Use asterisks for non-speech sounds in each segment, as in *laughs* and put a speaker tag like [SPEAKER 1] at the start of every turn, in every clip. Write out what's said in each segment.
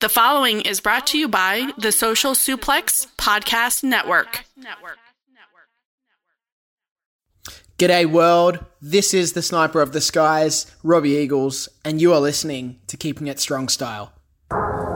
[SPEAKER 1] The following is brought to you by the Social Suplex Podcast Network.
[SPEAKER 2] G'day, world. This is the Sniper of the Skies, Robbie Eagles, and you are listening to Keeping It Strong Style.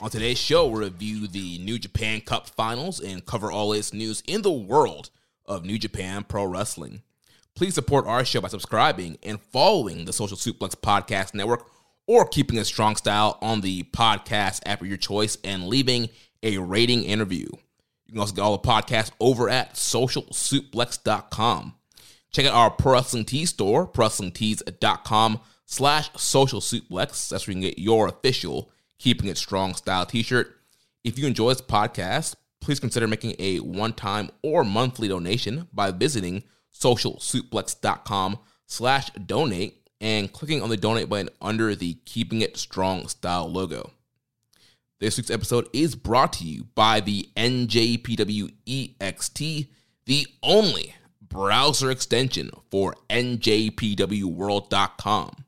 [SPEAKER 3] On today's show, we'll review the New Japan Cup finals and cover all its news in the world of New Japan Pro Wrestling. Please support our show by subscribing and following the Social Suplex Podcast Network or keeping it strong style on the podcast app of your choice and leaving a rating interview. You can also get all the podcasts over at socialsuplex.com. Check out our Pro Wrestling Tees store, prowrestlingtees.com slash social suplex. That's where you can get your official Keeping It Strong style t-shirt. If you enjoy this podcast, please consider making a one-time or monthly donation by visiting socialsuplex.com slash donate and clicking on the donate button under the Keeping It Strong style logo. This week's episode is brought to you by the NJPW EXT, the only browser extension for NJPWWorld.com.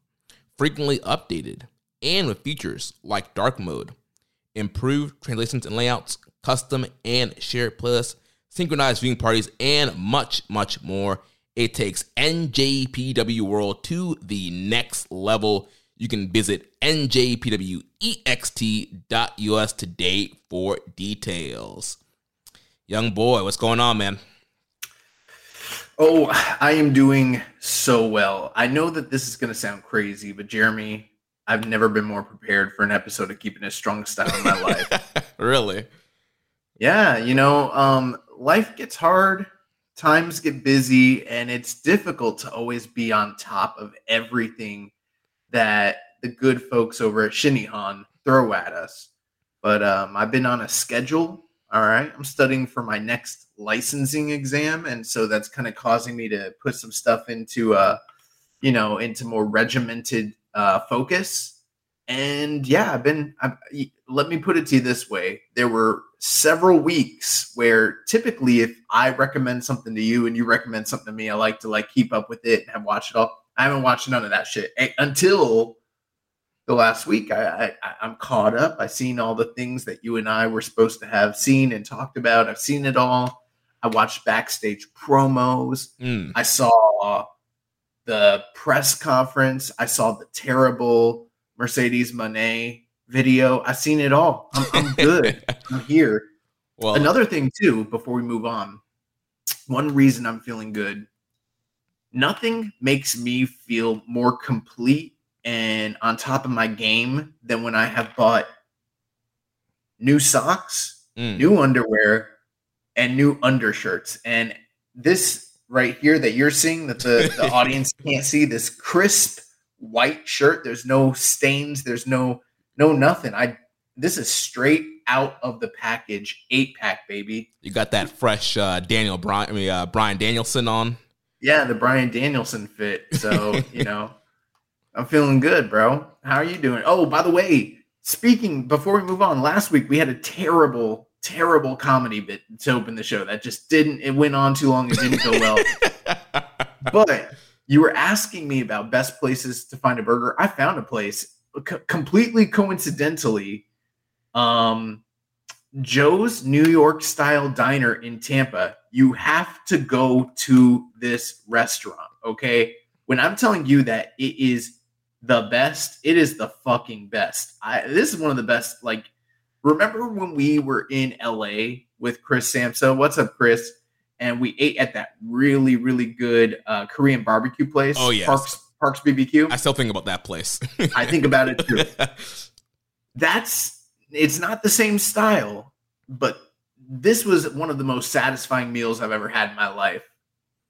[SPEAKER 3] Frequently updated and with features like dark mode, improved translations and layouts, custom and shared playlists, synchronized viewing parties, and much, much more. It takes NJPW World to the next level. You can visit njpwext.us today for details. Young boy, what's going on, man?
[SPEAKER 4] Oh, I am doing so well. I know that this is going to sound crazy, but Jeremy, I've never been more prepared for an episode of Keeping It Strong Style in my *laughs* life.
[SPEAKER 3] really?
[SPEAKER 4] Yeah, you know, um, life gets hard, times get busy, and it's difficult to always be on top of everything that the good folks over at Shin Nihon throw at us. But um, I've been on a schedule. All right. I'm studying for my next licensing exam. And so that's kind of causing me to put some stuff into, uh, you know, into more regimented uh, focus. And yeah, I've been, I've, let me put it to you this way. There were several weeks where typically if I recommend something to you and you recommend something to me, I like to like keep up with it and have watched it all. I haven't watched none of that shit until the last week. I, I I'm caught up. I've seen all the things that you and I were supposed to have seen and talked about. I've seen it all. I watched backstage promos.
[SPEAKER 3] Mm.
[SPEAKER 4] I saw the press conference. I saw the terrible Mercedes Moné video. I've seen it all. I'm, I'm *laughs* good. I'm here.
[SPEAKER 3] Well,
[SPEAKER 4] Another thing too, before we move on, one reason I'm feeling good. Nothing makes me feel more complete and on top of my game than when I have bought new socks,
[SPEAKER 3] mm.
[SPEAKER 4] new underwear, and new undershirts. And this right here that you're seeing that the, the *laughs* audience can't see, this crisp white shirt. There's no stains, there's no no nothing. I this is straight out of the package, eight pack, baby.
[SPEAKER 3] you got that fresh uh, Daniel Bryan, I mean, uh, Bryan Danielson on.
[SPEAKER 4] Yeah, the Bryan Danielson fit. So, *laughs* you know, I'm feeling good, bro. How are you doing? Oh, by the way, speaking before we move on, last week we had a terrible, terrible comedy bit to open the show that just didn't, it went on too long. It didn't go well. *laughs* but you were asking me about best places to find a burger. I found a place completely coincidentally. Um, Joe's New York style diner in Tampa. You have to go to this restaurant, okay? When I'm telling you that it is the best, it is the fucking best. I this is one of the best like remember when we were in LA with Chris Samso? What's up, Chris? And we ate at that really, really good uh, Korean barbecue place.
[SPEAKER 3] Oh, yeah,
[SPEAKER 4] Parks Parks BBQ.
[SPEAKER 3] I still think about that place.
[SPEAKER 4] I think about it too. *laughs* That's it's not the same style, but this was one of the most satisfying meals I've ever had in my life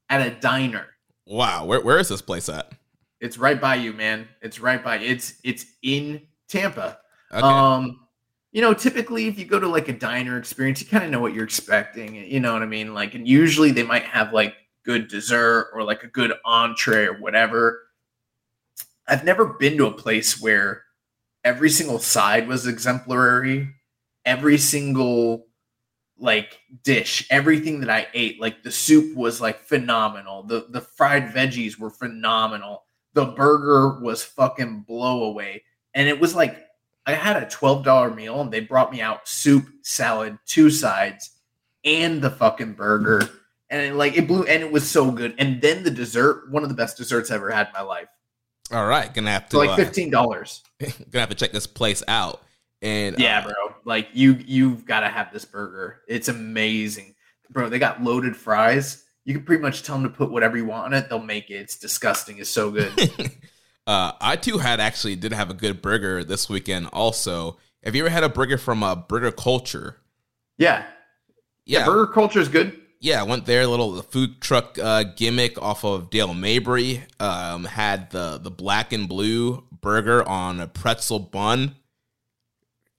[SPEAKER 4] at a diner.
[SPEAKER 3] wow, where where is this place at?
[SPEAKER 4] It's right by you, man. It's right by it's it's in Tampa.
[SPEAKER 3] Okay.
[SPEAKER 4] Um, you know, typically if you go to like a diner experience, you kind of know what you're expecting. You know what I mean? Like, and usually they might have like good dessert or like a good entree or whatever. I've never been to a place where every single side was exemplary. Every single like dish, everything that I ate, like the soup was like phenomenal. The the fried veggies were phenomenal. The burger was fucking blow away. And it was like I had a $12 meal and they brought me out soup, salad, two sides, and the fucking burger. And it, like it blew and it was so good. And then the dessert, one of the best desserts I ever had in my life.
[SPEAKER 3] All right, gonna have to
[SPEAKER 4] So like
[SPEAKER 3] uh,
[SPEAKER 4] fifteen dollars. *laughs*
[SPEAKER 3] gonna have to check this place out. And
[SPEAKER 4] Yeah,
[SPEAKER 3] uh,
[SPEAKER 4] bro. Like you you've got to have this burger. It's amazing. Bro, they got loaded fries. You can pretty much tell them to put whatever you want on it. They'll make it. It's disgusting. It's so good. *laughs*
[SPEAKER 3] uh, I too had actually did have a good burger this weekend. Also, have you ever had a burger from uh, Burger Culture?
[SPEAKER 4] yeah.
[SPEAKER 3] Yeah,
[SPEAKER 4] Burger culture is good.
[SPEAKER 3] yeah. I went there, little food truck uh, gimmick off of Dale Mabry. Um, had the the black and blue burger on a pretzel bun.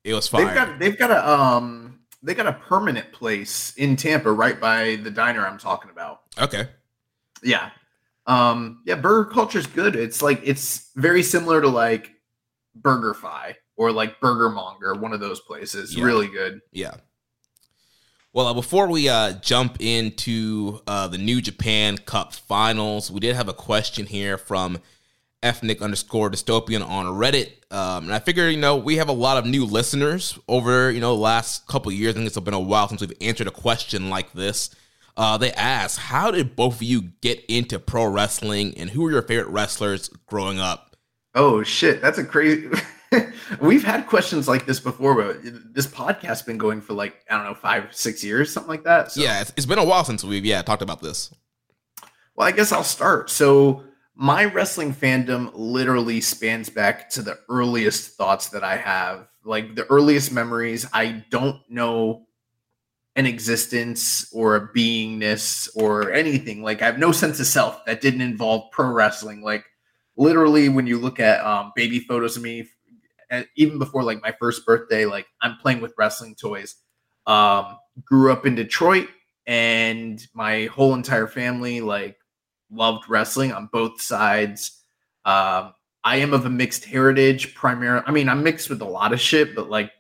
[SPEAKER 3] It was fire.
[SPEAKER 4] They've got they've got a um they got a permanent place in Tampa right by the diner I'm talking about.
[SPEAKER 3] okay.
[SPEAKER 4] Yeah. Um yeah, burger culture is good. It's like it's very similar to like Burger Fi or like Burger Monger, one of those places.
[SPEAKER 3] Yeah.
[SPEAKER 4] Really good.
[SPEAKER 3] Yeah. Well, uh, before we uh, jump into uh, the New Japan Cup Finals, we did have a question here from ethnic underscore dystopian on Reddit, um, and I figure you know we have a lot of new listeners over you know the last couple of years. I think it's been a while since we've answered a question like this. Uh, they asked, "How did both of you get into pro wrestling, and who were your favorite wrestlers growing up?"
[SPEAKER 4] Oh shit, that's a crazy. *laughs* We've had questions like this before, but this podcast's been going for like I don't know five, six years, something like that. So,
[SPEAKER 3] Yeah, it's, it's been a while since we've yeah talked about this.
[SPEAKER 4] Well, I guess I'll start. So my wrestling fandom literally spans back to the earliest thoughts that I have, like the earliest memories. I don't know an existence or a beingness or anything. Like I have no sense of self that didn't involve pro wrestling. Like literally, when you look at um, baby photos of me, even before like my first birthday, like I'm playing with wrestling toys. Um, grew up in Detroit, and my whole entire family like loved wrestling on both sides. Um, I am of a mixed heritage, primarily. I mean, I'm mixed with a lot of shit, but like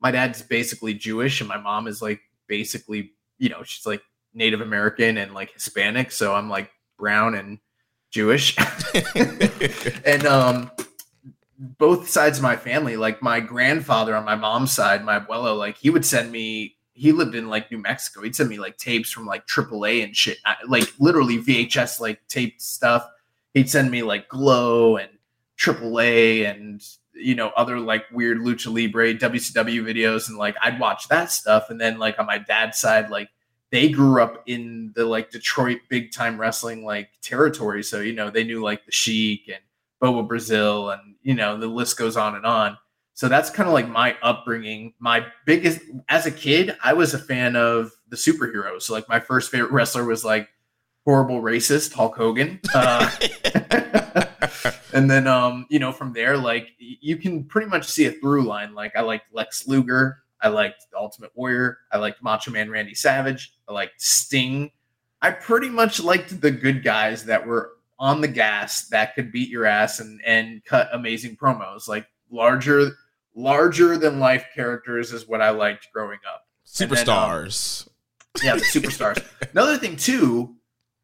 [SPEAKER 4] my dad's basically Jewish, and my mom is like basically, you know, she's like Native American and like Hispanic. So I'm like brown and Jewish. *laughs* and um both sides of my family, like my grandfather on my mom's side, my abuelo, like he would send me he lived in like New Mexico. He'd send me like tapes from like AAA and shit, like literally VHS like taped stuff. He'd send me like Glow and AAA and you know other like weird lucha libre WCW videos, and like I'd watch that stuff. And then like on my dad's side, like they grew up in the like Detroit big time wrestling like territory, so you know they knew like the Sheik and Bobo Brazil, and you know the list goes on and on. So that's kind of like my upbringing. My biggest, as a kid, I was a fan of the superheroes. So like my first favorite wrestler was like horrible racist Hulk Hogan. *laughs* Uh, *laughs* *laughs* and then, um, you know, from there, like you can pretty much see a through line. Like I liked Lex Luger. I liked the Ultimate Warrior. I liked Macho Man Randy Savage. I liked Sting. I pretty much liked the good guys that were on the gas that could beat your ass and and cut amazing promos. Like larger larger than life characters is what I liked growing up.
[SPEAKER 3] Superstars.
[SPEAKER 4] Then, um, yeah, the superstars. *laughs* Another thing too,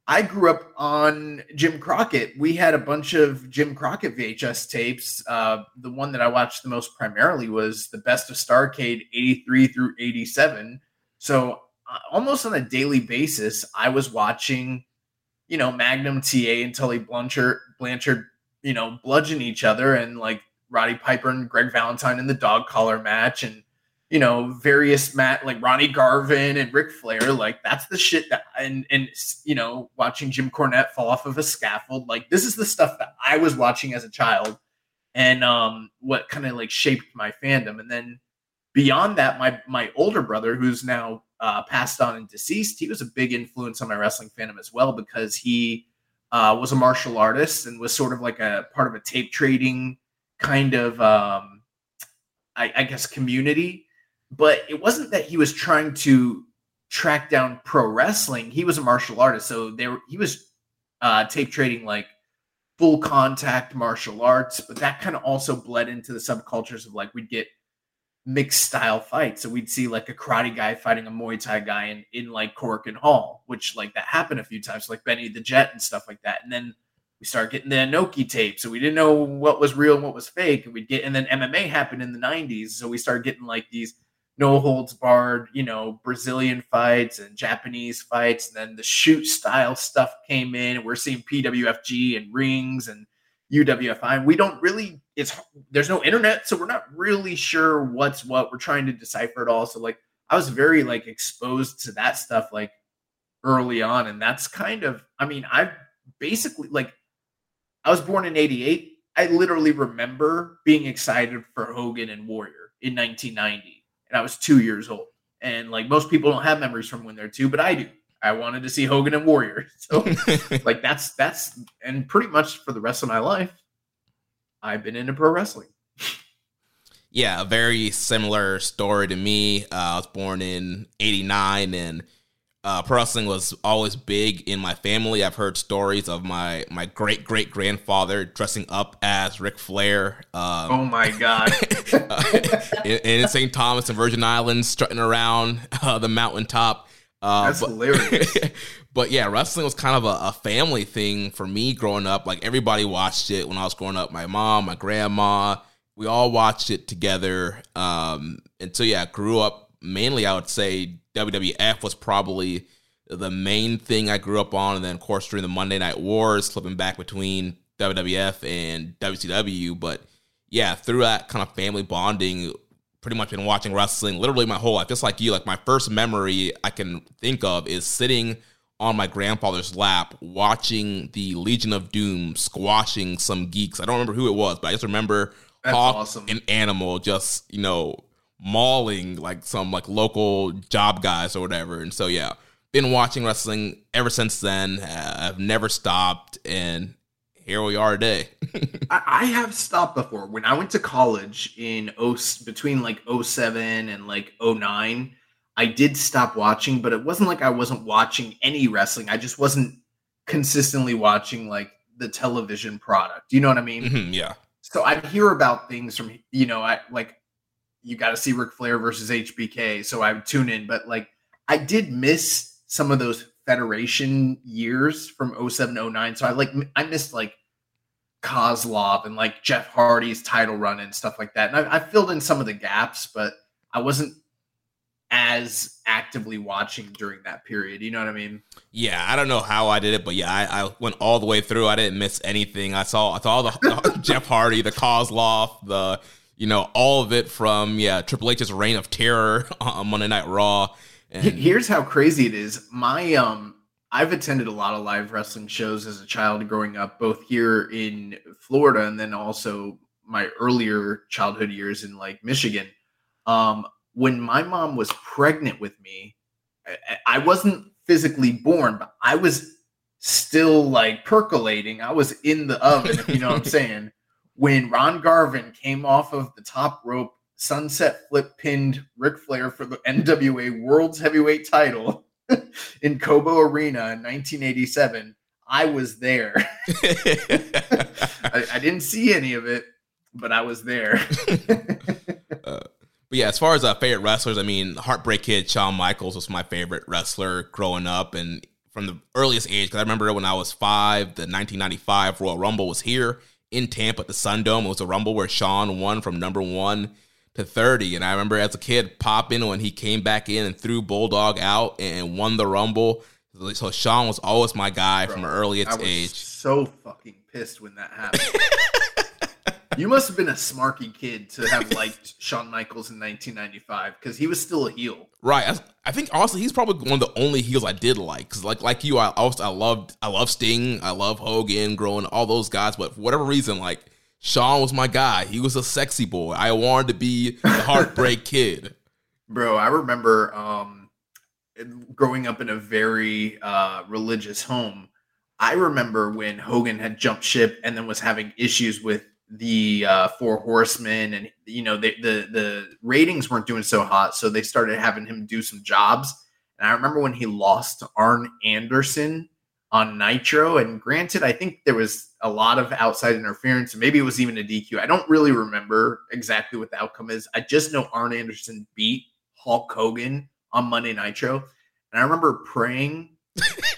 [SPEAKER 4] I grew up on Jim Crockett. We had a bunch of Jim Crockett VHS tapes. Uh, the one that I watched the most primarily was the Best of Starcade 83 through 87. So uh, almost on a daily basis, I was watching, you know, Magnum TA and Tully Blanchard, Blanchard, you know, bludgeon each other and like Roddy Piper and Greg Valentine in the dog collar match and you know various Matt like Ronnie Garvin and Ric Flair like that's the shit that and and you know watching Jim Cornette fall off of a scaffold like this is the stuff that I was watching as a child and um what kind of like shaped my fandom. And then beyond that my my older brother who's now uh, passed on and deceased he was a big influence on my wrestling fandom as well because he uh, was a martial artist and was sort of like a part of a tape trading kind of um, I, I guess community but it wasn't that he was trying to track down pro wrestling he was a martial artist so there he was uh, tape trading like full contact martial arts but that kind of also bled into the subcultures of like we'd get mixed style fights so we'd see like a karate guy fighting a muay thai guy in, in like Korakuen Hall which like that happened a few times like benny the jet and stuff like that and then we started getting the Inoki tape, so we didn't know what was real and what was fake. And we'd get, and then MMA happened in the '90s, so we started getting like these no holds barred, you know, Brazilian fights and Japanese fights, and then the shoot style stuff came in. And we're seeing PWFG and rings and UWFI. And we don't really, it's there's no internet, so we're not really sure what's what. We're trying to decipher it all. So like, I was very like exposed to that stuff like early on, and that's kind of, I mean, I've basically like I was born in 88. I literally remember being excited for Hogan and Warrior in 1990. And I was two years old. And like most people don't have memories from when they're two, but I do. I wanted to see Hogan and Warrior. *laughs* So *laughs* like that's that's and pretty much for the rest of my life, I've been into pro wrestling.
[SPEAKER 3] Yeah, a very similar story to me. Uh, I was born in '89, and uh, pro wrestling was always big in my family. I've heard stories of my my great great grandfather dressing up as Ric Flair.
[SPEAKER 4] Um, oh my god! *laughs*
[SPEAKER 3] uh, in, in, St. Thomas and Virgin Islands, strutting around uh, the mountaintop.
[SPEAKER 4] Uh, That's but, hilarious. *laughs*
[SPEAKER 3] but yeah, wrestling was kind of a, a, family thing for me growing up. Like everybody watched it when I was growing up. My mom, my grandma, we all watched it together. Um, and so yeah, grew up mainly I would say WWF was probably the main thing I grew up on, and then of course during the Monday Night Wars, flipping back between WWF and WCW. But yeah, through that kind of family bonding, pretty much been watching wrestling literally my whole life. Just like you, like my first memory I can think of is sitting on my grandfather's lap watching the Legion of Doom squashing some geeks. I don't remember who it was, but I just remember
[SPEAKER 4] That's Hawk awesome.
[SPEAKER 3] and Animal just, you know, mauling like some like local job guys or whatever. And so yeah, been watching wrestling ever since then. Uh, I've never stopped, and here we are today. *laughs*
[SPEAKER 4] I, have stopped before. When I went to college in oh between like 07 and like 09, I did stop watching, but it wasn't like I wasn't watching any wrestling. I just wasn't consistently watching like the television product. You know what I mean?
[SPEAKER 3] Mm-hmm, yeah.
[SPEAKER 4] So I'd hear about things from you know, I like you got to see Ric Flair versus HBK. So I would tune in, but like I did miss some of those Federation years from 07 09. So I like I missed like Kozlov and like Jeff Hardy's title run and stuff like that. And I, I filled in some of the gaps, but I wasn't as actively watching during that period. You know what I mean?
[SPEAKER 3] Yeah, I don't know how I did it, but yeah, I, I went all the way through. I didn't miss anything. I saw I saw the, the *laughs* Jeff Hardy, the Kozlov, the you know all of it from yeah Triple H's reign of terror *laughs* on Monday Night Raw.
[SPEAKER 4] And here's how crazy it is. My um I've attended a lot of live wrestling shows as a child growing up, both here in Florida and then also my earlier childhood years in like Michigan. Um, when my mom was pregnant with me, I, I wasn't physically born, but I was still like percolating. I was in the oven, you know what I'm *laughs* saying. When Ron Garvin came off of the top rope, sunset flip pinned Ric Flair for the NWA World's Heavyweight title *laughs* in Cobo Arena in 1987. I was there. *laughs* I, I, didn't see any of it, but I was there. *laughs*
[SPEAKER 3] uh, but yeah, as far as uh, favorite wrestlers, I mean, Heartbreak Kid Shawn Michaels was my favorite wrestler growing up, and from the earliest age. Because I remember when I was five, the 1995 Royal Rumble was here in Tampa at the Sundome. It was a Rumble where Shawn won from number one to 30. And I remember as a kid popping when he came back in and threw Bulldog out and won the Rumble. So Shawn was always my guy Bro, from an earliest age.
[SPEAKER 4] So fucking pissed when that happened. *laughs* *laughs* you must have been a smarky kid to have liked Shawn Michaels in 1995 because he was still a heel.
[SPEAKER 3] Right. I, I, think honestly he's probably one of the only heels I did like because like like you, I also I loved I love Sting, I love Hogan, growing all those guys, but for whatever reason, like Shawn was my guy. He was a sexy boy. I wanted to be the heartbreak *laughs* kid.
[SPEAKER 4] Bro, I remember um, growing up in a very uh, religious home. I remember when Hogan had jumped ship and then was having issues with the uh, Four Horsemen, and you know they, the the ratings weren't doing so hot, so they started having him do some jobs. And I remember when he lost to Arn Anderson on Nitro. And granted, I think there was a lot of outside interference, and maybe it was even a DQ. I don't really remember exactly what the outcome is. I just know Arn Anderson beat Hulk Hogan on Monday Nitro. And I remember praying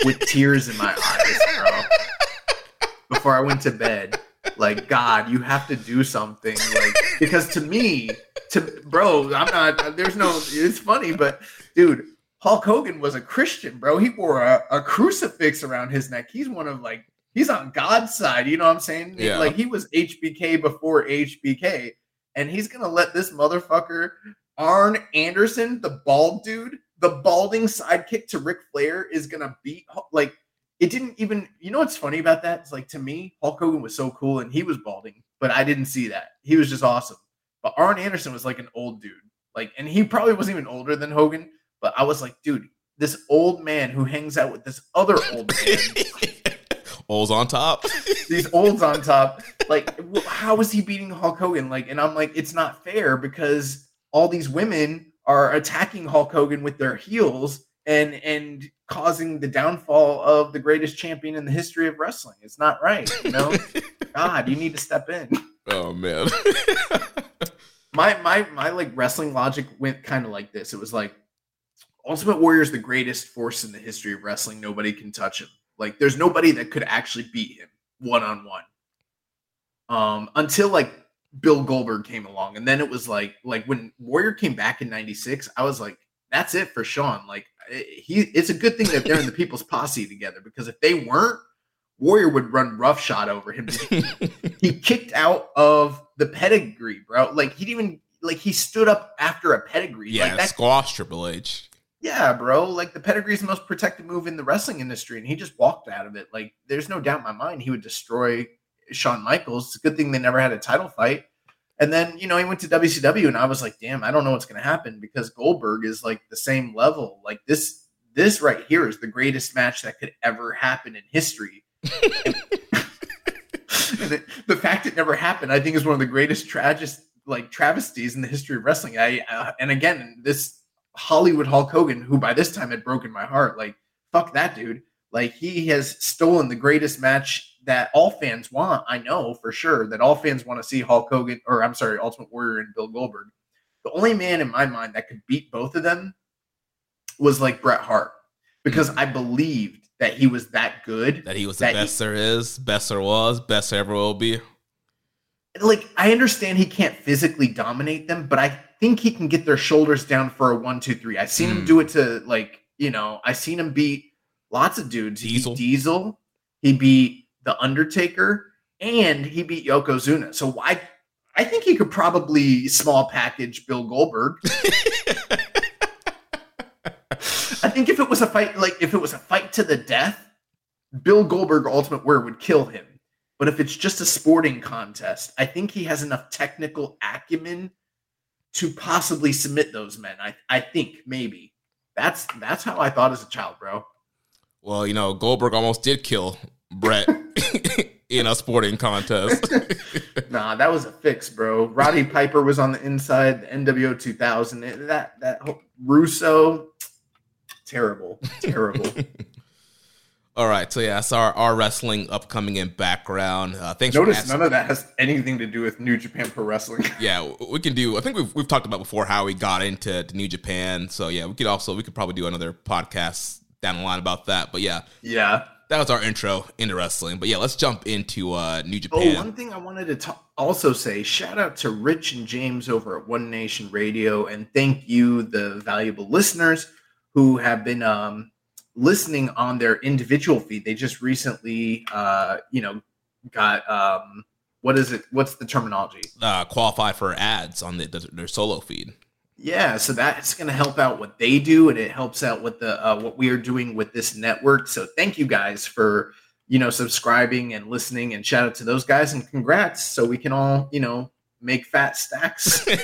[SPEAKER 4] with tears in my eyes, bro, before I went to bed. Like, God, you have to do something. Like, because to me, to bro, I'm not, there's no, it's funny, but dude, Hulk Hogan was a Christian, bro. He wore a, a, crucifix around his neck. He's one of like he's on God's side. You know what I'm saying? Yeah. Like he was HBK before HBK, and he's gonna let this motherfucker Arn Anderson, the bald dude, the balding sidekick to Ric Flair, is gonna beat like it didn't even. You know what's funny about that? It's like to me, Hulk Hogan was so cool and he was balding, but I didn't see that. He was just awesome. But Arn Anderson was like an old dude, like, and he probably wasn't even older than Hogan but I was like, dude, this old man who hangs out with this other old man. *laughs*
[SPEAKER 3] Olds on top. *laughs*
[SPEAKER 4] These olds on top. Like, how is he beating Hulk Hogan? Like, and I'm like, it's not fair because all these women are attacking Hulk Hogan with their heels and and causing the downfall of the greatest champion in the history of wrestling. It's not right, you know. *laughs* God, you need to step in.
[SPEAKER 3] Oh man. *laughs*
[SPEAKER 4] my my my like wrestling logic went kind of like this. It was like Ultimate Warrior is the greatest force in the history of wrestling. Nobody can touch him. Like, there's nobody that could actually beat him one on one. Um, until like Bill Goldberg came along, and then it was like, like when Warrior came back in '96, I was like, that's it for Shawn. Like, Eh, he, it's a good thing that they're in the People's Posse together because if they weren't, Warrior would run roughshod over him. *laughs* he kicked out of the pedigree, bro. Like he didn't even like he stood up after a pedigree.
[SPEAKER 3] Yeah,
[SPEAKER 4] like that,
[SPEAKER 3] squash Triple H.
[SPEAKER 4] Yeah, bro. Like the pedigree is the most protected move in the wrestling industry, and he just walked out of it. Like, there's no doubt in my mind he would destroy Shawn Michaels. It's a good thing they never had a title fight. And then, you know, he went to WCW, and I was like, damn, I don't know what's going to happen because Goldberg is like the same level. Like this, this right here is the greatest match that could ever happen in history. *laughs* and, it, the fact it never happened, I think, is one of the greatest tragic, like travesties in the history of wrestling. I, uh, and again, this Hollywood Hulk Hogan, who by this time had broken my heart. Like, fuck that dude. Like, he has stolen the greatest match that all fans want. I know for sure that all fans want to see Hulk Hogan, or I'm sorry, Ultimate Warrior and Bill Goldberg. The only man in my mind that could beat both of them was like Bret Hart because I believed that he was that good.
[SPEAKER 3] That he was the best he, there is, best there was, best there ever will be.
[SPEAKER 4] like I understand he can't physically dominate them, but I think he can get their shoulders down for a one, two, three. I've seen him
[SPEAKER 3] Mm.
[SPEAKER 4] do it to like, you know, I've seen him beat lots of dudes. He
[SPEAKER 3] Diesel.
[SPEAKER 4] beat Diesel, he beat The Undertaker, and he beat Yokozuna. So why I think he could probably small package Bill Goldberg. *laughs* I think if it was a fight, like if it was a fight to the death, Bill Goldberg Ultimate Warrior would kill him. But if it's just a sporting contest, I think he has enough technical acumen to possibly submit those men. I, I think maybe that's that's how I thought as a child, bro.
[SPEAKER 3] Well, you know, Goldberg almost did kill Bret *laughs* *laughs* in a sporting contest. *laughs*
[SPEAKER 4] Nah, that was a fix, bro. Roddy Piper was on the inside. The NWO 2000. It- That that whole- Russo, terrible, terrible. *laughs*
[SPEAKER 3] All right, so yeah, that's our, our wrestling upcoming in background. Uh, thanks
[SPEAKER 4] Notice none of that has anything to do with New Japan Pro Wrestling.
[SPEAKER 3] yeah, we can do. I think we've we've talked about before how we got into to New Japan. So yeah, we could also we could probably do another podcast down the line about that. But yeah,
[SPEAKER 4] yeah.
[SPEAKER 3] That was our intro into wrestling. But yeah, let's jump into uh, New
[SPEAKER 4] Oh,
[SPEAKER 3] Japan.
[SPEAKER 4] one thing I wanted to ta- also say shout out to Rich and James over at One Nation Radio, and thank you, the valuable listeners who have been um, listening on their individual feed. They just recently, uh, you know, got um, what is it? What's the terminology?
[SPEAKER 3] uh, qualify for ads on the, the, their solo feed.
[SPEAKER 4] Yeah, so that's going to help out what they do, and it helps out with the uh, what we are doing with this network. So thank you guys for you know subscribing and listening, and shout out to those guys and congrats. So we can all you know make fat stacks. *laughs*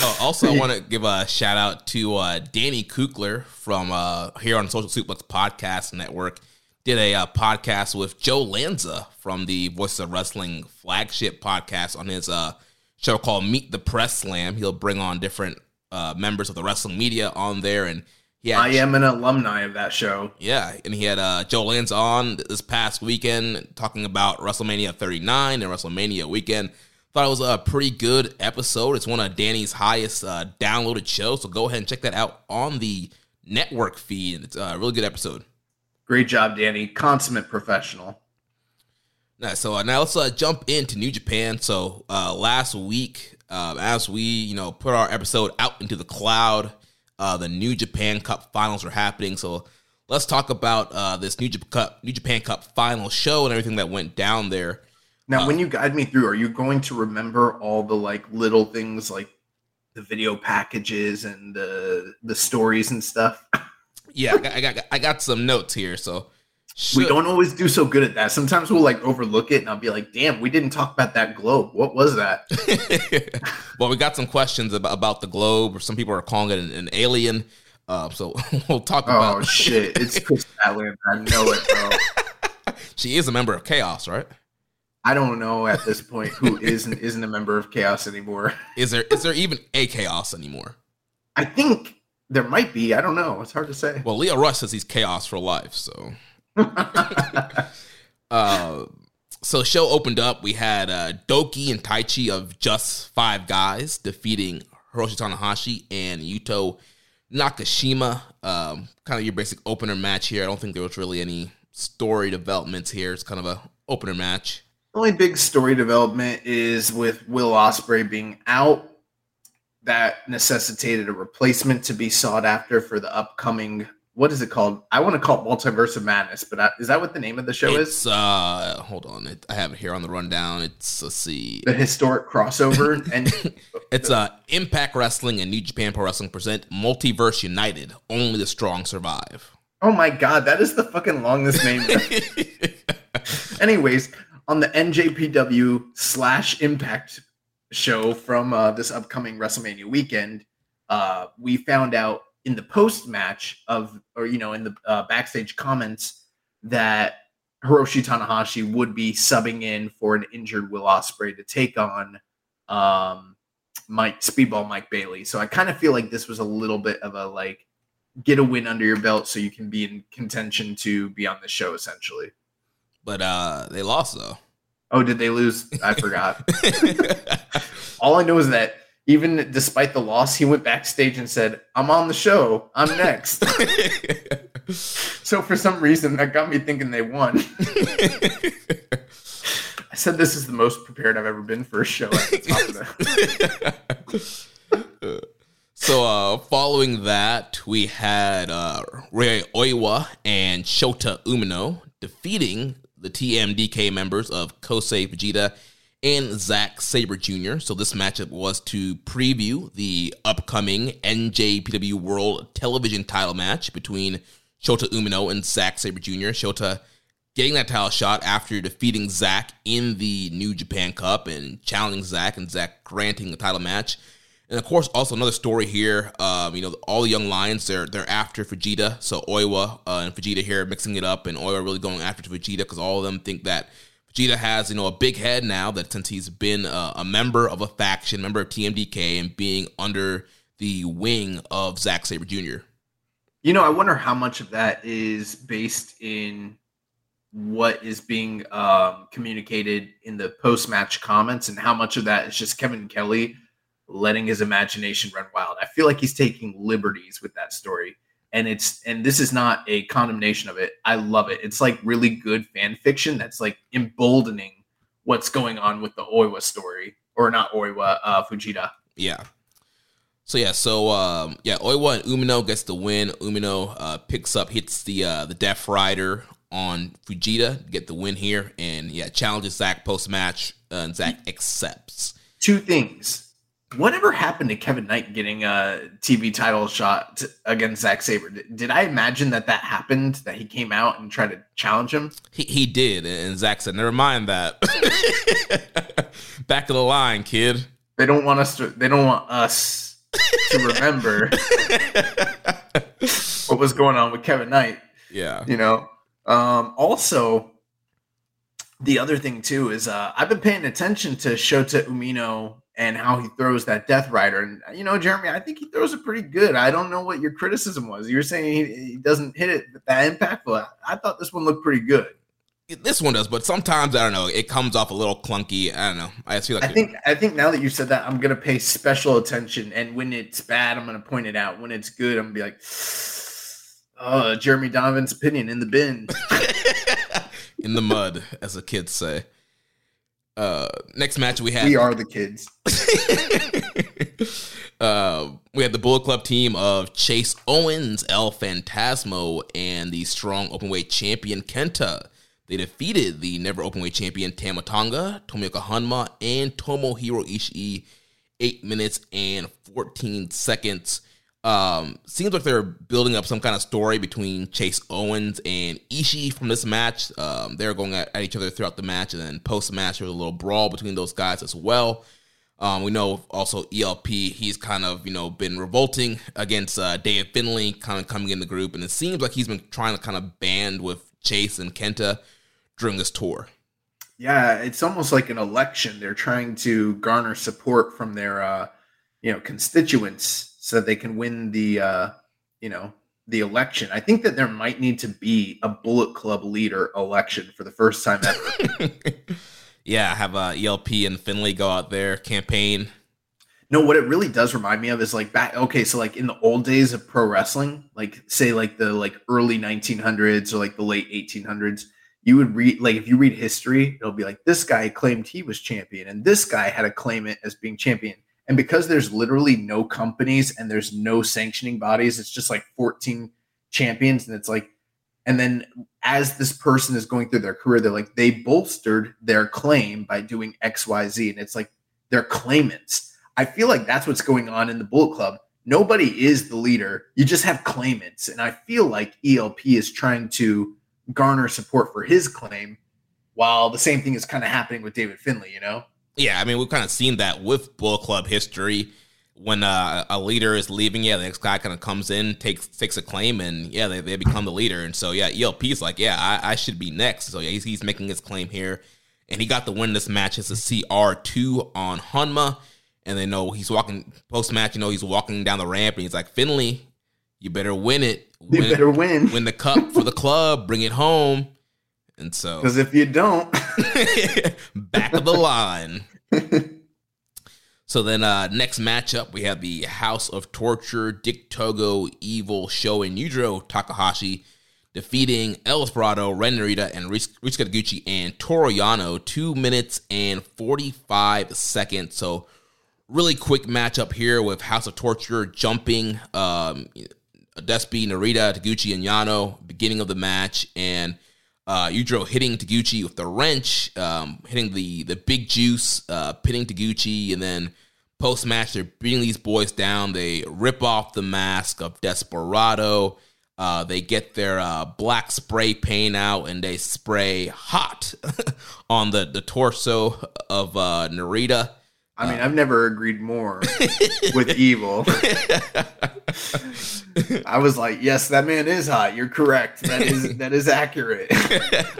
[SPEAKER 3] Oh, also, I want to give a shout out to uh, Danny Kukler from uh, here on Social Suplex Podcast Network. Did a uh, podcast with Joe Lanza from the Voices of Wrestling flagship podcast on his uh, show called Meet the Press Slam. He'll bring on different uh, members of the wrestling media on there, and he had
[SPEAKER 4] I am an alumni of that show.
[SPEAKER 3] yeah, and he had uh, Joe Lanza on this past weekend talking about WrestleMania 39 and WrestleMania weekend. Thought it was a pretty good episode. It's one of Danny's highest uh, downloaded shows, so go ahead and check that out on the network feed. It's a really good episode.
[SPEAKER 4] Great job, Danny. Consummate professional.
[SPEAKER 3] So uh, now let's uh, jump into New Japan. So uh, last week, uh, as we you know put our episode out into the cloud, uh, the New Japan Cup finals are happening. So let's talk about uh, this New Japan Cup New Japan Cup final show and everything that went down there.
[SPEAKER 4] Now,
[SPEAKER 3] Uh,
[SPEAKER 4] when you guide me through, are you going to remember all the like little things like the video packages and the the stories and stuff?
[SPEAKER 3] Yeah, I got I got, I got some notes here. So
[SPEAKER 4] We don't always do so good at that. Sometimes we'll like overlook it and I'll be like, damn, we didn't talk about that globe. What was that? *laughs*
[SPEAKER 3] well, we got some questions about, about the globe, or some people are calling it an, an alien. Uh, so *laughs* we'll talk about.
[SPEAKER 4] Oh *laughs* shit. It's Kris Statlander. I know it, bro.
[SPEAKER 3] she is a member of Chaos, right?
[SPEAKER 4] I don't know at this point who is and isn't a member of Chaos anymore.
[SPEAKER 3] Is there is there even a Chaos anymore?
[SPEAKER 4] I think there might be. I don't know. It's hard to say.
[SPEAKER 3] Well, Lio Rush says he's Chaos for life. So, *laughs* uh, so show opened up. We had uh, Doki and Taichi of Just Five Guys defeating Hiroshi Tanahashi and Yuto Nakashima. Um, kind of your basic opener match here. I don't think there was really any story developments here. It's kind of a opener match.
[SPEAKER 4] only big story development is with Will Ospreay being out. That necessitated a replacement to be sought after for the upcoming. What is it called? I want to call it Multiverse of Madness, but I, is that what the name of the show is?
[SPEAKER 3] Uh, hold on, it, I have it here on the rundown. It's let's see,
[SPEAKER 4] The historic crossover, *laughs* and
[SPEAKER 3] It's uh Impact Wrestling and New Japan Pro Wrestling present Multiverse United. Only the strong survive.
[SPEAKER 4] oh my god, that is the fucking longest name. *laughs* Anyways, on the NJPW slash Impact show from uh, this upcoming WrestleMania weekend, uh, we found out in the post match of, or you know, in the uh, backstage comments that Hiroshi Tanahashi would be subbing in for an injured Will Ospreay to take on um, Mike Speedball Mike Bailey. So I kind of feel like this was a little bit of a like get a win under your belt so you can be in contention to be on the show essentially.
[SPEAKER 3] but uh they lost though.
[SPEAKER 4] Oh, did they lose? I forgot. *laughs* All I know is that even despite the loss, he went backstage and said, I'm on the show. I'm next. *laughs* so for some reason, that got me thinking they won. I said this is the most prepared I've ever been for a show. *laughs*
[SPEAKER 3] so, uh, following that, we had uh, Rei Oiwa and Shota Umino defeating the TMDK members of Kosei Fujita and Zack Sabre Jr. So this matchup was to preview the upcoming NJPW World Television title match between Shota Umino and Zack Sabre Jr. Shota getting that title shot after defeating Zack in the New Japan Cup and challenging Zack and Zack granting the title match. And of course, also another story here. Um, you know, all the young lions they're they're after Fujita. So Oiwa uh, and Fujita here mixing it up, and Oiwa really going after Fujita because all of them think that Fujita has you know a big head now that since he's been a, a member of a faction, member of TMDK, and being under the wing of Zack Sabre Jr.
[SPEAKER 4] You know, I wonder how much of that is based in what is being um, communicated in the post match comments and how much of that is just Kevin Kelly letting his imagination run wild. I feel like he's taking liberties with that story. And it's and this is not a condemnation of it. I love it. It's like really good fan fiction that's like emboldening what's going on with the Oiwa story. Or not Oiwa, uh Fujita.
[SPEAKER 3] Yeah. So yeah, so um, yeah, Oiwa and Umino gets the win. Umino uh, picks up, hits the uh, the Death Rider on Fujita, get the win here, and yeah, challenges Zack post match, uh, and Zack accepts.
[SPEAKER 4] Two things. Whatever happened to Kevin Knight getting a TV title shot against Zack Sabre? Did I imagine that that happened? That he came out and tried to challenge him?
[SPEAKER 3] He he did, and Zack said, "Never mind that. *laughs* Back of the line, kid."
[SPEAKER 4] They don't want us to. They don't want us to remember *laughs* what was going on with Kevin Knight.
[SPEAKER 3] Yeah,
[SPEAKER 4] you know. Um, also, the other thing too is uh, I've been paying attention to Shota Umino and how he throws that Death Rider, and uh, you know, Jeremy, I think he throws it pretty good. I don't know what your criticism was. You were saying he, he doesn't hit it that impactful. I thought this one looked pretty good.
[SPEAKER 3] This one does, but sometimes I don't know. It comes off a little clunky. I don't know. I feel like
[SPEAKER 4] I think I think now that you said that, I'm gonna pay special attention, and when it's bad, I'm gonna point it out. When it's good, I'm gonna be like *sighs* Oh, Jeremy Donovan's opinion in the bin. *laughs*
[SPEAKER 3] in the mud, as the kids say. Uh, next match we have.
[SPEAKER 4] We are the kids. *laughs*
[SPEAKER 3] uh, we have the Bullet Club team of Chase Owens, El Phantasmo, and the strong openweight champion Kenta. They defeated the never openweight champion Tama Tonga, Honma and Tomohiro Ishii. Eight minutes and 14 seconds. Um, seems like they're building up some kind of story between Chase Owens and Ishii from this match. Um, they're going at, at, each other throughout the match, and then post match there's a little brawl between those guys as well. Um, we know also ELP, he's kind of you know been revolting against uh, Dave Finlay, kind of coming in the group, and it seems like he's been trying to kind of band with Chase and Kenta during this tour.
[SPEAKER 4] Yeah, it's almost like an election. They're trying to garner support from their uh, you know constituents so they can win the uh, you know the election. I think that there might need to be a Bullet Club leader election for the first time ever. *laughs*
[SPEAKER 3] yeah, have uh, ELP and Finlay go out there campaign.
[SPEAKER 4] No, what it really does remind me of is like back. Okay, so like in the old days of pro wrestling, like say like the like early 1900s or like the late 1800s, you would read like if you read history, it'll be like this guy claimed he was champion and this guy had a claimant as being champion and because there's literally no companies and there's no sanctioning bodies, it's just like 14 champions. And it's like, and then as this person is going through their career, they're like, they bolstered their claim by doing XYZ. And it's like they're claimants. I feel like that's what's going on in the Bullet Club. Nobody is the leader. You just have claimants. And I feel like ELP is trying to garner support for his claim while the same thing is kind of happening with David Finlay, you know?
[SPEAKER 3] Yeah, I mean, we've kind of seen that with Bull Club history. When uh, a leader is leaving, yeah, the next guy kind of comes in, takes takes a claim, and yeah, they, they become the leader. And so, yeah, ELP's like, yeah, I, I should be next. So, yeah, he's, he's making his claim here. And he got the win this match. It's a CR2 on Honma. And they know he's walking post match, you know, he's walking down the ramp, and he's like, Finlay, you better win it.
[SPEAKER 4] Win, you better win.
[SPEAKER 3] Win the cup for the club, bring it home. And so, *laughs*
[SPEAKER 4] because if you don't, *laughs*
[SPEAKER 3] back of the line. *laughs* so then, uh, next matchup, we have the House of Torture, Dick Togo, Evil, SHO, and Yujiro Takahashi defeating El Desperado, Ren Narita, and Taguchi and Toru Yano two minutes and 45 seconds. So, really quick matchup here with House of Torture jumping um, Despy, Narita, Taguchi, and Yano, beginning of the match, and uh, Yujiro hitting Taguchi with the wrench, um, hitting the the big juice, uh, pinning Taguchi, and then post match they're beating these boys down. They rip off the mask of Desperado. Uh, they get their uh, black spray paint out and they spray hot *laughs* on the, the torso of uh, Narita.
[SPEAKER 4] I mean, I've never agreed more *laughs* with evil. I was like, yes, that man is hot. You're correct. That is *laughs* that is accurate.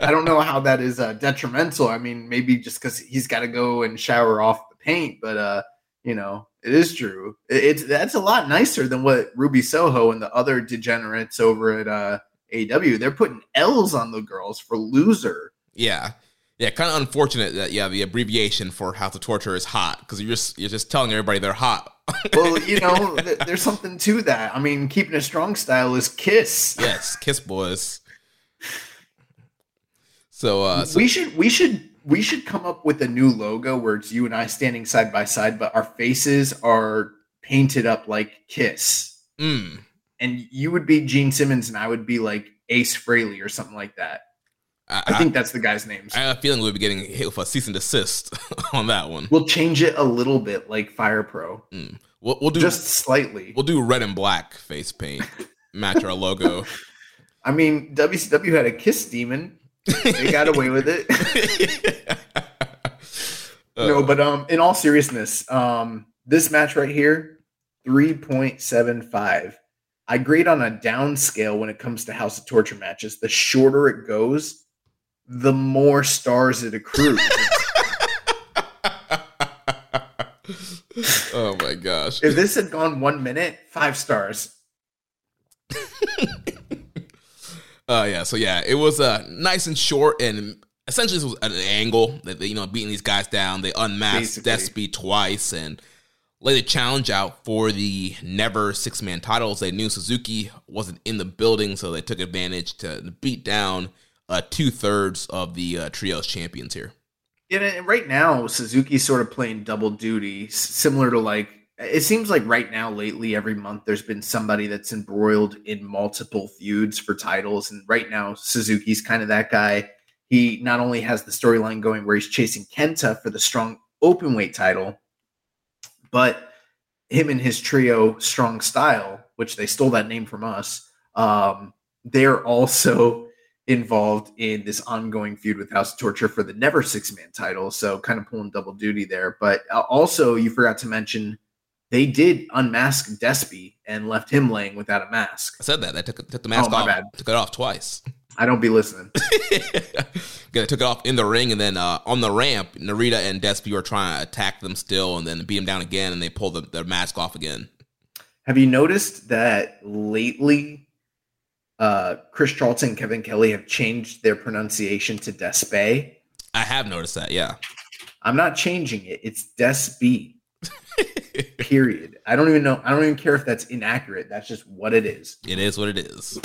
[SPEAKER 4] I don't know how that is uh, detrimental. I mean, maybe just because he's got to go and shower off the paint, but uh, you know, it is true. It, it's that's a lot nicer than what Ruby Soho and the other degenerates over at uh, AW. They're putting L's on the girls for loser.
[SPEAKER 3] Yeah yeah, kind of unfortunate that yeah the abbreviation for House of Torture is hot because you're just you're just telling everybody they're hot. *laughs*
[SPEAKER 4] well, you know, th- there's something to that. I mean, keeping a strong style is Kiss.
[SPEAKER 3] Yes, Kiss boys. So, uh, so
[SPEAKER 4] we should we should we should come up with a new logo where it's you and I standing side by side, but our faces are painted up like Kiss.
[SPEAKER 3] Mm.
[SPEAKER 4] And you would be Gene Simmons, and I would be like Ace Frehley or something like that. I, I, think that's the guy's name.
[SPEAKER 3] I have a feeling we'll be getting hit with a cease and desist *laughs* on that one.
[SPEAKER 4] We'll change it a little bit, like Fire Pro.
[SPEAKER 3] Mm. We'll, we'll, do
[SPEAKER 4] just slightly.
[SPEAKER 3] We'll do red and black face paint, *laughs* match our logo.
[SPEAKER 4] I mean, WCW had a kiss demon. They got away with it. *laughs* uh, no, but um, in all seriousness, um, this match right here, three point seven five. I grade on a down scale when it comes to House of Torture matches. The shorter it goes, the more stars it accrues. *laughs*
[SPEAKER 3] oh my gosh.
[SPEAKER 4] If this had gone one minute, five stars. *laughs*
[SPEAKER 3] uh yeah, so yeah, it was uh nice and short and essentially this was an angle that they, you know, beating these guys down. They unmasked Despy twice and laid a challenge out for the never six man titles. They knew Suzuki wasn't in the building, so they took advantage to beat down uh, two thirds of the uh, trios champions here.
[SPEAKER 4] Yeah, right now Suzuki's sort of playing double duty, similar to like it seems like right now lately every month there's been somebody that's embroiled in multiple feuds for titles, and right now Suzuki's kind of that guy. He not only has the storyline going where he's chasing Kenta for the strong open weight title, but him and his trio Strong Style, which they stole that name from us, um, they're also involved in this ongoing feud with House of Torture for the never six man title. So kind of pulling double duty there. But uh, also, you forgot to mention they did unmask Despy and left him laying without a mask.
[SPEAKER 3] I said that. They took, took the mask oh, off. Bad. Took it off twice.
[SPEAKER 4] I don't be listening. *laughs*
[SPEAKER 3] they took it off in the ring, and then uh, on the ramp, Narita and Despy were trying to attack them still, and then beat them down again, and they pulled the, their mask off again.
[SPEAKER 4] Have you noticed that lately uh, Chris Charlton and Kevin Kelly have changed their pronunciation to Despe.
[SPEAKER 3] I have noticed that, yeah.
[SPEAKER 4] I'm not changing it. It's Desby. *laughs* Period. I don't even know. I don't even care if that's inaccurate. That's just what it is.
[SPEAKER 3] It is what it is.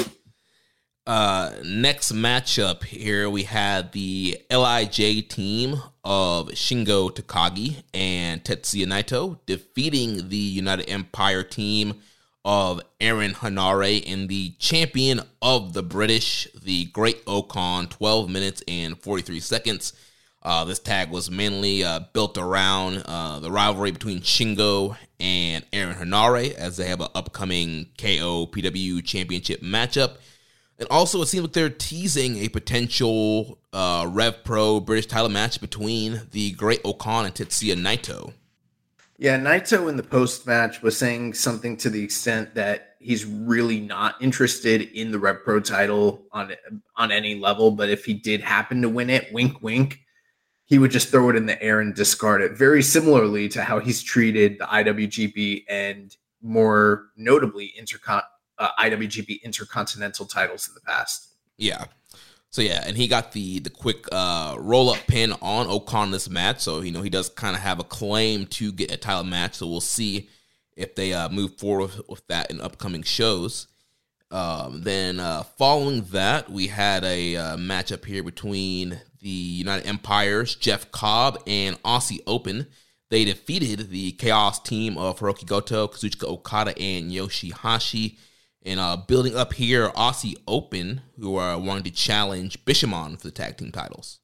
[SPEAKER 3] Uh, next matchup here, we had the LIJ team of Shingo Takagi and Tetsuya Naito defeating the United Empire team of Aaron Henare and the champion of the British, the Great O-Khan, 12 minutes and 43 seconds. Uh, this tag was mainly uh, built around uh, the rivalry between Shingo and Aaron Henare as they have an upcoming KOPW championship matchup. And also, it seems like they're teasing a potential uh, Rev Pro British title match between the Great O-Khan and Tetsuya Naito.
[SPEAKER 4] Yeah, Naito in the post match was saying something to the extent that he's really not interested in the Rev Pro title on on any level. But if he did happen to win it, wink, wink, he would just throw it in the air and discard it. Very similarly to how he's treated the IWGP and more notably intercon uh, IWGP Intercontinental titles in the past.
[SPEAKER 3] Yeah. So yeah, and he got the the quick uh, roll up pin on O-Khan this match. So you know he does kind of have a claim to get a title match. So we'll see if they uh, move forward with, with that in upcoming shows. Um, then uh, following that, we had a uh, matchup here between the United Empires, Jeff Cobb and Aussie Open. They defeated the Chaos team of Hiroki Goto, Kazuchika Okada, and YOSHI-HASHI. And uh, building up here, Aussie Open, who are wanting to challenge Bishamon for the tag team titles.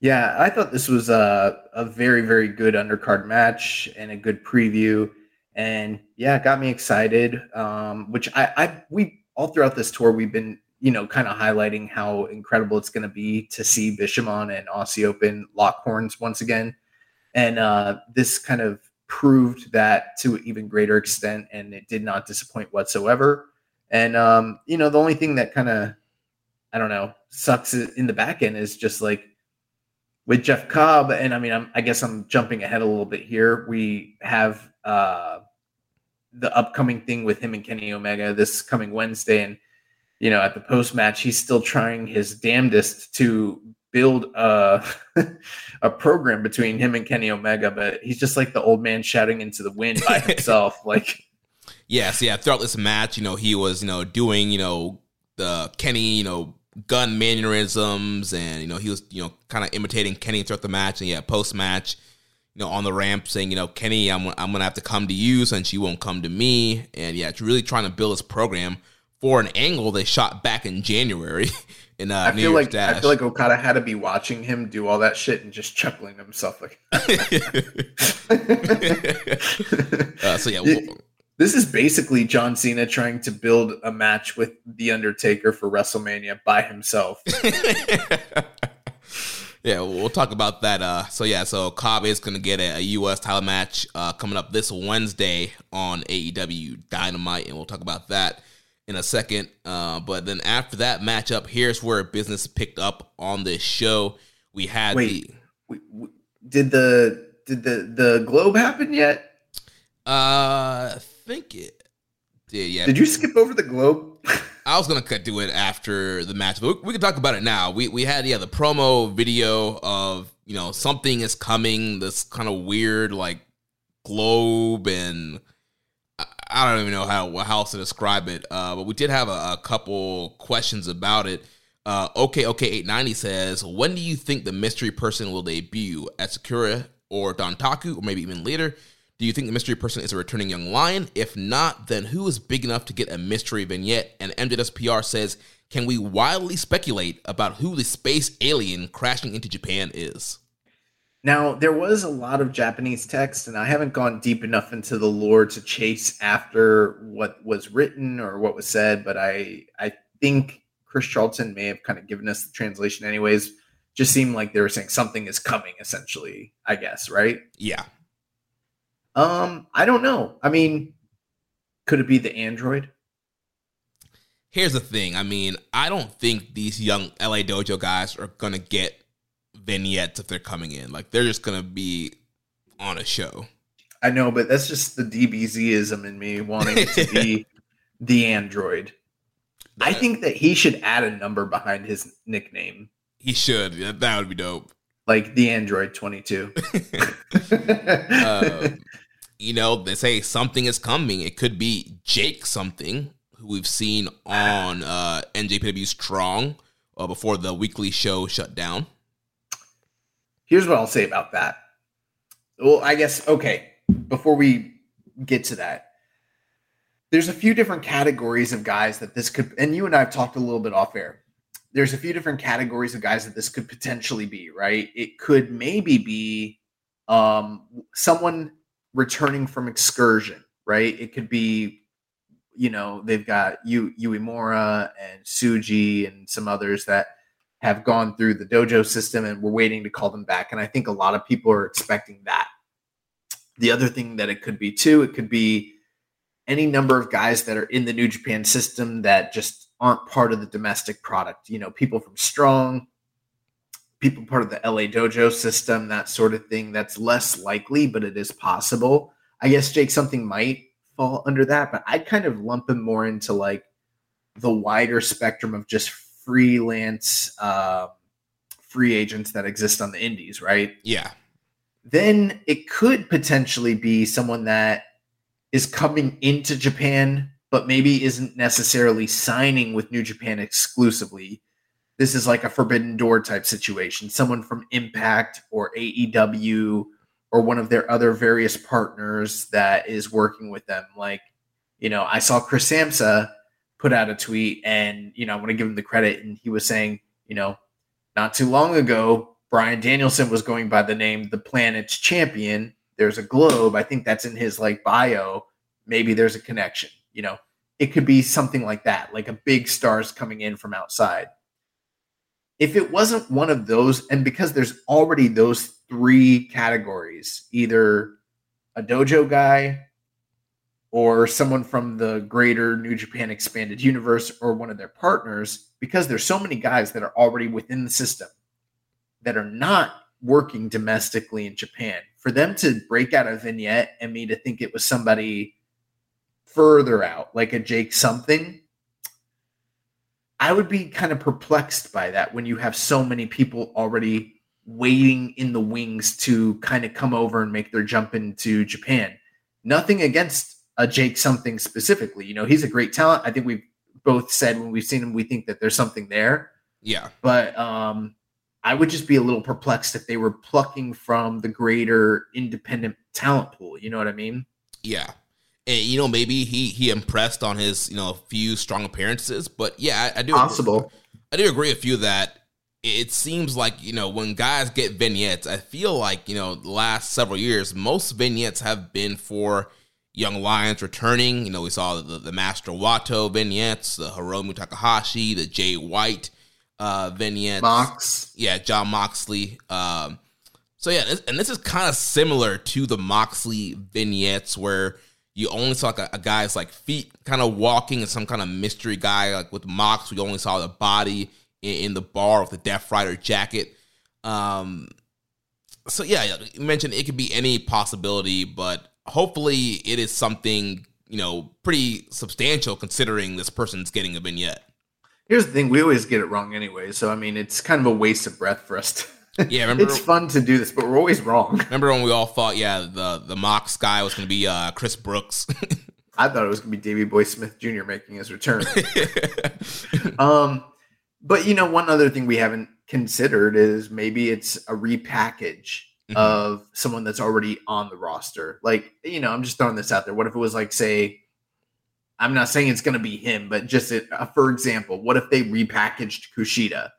[SPEAKER 4] Yeah, I thought this was a, a very, very good undercard match and a good preview. And yeah, it got me excited. Um, which I, I we all throughout this tour we've been, you know, kind of highlighting how incredible it's gonna be to see Bishamon and Aussie Open lock horns once again. And uh, this kind of proved that to an even greater extent, and it did not disappoint whatsoever. And um, you know, the only thing that kind of I don't know sucks in the back end is just like with Jeff Cobb, and I mean, I'm, i guess I'm jumping ahead a little bit here. We have uh, the upcoming thing with him and Kenny Omega this coming Wednesday, and you know, at the post match, he's still trying his damnedest to build a *laughs* a program between him and Kenny Omega, but he's just like the old man shouting into the wind by *laughs* himself. like,
[SPEAKER 3] yes, yeah. Throughout this match, you know, he was, you know, doing, you know, the Kenny, you know, gun mannerisms, and you know, he was, you know, kind of imitating Kenny throughout the match, and yeah, post match. You know, on the ramp, saying, you know, Kenny, I'm, I'm gonna have to come to you since you won't come to me, and yeah, it's really trying to build this program for an angle they shot back in January *laughs* in uh,
[SPEAKER 4] I
[SPEAKER 3] New
[SPEAKER 4] feel
[SPEAKER 3] Year's
[SPEAKER 4] like
[SPEAKER 3] Dash.
[SPEAKER 4] I feel like Okada had to be watching him do all that shit and just chuckling himself like. *laughs* *laughs*
[SPEAKER 3] uh, so yeah,
[SPEAKER 4] this is basically John Cena trying to build a match with the Undertaker for WrestleMania by himself. *laughs*
[SPEAKER 3] yeah, we'll talk about that. Uh, so yeah, so Cobb is going to get a, a, U.S. title match uh, coming up this Wednesday on AEW Dynamite, and we'll talk about that in a second. Uh, but then after that matchup, here's where business picked up on this show. We had
[SPEAKER 4] Wait, the. We, we, did the did the the globe happen yet?
[SPEAKER 3] Uh, I think it did. Yeah.
[SPEAKER 4] Did you skip over the globe?
[SPEAKER 3] I was gonna cut to it after the match, but we, we can talk about it now. We we had yeah the promo video of you know something is coming. This kind of weird like globe and I don't even know how how else to describe it. Uh, but we did have a, a couple questions about it. Uh, okay, okay, eight ninety says, when do you think the mystery person will debut at Sakura or Dontaku, or maybe even later? Do you think the mystery person is a returning young lion? If not, then who is big enough to get a mystery vignette? And MJSPR says, can we wildly speculate about who the space alien crashing into Japan is?
[SPEAKER 4] Now, there was a lot of Japanese text, and I haven't gone deep enough into the lore to chase after what was written or what was said, but I I think Chris Charlton may have kind of given us the translation anyways. Just seemed like they were saying something is coming, essentially, I guess, right?
[SPEAKER 3] Yeah.
[SPEAKER 4] Um, I don't know. I mean, could it be the android?
[SPEAKER 3] Here's the thing. I mean, I don't think these young LA Dojo guys are gonna get vignettes if they're coming in. Like they're just gonna be on a show.
[SPEAKER 4] I know, but that's just the DBZism in me wanting it to be *laughs* the android. I think that he should add a number behind his nickname.
[SPEAKER 3] He should. Yeah, that would be dope.
[SPEAKER 4] Like the Android 22.
[SPEAKER 3] uh, *laughs* you know, they say something is coming. It could be Jake something, who we've seen on uh, NJPW Strong uh, before the weekly show shut down.
[SPEAKER 4] Here's what I'll say about that. Well, I guess, okay, before we get to that, there's a few different categories of guys that this could, and you and I have talked a little bit off air. There's a few different categories of guys that this could potentially be, right? It could maybe be um, someone returning from excursion, right? It could be, you know, they've got Yu Uemura and Tsuji and some others that have gone through the dojo system and we're waiting to call them back. And I think a lot of people are expecting that. The other thing that it could be too, it could be any number of guys that are in the New Japan system that just aren't part of the domestic product. You know, people from Strong, people part of the LA Dojo system, that sort of thing. That's less likely, but it is possible. I guess Jake something might fall under that, but I kind of lump him more into like the wider spectrum of just freelance uh, free agents that exist on the indies, right?
[SPEAKER 3] Yeah.
[SPEAKER 4] Then it could potentially be someone that is coming into Japan but maybe isn't necessarily signing with New Japan exclusively. This is like a forbidden door type situation. Someone from Impact or AEW or one of their other various partners that is working with them. Like, you know, I saw Chris Samsa put out a tweet and, you know, I want to give him the credit. And he was saying, you know, not too long ago, Bryan Danielson was going by the name the planet's champion. There's a globe. I think that's in his like bio. Maybe there's a connection, you know. It could be something like that, like a big stars coming in from outside. If it wasn't one of those, and because there's already those three categories either a dojo guy or someone from the greater New Japan expanded universe or one of their partners, because there's so many guys that are already within the system that are not working domestically in Japan, for them to break out a vignette and me to think it was somebody further out, like a Jake something, I would be kind of perplexed by that when you have so many people already waiting in the wings to kind of come over and make their jump into Japan. Nothing against a Jake something specifically. You know, he's a great talent. I think we've both said when we've seen him, we think that there's something there.
[SPEAKER 3] Yeah.
[SPEAKER 4] But um I would just be a little perplexed if they were plucking from the greater independent talent pool. You know what I mean?
[SPEAKER 3] Yeah. And you know, maybe he he impressed on his, you know, a few strong appearances, but yeah, I, I do
[SPEAKER 4] possible.
[SPEAKER 3] Agree, I do agree with you that it seems like, you know, when guys get vignettes, I feel like, you know, the last several years, most vignettes have been for young lions returning. You know, we saw the, the Master Wato vignettes, the Hiromu Takahashi, the Jay White uh, vignettes.
[SPEAKER 4] Mox.
[SPEAKER 3] Yeah, Jon Moxley. Um, so yeah, this, and this is kind of similar to the Moxley vignettes where you only saw like a, a, guy's like feet kind of walking and some kind of mystery guy. Like with Mox, we only saw the body in, in the bar with the Death Rider jacket. Um, so yeah, you mentioned it could be any possibility, but hopefully it is something you know pretty substantial considering this person's getting a vignette.
[SPEAKER 4] Here's the thing: we always get it wrong anyway. So I mean, it's kind of a waste of breath for us. To,
[SPEAKER 3] yeah, *laughs* remember,
[SPEAKER 4] it's fun to do this, but we're always wrong. *laughs*
[SPEAKER 3] Remember when we all thought, yeah, the the Mox guy was going to be uh, Chris Brooks. *laughs*
[SPEAKER 4] I thought it was going to be Davey Boy Smith Jr. making his return. um, but you know, one other thing we haven't considered is maybe it's a repackage mm-hmm. of someone that's already on the roster. Like, you know, I'm just throwing this out there. What if it was like, say, I'm not saying it's going to be him, but just it, uh, for example, what if they repackaged Kushida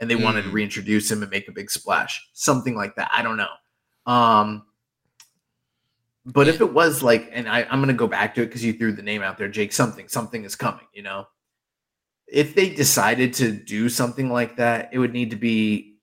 [SPEAKER 4] and they mm. wanted to mm. reintroduce him and make a big splash, something like that? I don't know. Um, but if it was like, and I, I'm going to go back to it because you threw the name out there, Jake. Something, something is coming. You know, if they decided to do something like that, it would need to be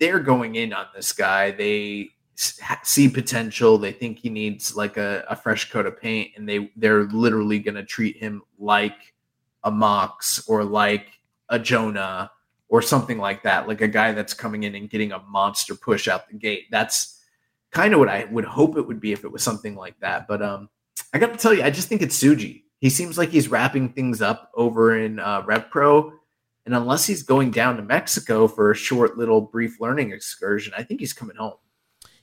[SPEAKER 4] they're going in on this guy. They see potential. They think he needs like a, a fresh coat of paint, and they they're literally going to treat him like a Mox or like a Jonah or something like that, like a guy that's coming in and getting a monster push out the gate. That's kind of what I would hope it would be if it was something like that. But um, I got to tell you, I just think it's Tsuji. He seems like he's wrapping things up over in uh, Rev Pro. And unless he's going down to Mexico for a short little brief learning excursion, I think he's coming home.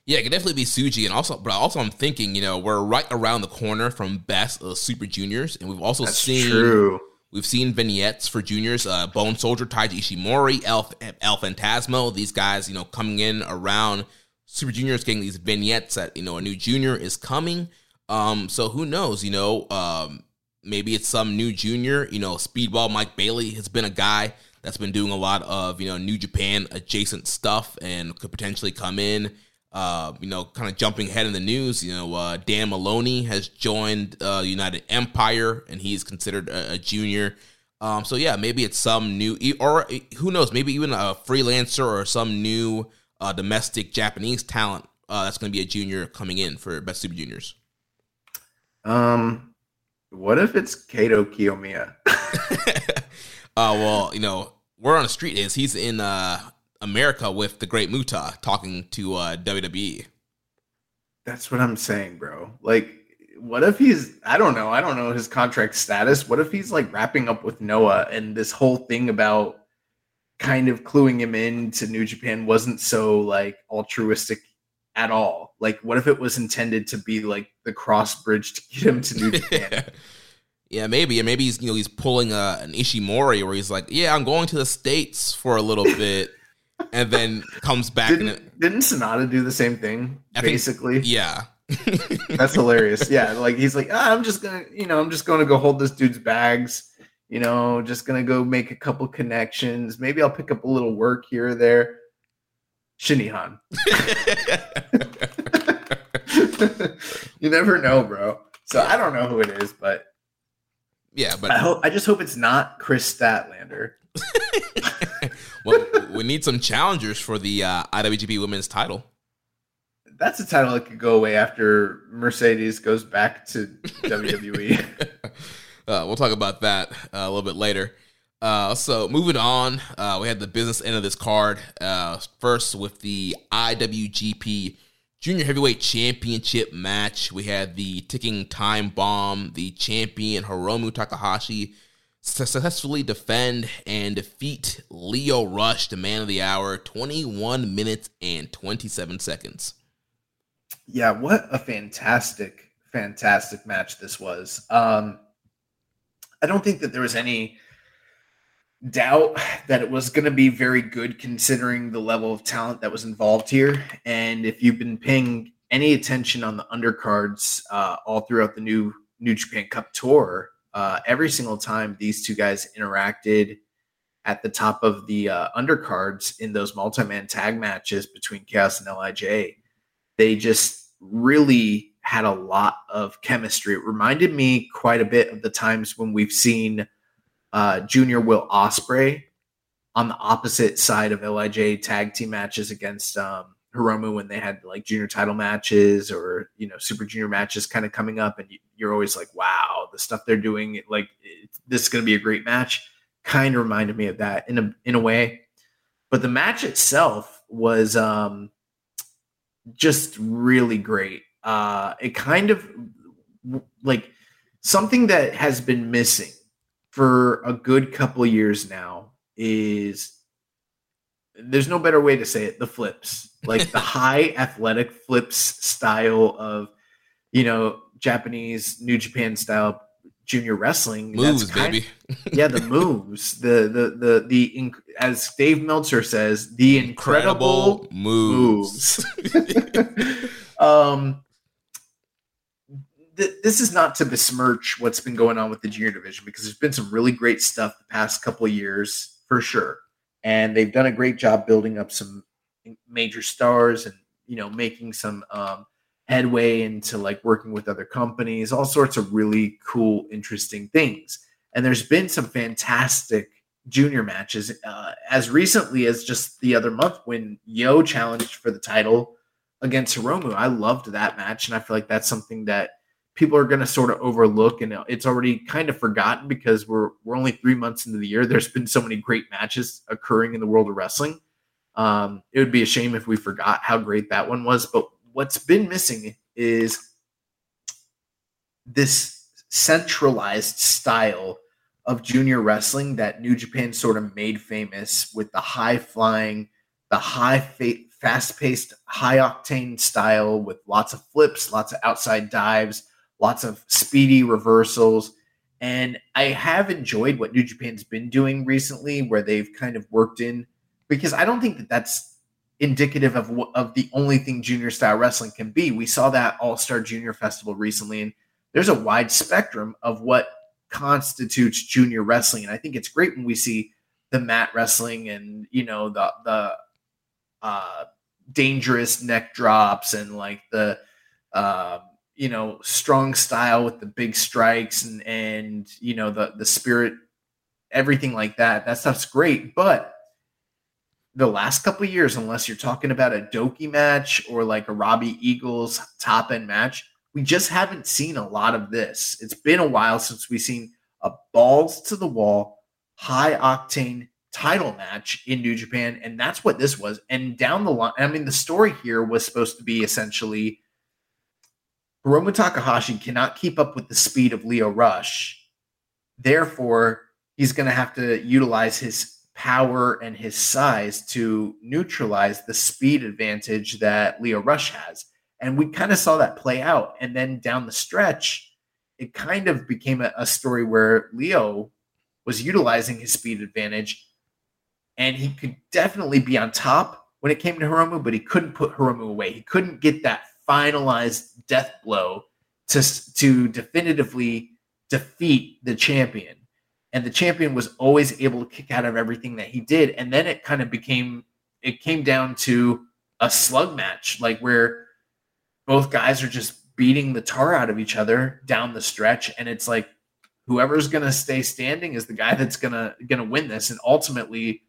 [SPEAKER 3] Yeah, it could definitely be Tsuji, and also, but also I'm thinking, you know, we're right around the corner from Best of Super Juniors, and we've also
[SPEAKER 4] That's
[SPEAKER 3] seen
[SPEAKER 4] true.
[SPEAKER 3] We've seen vignettes for juniors, uh, Bone Soldier, Taiji Ishimori, Elf, El Phantasmo. These guys, you know, coming in around Super Juniors, getting these vignettes that you know a new junior is coming. Um, so who knows? You know, um, maybe it's some new junior. You know, Speedball Mike Bailey has been a guy that's been doing a lot of you know New Japan adjacent stuff and could potentially come in uh, you know, kind of jumping ahead in the news, you know, uh, Dan Moloney has joined uh, United Empire, and he's considered a, a junior. Um, so yeah, maybe it's some new, or who knows, maybe even a freelancer or some new uh, domestic Japanese talent uh, that's going to be a junior coming in for Best Super Juniors.
[SPEAKER 4] Um, what if it's Kaito Kiyomiya? *laughs*
[SPEAKER 3] uh, well, you know, where on the street is he's in uh America with the Great Muta talking to uh, WWE.
[SPEAKER 4] That's what I'm saying, bro. Like, what if he's? I don't know. I don't know his contract status. What if he's like wrapping up with Noah and this whole thing about kind of cluing him in to New Japan wasn't so like altruistic at all. Like, what if it was intended to be like the cross bridge to get him to New *laughs* Japan?
[SPEAKER 3] Yeah, maybe, and maybe he's you know he's pulling a, an Ishimori where he's like, "Yeah, I'm going to the states for a little *laughs* bit," and then comes back.
[SPEAKER 4] Didn't,
[SPEAKER 3] and
[SPEAKER 4] didn't Sanada do the same thing?
[SPEAKER 3] I think-
[SPEAKER 4] basically,
[SPEAKER 3] yeah, *laughs*
[SPEAKER 4] that's hilarious. Yeah, like he's like, ah, I'm just gonna, you know, I'm just gonna go hold this dude's bags. You know, just gonna go make a couple connections. Maybe I'll pick up a little work here or there. Shin Nihon. *laughs* you never know, bro. So I don't know who it is, but
[SPEAKER 3] yeah, but
[SPEAKER 4] I hope I just hope it's not Kris Statlander. *laughs*
[SPEAKER 3] well, we need some challengers for the uh, IWGP Women's Title.
[SPEAKER 4] That's a title that could go away after Mercedes goes back to. WWE. *laughs*
[SPEAKER 3] Uh, we'll talk about that uh, a little bit later. Uh, so moving on, uh, we had the business end of this card. Uh, first with the IWGP Junior Heavyweight Championship match, we had the ticking time bomb. The champion Hiromu Takahashi successfully defend and defeat Lio Rush, the man of the hour, 21 minutes and 27 seconds.
[SPEAKER 4] yeah, what a fantastic, fantastic match this was. Um, I don't think that there was any doubt that it was going to be very good considering the level of talent that was involved here. And if you've been paying any attention on the undercards uh, all throughout the new New Japan Cup tour, uh, every single time these two guys interacted at the top of the uh, undercards in those multi-man tag matches between Chaos and Lij, they just really had a lot of chemistry. It reminded me quite a bit of the times when we've seen uh, Junior Will Ospreay on the opposite side of Lij tag team matches against um, Hiromu when they had like junior title matches or you know super junior matches kind of coming up, and you, you're always like, wow, the stuff they're doing, like this is going to be a great match. Kind of reminded me of that in a in a way, but the match itself was um, just really great. Uh, it kind of like something that has been missing for a good couple years now is there's no better way to say it the flips like the high athletic flips style of you know japanese new japan style junior wrestling
[SPEAKER 3] Moves, baby. *laughs*
[SPEAKER 4] yeah the moves the the the the inc- as dave meltzer says the incredible,
[SPEAKER 3] moves. *laughs*
[SPEAKER 4] um th- this is not to besmirch what's been going on with the junior division because there's been some really great stuff the past couple of years for sure and they've done a great job building up some major stars and you know making some um headway into like working with other companies all sorts of really cool interesting things and there's been some fantastic junior matches uh, as recently as just the other month when yo challenged for the title against Hiromu. I loved that match, and I feel like that's something that people are going to sort of overlook, and it's already kind of forgotten because we're we're only three months into the year. There's been so many great matches occurring in the world of wrestling. Um, it would be a shame if we forgot how great that one was. But what's been missing is this centralized style of junior wrestling that New Japan sort of made famous with the high flying, the high fa- fast paced, high octane style with lots of flips, lots of outside dives, lots of speedy reversals. And I have enjoyed what New Japan's been doing recently, where they've kind of worked in, because I don't think that that's indicative of of the only thing junior style wrestling can be. We saw that All Star Junior Festival recently, and there's a wide spectrum of what constitutes junior wrestling. And I think it's great when we see the mat wrestling and you know the the uh, dangerous neck drops and like the uh, you know strong style with the big strikes and and you know the the spirit everything like that that stuff's great but the last couple of years unless you're talking about a douki match or like a robbie eagles top end match we just haven't seen a lot of this it's been a while since we've seen a balls to the wall high octane title match in New Japan, and that's what this was. And down the line, I mean, the story here was supposed to be essentially Hiromu Takahashi cannot keep up with the speed of Lio Rush. Therefore, he's going to have to utilize his power and his size to neutralize the speed advantage that Lio Rush has. And we kind of saw that play out. And then down the stretch, it kind of became a, a story where Lio was utilizing his speed advantage and he could definitely be on top when it came to Hiromu, but he couldn't put Hiromu away. He couldn't get that finalized death blow to, to definitively defeat the champion. And the champion was always able to kick out of everything that he did. And then it kind of became, it came down to a slug match, like where both guys are just beating the tar out of each other down the stretch. And it's like, whoever's going to stay standing is the guy that's going to, going to win this. And ultimately,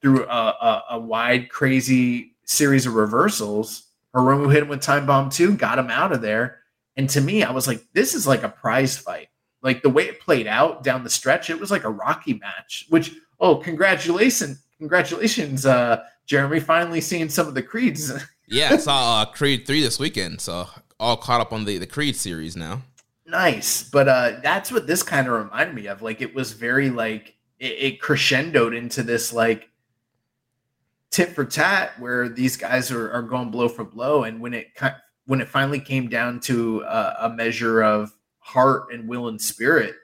[SPEAKER 4] through a, a, a, wide, crazy series of reversals, Hiromu hit him with time bomb two, got him out of there. And to me, I was like, this is like a prize fight. Like the way it played out down the stretch, it was like a Rocky match. Which, oh, congratulations, congratulations, uh, Jeremy, finally seeing some of the creeds. *laughs*
[SPEAKER 3] yeah, I saw uh, Creed three this weekend, so all caught up on the the Creed series now.
[SPEAKER 4] Nice, but uh, that's what this kind of reminded me of. Like it was very like it, it crescendoed into this like tit for tat where these guys are, are going blow for blow and when it when it finally came down to a, a measure of heart and will and spirit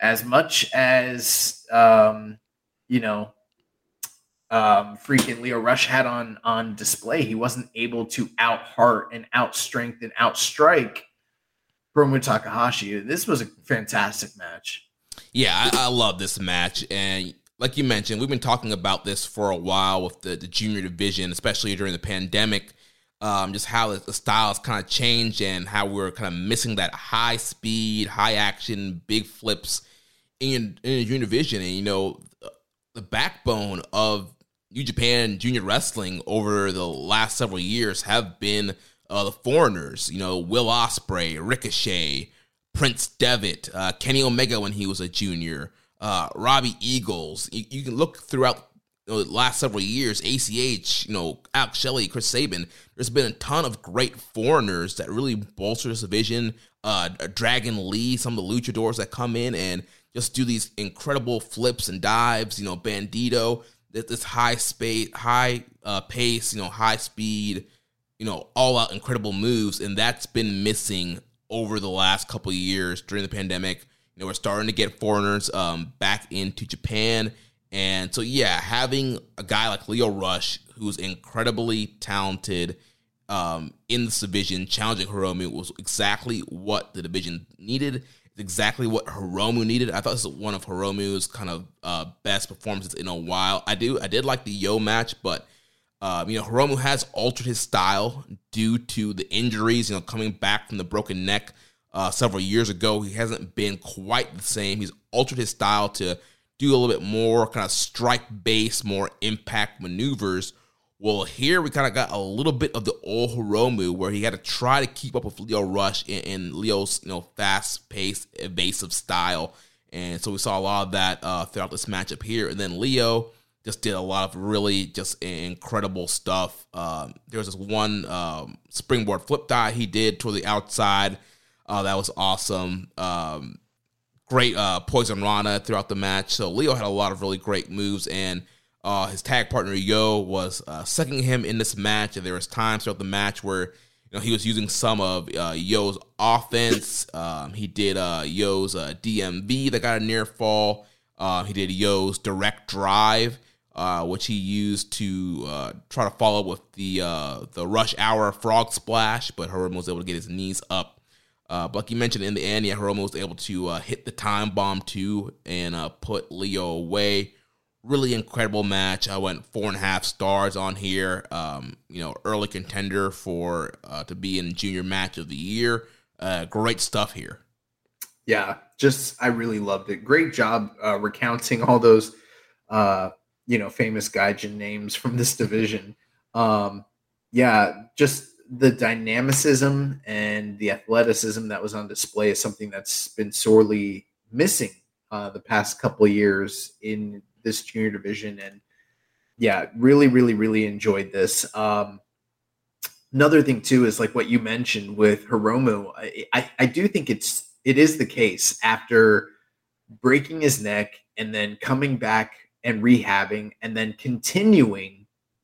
[SPEAKER 4] as much as um you know um freaking lio rush had on on display he wasn't able to out heart and out strength and out strike Hiromu Takahashi. This was a fantastic match.
[SPEAKER 3] Yeah, I, I love this match, and like you mentioned, we've been talking about this for a while with the, the junior division, especially during the pandemic. Um, just how the, styles kind of changed and how we're kind of missing that high speed, high action, big flips in in division. And you know, the backbone of New Japan Junior Wrestling over the last several years have been uh, the foreigners. You know, Will Ospreay, Ricochet, Prince Devitt, uh, Kenny Omega when he was a junior uh, Robbie Eagles. You, you, can look throughout know, the last several years, ACH, you know, Alex Shelley, Chris Sabin, There's been a ton of great foreigners that really bolster this division. Uh, Dragon Lee, some of the luchadors that come in and just do these incredible flips and dives. You know, Bandito, this high speed, high uh, pace, you know, high speed, you know, all out incredible moves, and that's been missing over the last couple years during the pandemic you know, we're starting to get foreigners um, back into Japan. And so, yeah, having a guy like Lio Rush, who's incredibly talented um, in this division, challenging Hiromu was exactly what the division needed. Exactly what Hiromu needed. I thought this was one of Hiromu's kind of uh, best performances in a while. I do, I did like the Yo match, but um, you know, Hiromu has altered his style due to the injuries. You know, coming back from the broken neck uh, several years ago. He hasn't been quite the same. He's altered his style to do a little bit more kind of strike base, more impact maneuvers. Well, here we kind of got a little bit of the old Hiromu where he had to try to keep up with Lio Rush in Lio's you know fast paced, evasive style. And so we saw a lot of that uh, throughout this matchup here. And then Lio just did a lot of really just incredible stuff. Um, there was this one um, springboard flip die he did toward the outside uh, that was awesome. Um, great uh, poison rana throughout the match. So Lio had a lot of really great moves, and uh, his tag partner Yo was uh, sucking him in this match. And there was times throughout the match where you know he was using some of uh, Yo's offense. Um, he did uh, Yo's uh, DMV that got a near fall. He did Yo's direct drive. Which he used to try to follow up with the the rush hour frog splash, but Hiromu was able to get his knees up uh, but you mentioned in the end, Hiromu was able to uh, hit the time bomb too and uh, put Lio away. Really incredible match. I went four and a half stars on here. Um, you know, early contender for uh, to be in junior match of the year. Uh, great stuff here.
[SPEAKER 4] Yeah, just I really loved it. Great job uh, recounting all those, you know, famous gaijin names from this division. Um, yeah, just the dynamicism and the athleticism that was on display is something that's been sorely missing uh, the past couple years in this junior division. And yeah, really, really, really enjoyed this. Um, another thing too is like what you mentioned with Hiromu. I, I, I do think it's it is the case after breaking his neck and then coming back and rehabbing and then continuing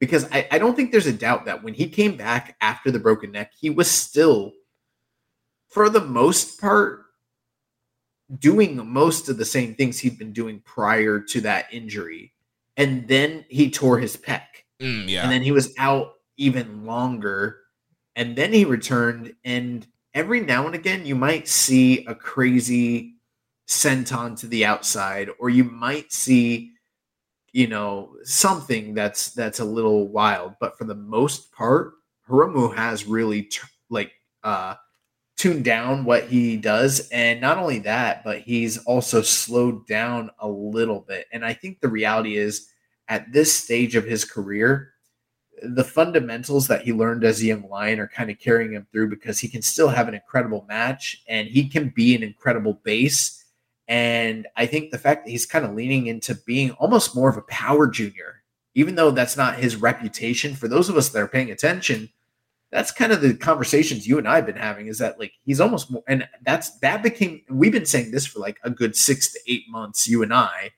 [SPEAKER 4] because I, I don't think there's a doubt that when he came back after the broken neck, he was still for the most part, doing most of the same things he'd been doing prior to that injury. And then he tore his pec.
[SPEAKER 3] Mm, yeah.
[SPEAKER 4] And then he was out even longer. And then he returned. And every now and again, you might see a crazy senton to the outside, or you might see, you know, something that's that's a little wild. But for the most part, Hiromu has really t- like uh tuned down what he does. And not only that, but he's also slowed down a little bit. And I think the reality is at this stage of his career, the fundamentals that he learned as a young lion are kind of carrying him through because he can still have an incredible match and he can be an incredible base. And I think the fact that he's kind of leaning into being almost more of a power junior, even though that's not his reputation, for those of us that are paying attention, that's kind of the conversations you and I have been having is that like he's almost more, and that's that became we've been saying this for like a good six to eight months, you and I.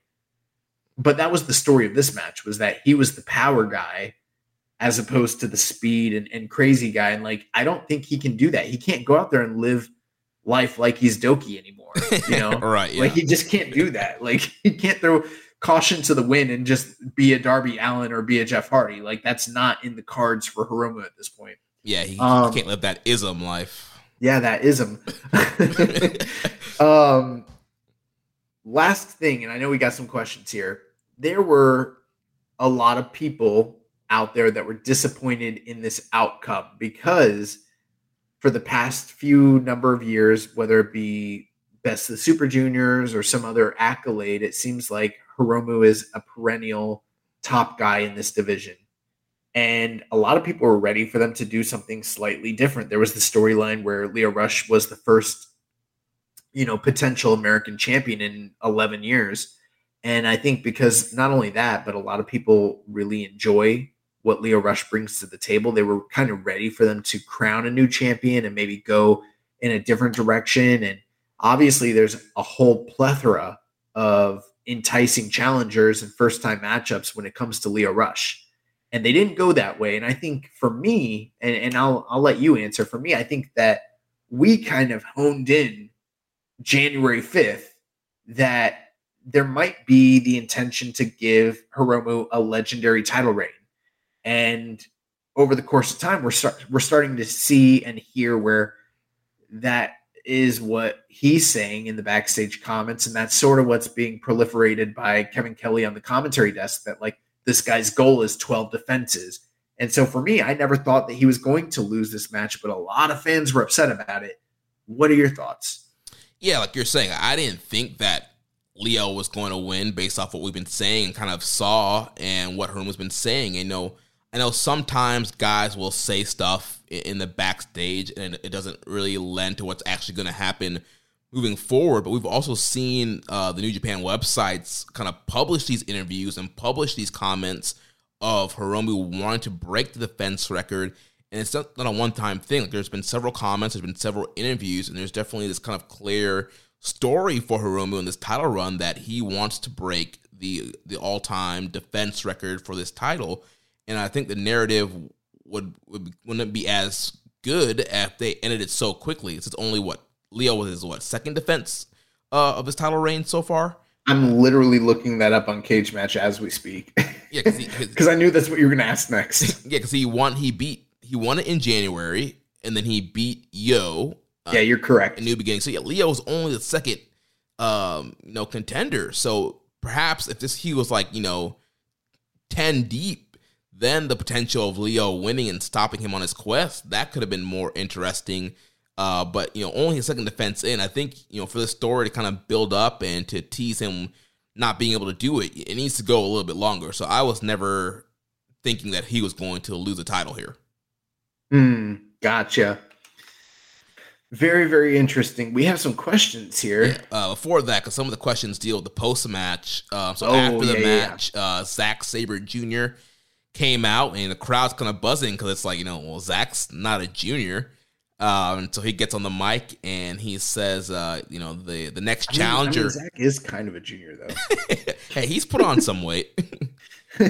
[SPEAKER 4] But that was the story of this match was that he was the power guy as opposed to the speed and, and crazy guy. And like I don't think he can do that. He can't go out there and live life like he's Douki anymore. You know? *laughs*
[SPEAKER 3] right. Yeah.
[SPEAKER 4] Like he just can't do that. Like *laughs* he can't throw caution to the wind and just be a Darby Allin or be a Jeff Hardy. Like that's not in the cards for Hiromu at this point.
[SPEAKER 3] Yeah, he,
[SPEAKER 4] Um,
[SPEAKER 3] he can't live that ism life.
[SPEAKER 4] Yeah, that ism. *laughs* um, last thing, and I know we got some questions here. There were a lot of people out there that were disappointed in this outcome because for the past few number of years, whether it be best of the Super Juniors or some other accolade, it seems like Hiromu is a perennial top guy in this division. And a lot of people were ready for them to do something slightly different. There was the storyline where Lio Rush was the first, you know, potential American champion in 11 years. And I think because not only that, but a lot of people really enjoy what Lio Rush brings to the table. They were kind of ready for them to crown a new champion and maybe go in a different direction. And obviously, there's a whole plethora of enticing challengers and first time matchups when it comes to Lio Rush and they didn't go that way. And I think for me, and, and I'll I'll let you answer. For me, I think that we kind of honed in January fifth that there might be the intention to give Hiromu a legendary title reign, and over the course of time, we're start we're starting to see and hear where that is what he's saying in the backstage comments, and that's sort of what's being proliferated by Kevin Kelly on the commentary desk. That like this guy's goal is 12 defenses. And so for me, I never thought that he was going to lose this match, but a lot of fans were upset about it. What are your thoughts?
[SPEAKER 3] Yeah, like you're saying, I didn't think that Lio was going to win based off what we've been saying and kind of saw and what Herm has been saying. And you know, I know sometimes guys will say stuff in the backstage and it doesn't really lend to what's actually going to happen moving forward. But we've also seen uh, the New Japan websites kind of publish these interviews and publish these comments of Hiromu wanting to break the defense record. And it's not, a one time thing. Like there's been several comments, there's been several interviews, and there's definitely this kind of clear story for Hiromu in this title run that he wants to break the the all time defense record for this title. And I think the narrative would, would wouldn't be as good if they ended it so quickly. It's only what Lio was his what second defense uh, of his title reign so far.
[SPEAKER 4] I'm literally looking that up on Cage Match as we speak.
[SPEAKER 3] Yeah, because *laughs*
[SPEAKER 4] I knew that's what you were going to ask next. *laughs*
[SPEAKER 3] yeah, because he won. He beat. He won it in January, and then he beat Yo. Uh,
[SPEAKER 4] yeah, you're correct.
[SPEAKER 3] A new beginning. So yeah, Lio was only the second, um, you know, contender. So perhaps if this he was like you know, ten deep, then the potential of Lio winning and stopping him on his quest that could have been more interesting. Uh, but you know, only his second defense in. I think you know for this story to kind of build up and to tease him not being able to do it, it needs to go a little bit longer. So I was never thinking that he was going to lose the title here.
[SPEAKER 4] Hmm, gotcha. Very, very interesting. We have some questions here.
[SPEAKER 3] Yeah, uh, before that, because some of the questions deal with the post match. Uh, so
[SPEAKER 4] Oh,
[SPEAKER 3] after the
[SPEAKER 4] yeah, yeah.
[SPEAKER 3] match, uh, Zack Sabre Jr. came out, and the crowd's kind of buzzing because it's like you know, well, Zack's not a junior. Um, so he gets on the mic and he says, uh, you know, the the next
[SPEAKER 4] I mean- I mean,
[SPEAKER 3] challenger.
[SPEAKER 4] Zack is kind of a junior, though. *laughs*
[SPEAKER 3] hey, he's put on some weight. *laughs*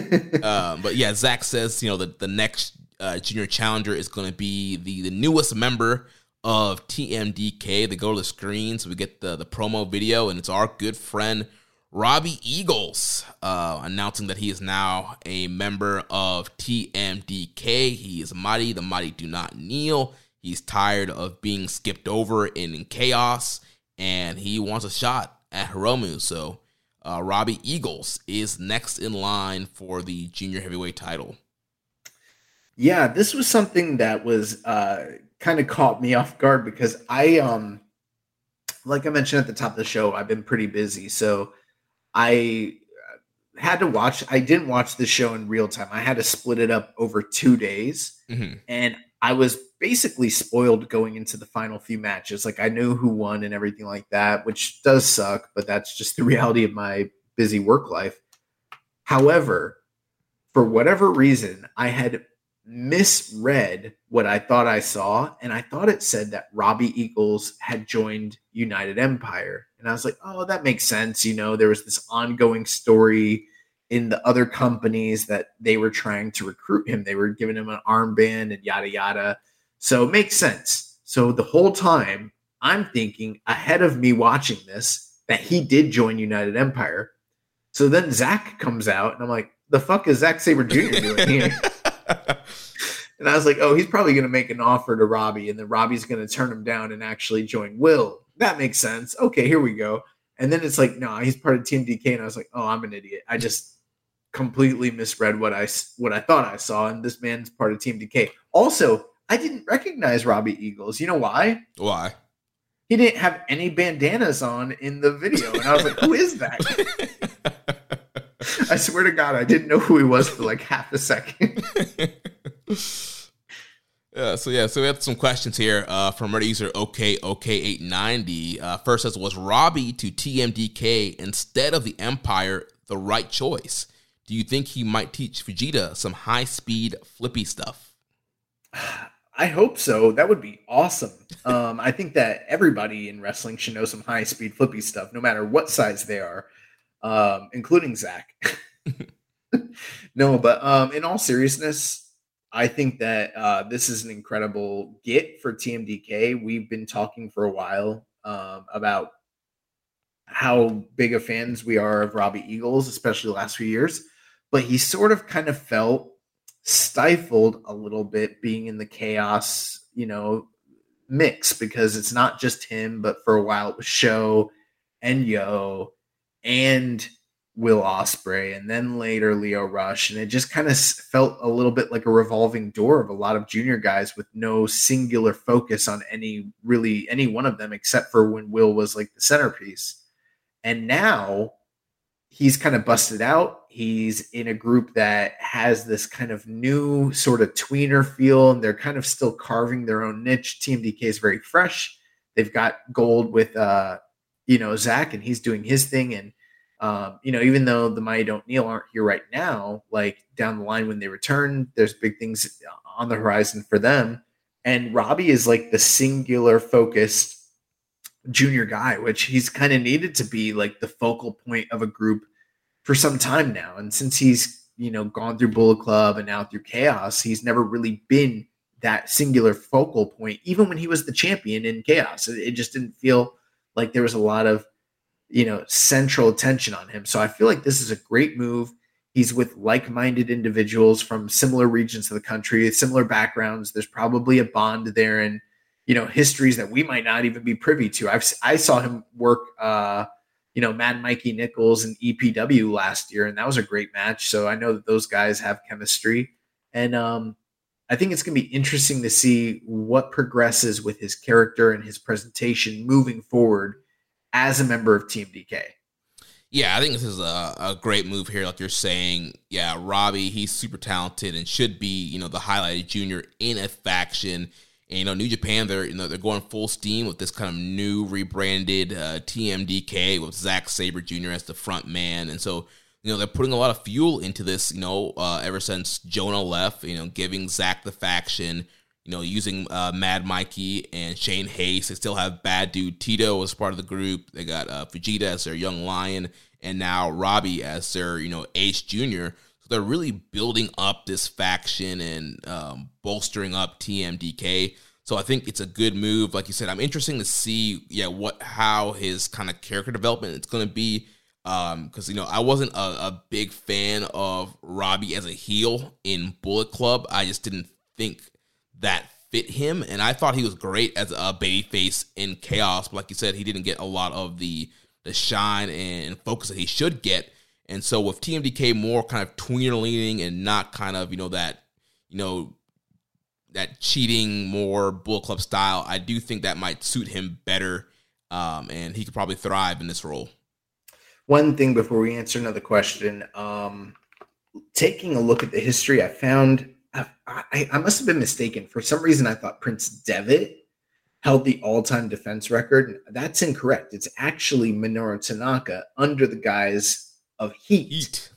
[SPEAKER 3] um, but yeah, Zack says, you know, the, the next uh, junior challenger is going to be the, the newest member of TMDK. They go to the screen, so we get the, the promo video, and it's our good friend Robbie Eagles uh, announcing that he is now a member of TMDK. He is mighty. The mighty do not kneel. He's tired of being skipped over in, chaos, and he wants a shot at Hiromu. So uh, Robbie Eagles is next in line for the junior heavyweight title.
[SPEAKER 4] Yeah, this was something that was uh, kind of caught me off guard because I, um, like I mentioned at the top of the show, I've been pretty busy, so I had to watch. I didn't watch the show in real time. I had to split it up over two days, mm-hmm. and I was basically spoiled going into the final few matches. Like I knew who won and everything like that, which does suck, but that's just the *laughs* reality of my busy work life. However, for whatever reason, I had misread what I thought I saw, and I thought it said that Robbie Eagles had joined United Empire. And I was like, oh, that makes sense. You know, there was this ongoing story in the other companies that they were trying to recruit him. They were giving him an armband and yada yada. So it makes sense. So the whole time I'm thinking ahead of me watching this that he did join United Empire. So then Zack comes out and I'm like, the fuck is Zack Sabre Jr. doing here? *laughs* and I was like, oh, he's probably going to make an offer to Robbie, and then Robbie's going to turn him down and actually join Will. That makes sense. Okay, here we go. And then it's like, no, he's part of Team DK, and I was like, oh, I'm an idiot. I just completely misread what I what I thought I saw, and this man's part of Team DK. Also, I didn't recognize Robbie Eagles. You know why?
[SPEAKER 3] Why?
[SPEAKER 4] He didn't have any bandanas on in the video, and I was like, who is that? *laughs* I swear to God, I didn't know who he was for like half a second. *laughs*
[SPEAKER 3] yeah, so yeah, so we have some questions here uh, from Reddit user OK OK eight ninety. Uh, first says, was Robbie to TMDK instead of the Empire the right choice? Do you think he might teach Fujita some high speed flippy stuff? *sighs*
[SPEAKER 4] I hope so. That would be awesome. *laughs* Um, I think that everybody in wrestling should know some high speed flippy stuff, no matter what size they are um, including Zack. *laughs* *laughs* no, but um, in all seriousness, I think that uh, this is an incredible get for TMDK. We've been talking for a while um, about how big of fans we are of Robbie Eagles, especially the last few years. But he sort of kind of felt stifled a little bit being in the chaos, you know, mix because it's not just him, but for a while it was SHO and YOH and Will Ospreay, and then later Lio Rush, and it just kind of felt a little bit like a revolving door of a lot of junior guys with no singular focus on any really any one of them, except for when Will was like the centerpiece. And now he's kind of busted out. He's in a group that has this kind of new sort of tweener feel, and they're kind of still carving their own niche. TMDK is very fresh. They've got gold with uh, you know, Zack, and he's doing his thing. And, um, you know, even though the Mighty Don't Kneel aren't here right now, like down the line when they return, there's big things on the horizon for them. And Robbie is like the singular focused junior guy, which he's kind of needed to be like the focal point of a group for some time now. And since he's, you know, gone through Bullet Club and now through Chaos, he's never really been that singular focal point, even when he was the champion in Chaos. It just didn't feel like there was a lot of, you know, central attention on him. So I feel like this is a great move. He's with like minded individuals from similar regions of the country, similar backgrounds. There's probably a bond there and, you know, histories that we might not even be privy to. I've, I saw him work, uh, you know, Mad Mikey Nicholls and EPW last year, and that was a great match. So I know that those guys have chemistry. And um, I think it's going to be interesting to see what progresses with his character and his presentation moving forward as a member of Team DK.
[SPEAKER 3] Yeah, I think this is a, a great move here. Like you're saying, yeah, Robbie, he's super talented and should be, you know, the highlighted junior in a faction. And you know, New Japan, they're you know they're going full steam with this kind of new rebranded uh, TMDK with Zack Sabre Jr. as the front man, and so you know, they're putting a lot of fuel into this, you know, uh, ever since Jonah left, you know, giving Zack the faction, you know, using uh, Mad Mikey and Shane Haste. They still have Bad Dude Tito as part of the group. They got uh, Fujita as their young lion, and now Robbie as their, you know, Ace Jr. So they're really building up this faction and um, bolstering up TMDK. So I think it's a good move. Like you said, I'm interested to see, yeah, what how his kind of character development it's going to be. Um, because you know I wasn't a, a big fan of Robbie as a heel in Bullet Club. I just didn't think that fit him, and I thought he was great as a babyface in Chaos. But like you said, he didn't get a lot of the the shine and focus that he should get. And so with TMDK more kind of tweener leaning and not kind of you know that you know that cheating more Bull Club style, I do think that might suit him better, um, and he could probably thrive in this role.
[SPEAKER 4] One thing before we answer another question, um, taking a look at the history, I found I, I, I must have been mistaken. For some reason, I thought Prince Devitt held the all-time defense record. That's incorrect. It's actually Minoru Tanaka under the guise of Heat.
[SPEAKER 3] Heat.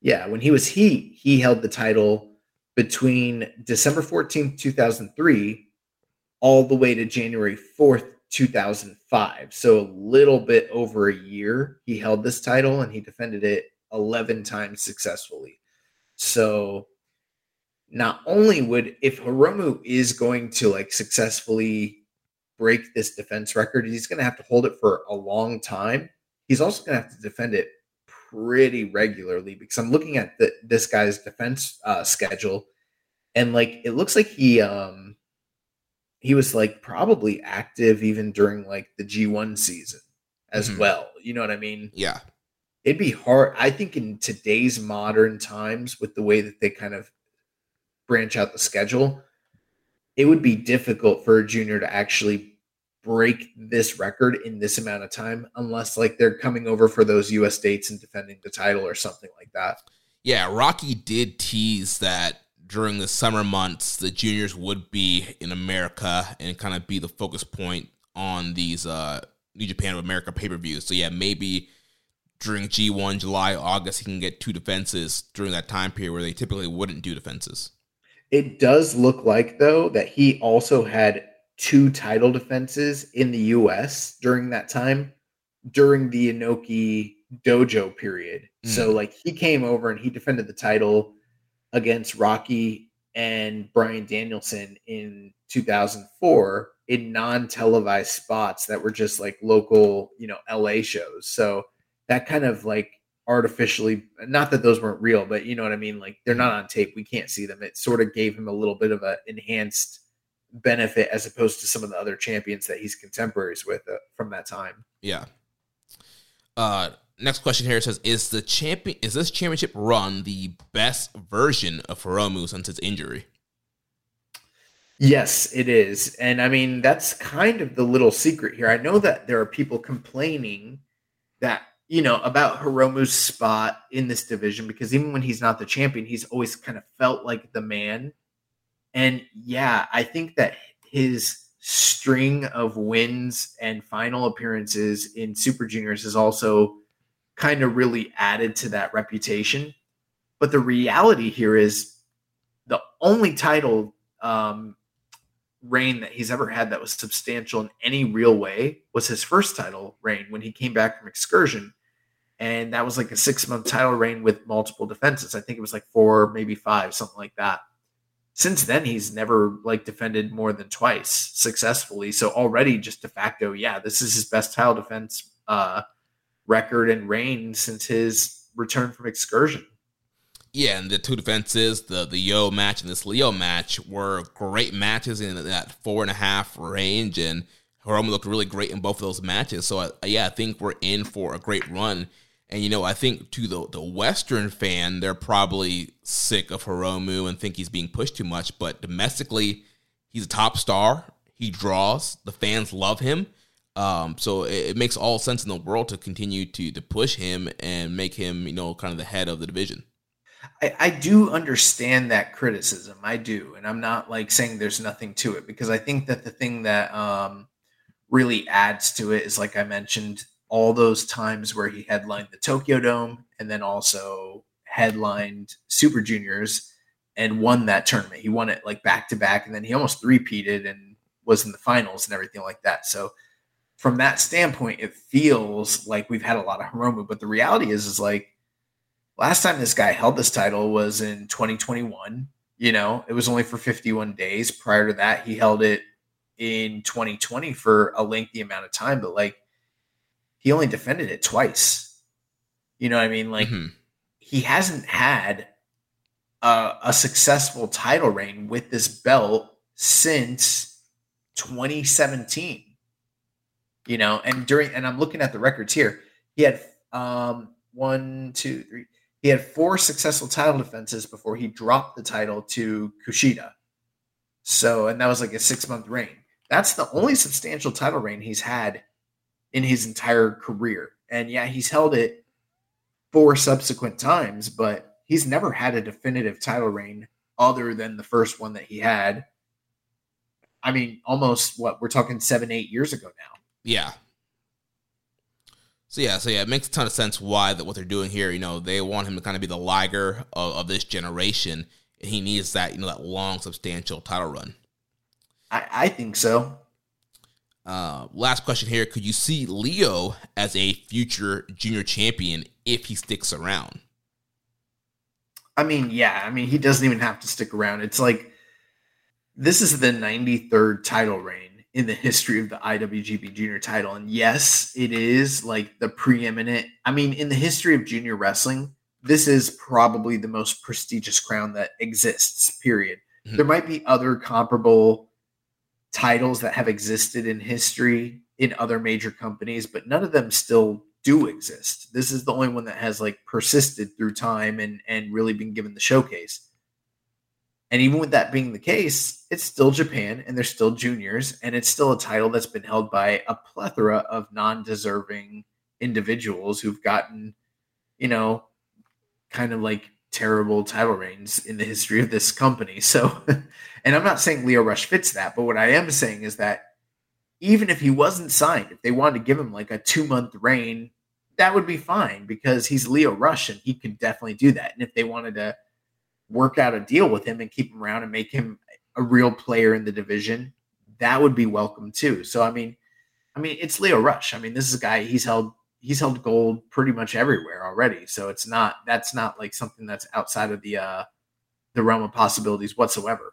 [SPEAKER 4] Yeah, when he was Heat, he held the title between December 14th, 2003, all the way to January 4th, 2005. So a little bit over a year, he held this title and he defended it 11 times successfully. So not only would, if Hiromu is going to like successfully break this defense record, he's going to have to hold it for a long time. He's also going to have to defend it pretty regularly because I'm looking at the, this guy's defense uh, schedule, and like it looks like he um he was like probably active even during like the G1 season as mm-hmm. well. You know what I mean?
[SPEAKER 3] Yeah.
[SPEAKER 4] It'd be hard. I think in today's modern times, with the way that they kind of branch out the schedule, it would be difficult for a junior to actually break this record in this amount of time unless like they're coming over for those US dates and defending the title or something like that.
[SPEAKER 3] Yeah, Rocky did tease that during the summer months the juniors would be in America and kind of be the focus point on these uh New Japan of America pay-per-views. So yeah, maybe during G1 July August he can get two defenses during that time period where they typically wouldn't do defenses.
[SPEAKER 4] It does look like though that he also had two title defenses in the US during that time during the Inoki dojo period. Mm. So like he came over and he defended the title against Rocky and Bryan Danielson in 2004 in non-televised spots that were just like local, you know, LA shows. So that kind of like artificially not that those weren't real, but you know what I mean? Like they're not on tape. We can't see them. It sort of gave him a little bit of an enhanced benefit as opposed to some of the other champions that he's contemporaries with uh, from that time.
[SPEAKER 3] Yeah. Uh, next question here says: Is the champion is this championship run the best version of Hiromu since his injury?
[SPEAKER 4] Yes, it is, and I mean that's kind of the little secret here. I know that there are people complaining that you know about Hiromu's spot in this division because even when he's not the champion, he's always kind of felt like the man and yeah, I think that his string of wins and final appearances in Super Juniors has also kind of really added to that reputation. But the reality here is the only title um, reign that he's ever had that was substantial in any real way was his first title reign when he came back from excursion. And that was like a six month title reign with multiple defenses. I think it was like four, maybe five, something like that since then he's never like defended more than twice successfully. So already just de facto, yeah, this is his best title defense uh, record and reign since his return from excursion.
[SPEAKER 3] Yeah, and the two defenses, the the YOH match and this Lio match, were great matches in that four and a half range, and Hiromu looked really great in both of those matches. So uh, yeah, I think we're in for a great run. And you know, I think to the the Western fan, they're probably sick of Hiromu and think he's being pushed too much. But domestically, he's a top star. He draws. The fans love him. Um, so it, it, makes all sense in the world to continue to to push him and make him, you know, kind of the head of the division.
[SPEAKER 4] I, I do understand that criticism. I do, and I'm not like saying there's nothing to it because I think that the thing that um, really adds to it is, like I mentioned, all those times where he headlined the Tokyo Dome and then also headlined Super Juniors and won that tournament. He won it like back to back, and then he almost three-peated and was in the finals and everything like that. So from that standpoint, it feels like we've had a lot of Hiromu, but the reality is, is like last time this guy held this title was in 2021. You know, it was only for 51 days. Prior to that, he held it in 2020 for a lengthy amount of time, but like he only defended it twice. You know what I mean? Like mm-hmm. he hasn't had a, a successful title reign with this belt since 2017. You know, and during and I'm looking at the records here. He had um one, two, three. He had four successful title defenses before he dropped the title to Kushida. So, and that was like a six month reign. That's the only substantial title reign he's had in his entire career. And yeah, he's held it four subsequent times, but he's never had a definitive title reign other than the first one that he had. I mean, almost what we're talking seven, eight years ago now.
[SPEAKER 3] Yeah. So yeah, so yeah, it makes a ton of sense why that what they're doing here. You know, they want him to kind of be the Liger of, of this generation, and he needs that you know that long, substantial title run.
[SPEAKER 4] I, I think so.
[SPEAKER 3] Uh, last question here: Could you see Lio as a future junior champion if he sticks around?
[SPEAKER 4] I mean, yeah. I mean, he doesn't even have to stick around. It's like this is the 93rd title reign in the history of the IWGP Junior title. And yes, it is like the preeminent. I mean, in the history of junior wrestling, this is probably the most prestigious crown that exists, period. Mm-hmm. There might be other comparable titles that have existed in history in other major companies, but none of them still do exist. This is the only one that has like persisted through time and and really been given the showcase. And even with that being the case, it's still Japan and they're still juniors, and it's still a title that's been held by a plethora of non deserving individuals who've gotten, you know, kind of like terrible title reigns in the history of this company. *laughs* So, and I'm not saying Lio Rush fits that, but what I am saying is that even if he wasn't signed, if they wanted to give him like a two month reign, that would be fine because he's Lio Rush and he could definitely do that. And if they wanted to, work out a deal with him and keep him around and make him a real player in the division, that would be welcome too. So I mean, I mean, it's Lio Rush. I mean, this is a guy he's held he's held gold pretty much everywhere already. So it's not that's not like something that's outside of the uh the realm of possibilities whatsoever.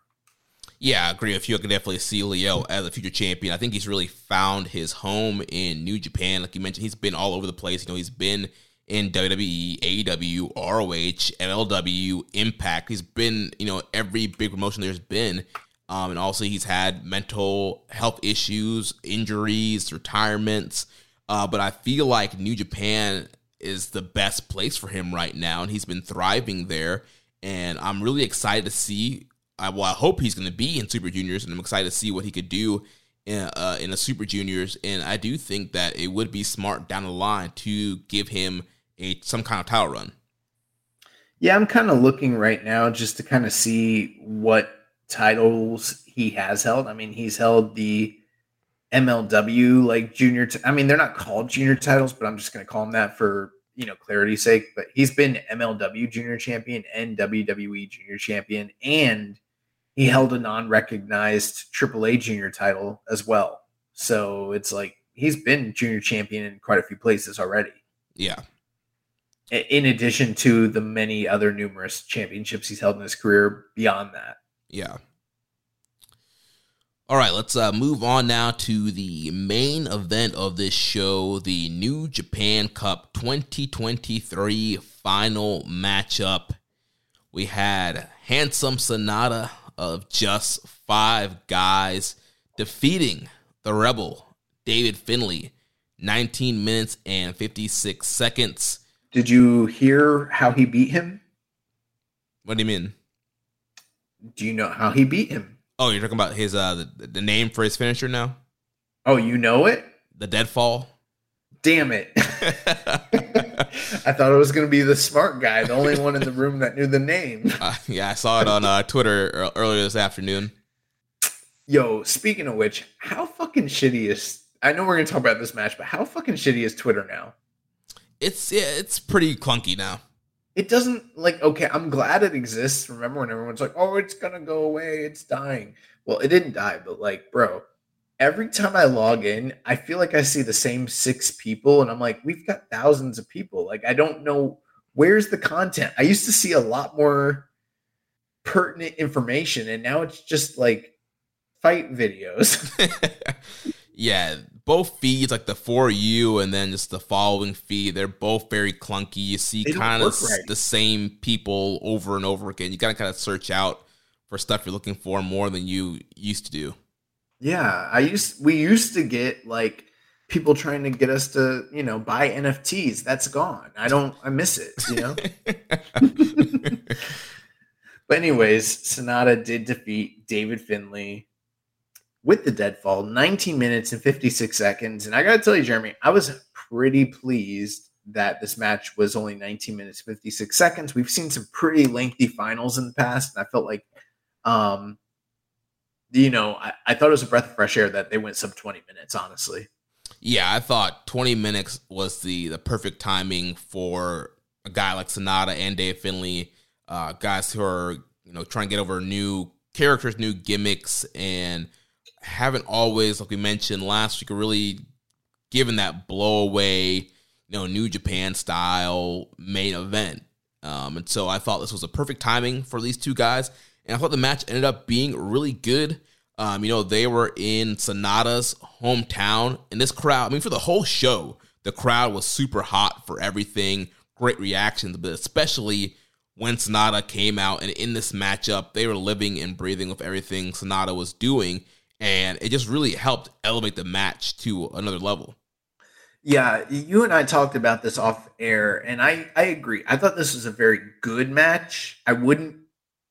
[SPEAKER 3] Yeah, I agree with you. I can definitely see Lio as a future champion. I think he's really found his home in New Japan. Like you mentioned, he's been all over the place. You know, he's been in WWE, AEW, ROH, MLW, Impact. He's been, you know, every big promotion there's been. Um, and also he's had mental health issues, injuries, retirements. Uh, but I feel like New Japan is the best place for him right now, and he's been thriving there. And I'm really excited to see. Uh, well, I hope he's going to be in Super Juniors, and I'm excited to see what he could do in, uh, in the Super Juniors. And I do think that it would be smart down the line to give him a some kind of title run.
[SPEAKER 4] Yeah, I'm kind of looking right now just to kind of see what titles he has held. I mean, he's held the MLW like junior. T- I mean, they're not called junior titles, but I'm just going to call them that for you know clarity's sake. But he's been MLW junior champion and WWE junior champion, and he held a non-recognized AAA junior title as well. So it's like he's been junior champion in quite a few places already.
[SPEAKER 3] Yeah
[SPEAKER 4] in addition to the many other numerous championships he's held in his career beyond that.
[SPEAKER 3] Yeah. All right, let's uh, move on now to the main event of this show the New Japan Cup 2023 final matchup. We had Handsome Sanada of just five guys defeating the Rebel David Finlay, 19 minutes and 56 seconds.
[SPEAKER 4] Did you hear how he beat him?
[SPEAKER 3] What do you mean?
[SPEAKER 4] Do you know how he beat him?
[SPEAKER 3] Oh, you're talking about his uh the, the name for his finisher now?
[SPEAKER 4] Oh, you know it?
[SPEAKER 3] The deadfall.
[SPEAKER 4] Damn it. *laughs* *laughs* I thought it was going to be the smart guy, the only one in the room that knew the name. *laughs*
[SPEAKER 3] Uh, yeah, I saw it on uh, Twitter earlier this afternoon.
[SPEAKER 4] Yo, speaking of which, how fucking shitty is I know we're going to talk about this match, but how fucking shitty is Twitter now?
[SPEAKER 3] it's yeah, it's pretty clunky now.
[SPEAKER 4] It doesn't like okay, I'm glad it exists. Remember when everyone's like, "Oh, it's gonna go away, it's dying." Well, it didn't die, but like, bro, every time I log in, I feel like I see the same six people, and I'm like, we've got thousands of people. Like, I don't know where's the content. I used to see a lot more pertinent information, and now it's just like fight videos. *laughs*
[SPEAKER 3] yeah, both feeds, like the for you and then just the following feed, they're both very clunky. You see kind of right. the same people over and over again. You gotta kind of search out for stuff you're looking for more than you used to do.
[SPEAKER 4] Yeah, I used we used to get like people trying to get us to you know buy NFTs. That's gone. I don't. I miss it. You know. *laughs* *laughs* but anyways, Sanada did defeat David Finlay with the deadfall, 19 minutes and 56 seconds. And I got to tell you, Jeremy, I was pretty pleased that this match was only 19 minutes 56 seconds. We've seen some pretty lengthy finals in the past, and I felt like um you know, I, I thought it was a breath of fresh air that they went sub 20 minutes, honestly.
[SPEAKER 3] Yeah, I thought 20 minutes was the the perfect timing for a guy like Sanada and Dave Finlay, uh, guys who are you know trying to get over new characters, new gimmicks, and haven't always, like we mentioned last week, really given that blow away, you know, New Japan style main event. Um, and so I thought this was a perfect timing for these two guys. And I thought the match ended up being really good. Um, you know, they were in Sanada's hometown, and this crowd, I mean, for the whole show, the crowd was super hot for everything, great reactions, but especially when Sanada came out and in this matchup, they were living and breathing with everything Sanada was doing, and it just really helped elevate the match to another level.
[SPEAKER 4] Yeah, you and I talked about this off air, and I I agree. I thought this was a very good match. I wouldn't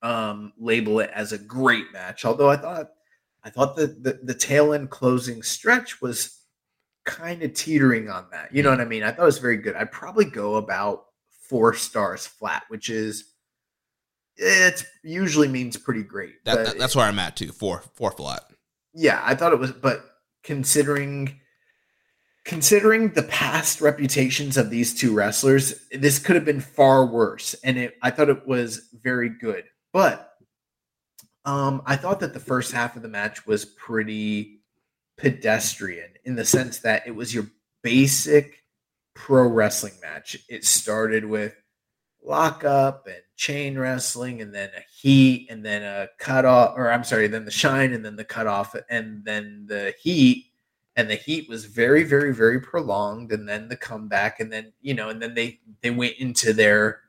[SPEAKER 4] um, label it as a great match, although I thought I thought that the, the tail end closing stretch was kind of teetering on that. You know what I mean? I thought it was very good. I'd probably go about four stars flat, which is it usually means pretty great.
[SPEAKER 3] That, that, that's where I'm at too. Four four flat.
[SPEAKER 4] Yeah, I thought it was, but considering considering the past reputations of these two wrestlers, this could have been far worse. And it, I thought it was very good. But um, I thought that the first half of the match was pretty pedestrian in the sense that it was your basic pro wrestling match. It started with lockup and chain wrestling, and then a heat, and then a cut off, or I'm sorry, then the shine, and then the cut off, and then the heat. And the heat was very, very, very prolonged, and then the comeback, and then you know, and then they they went into their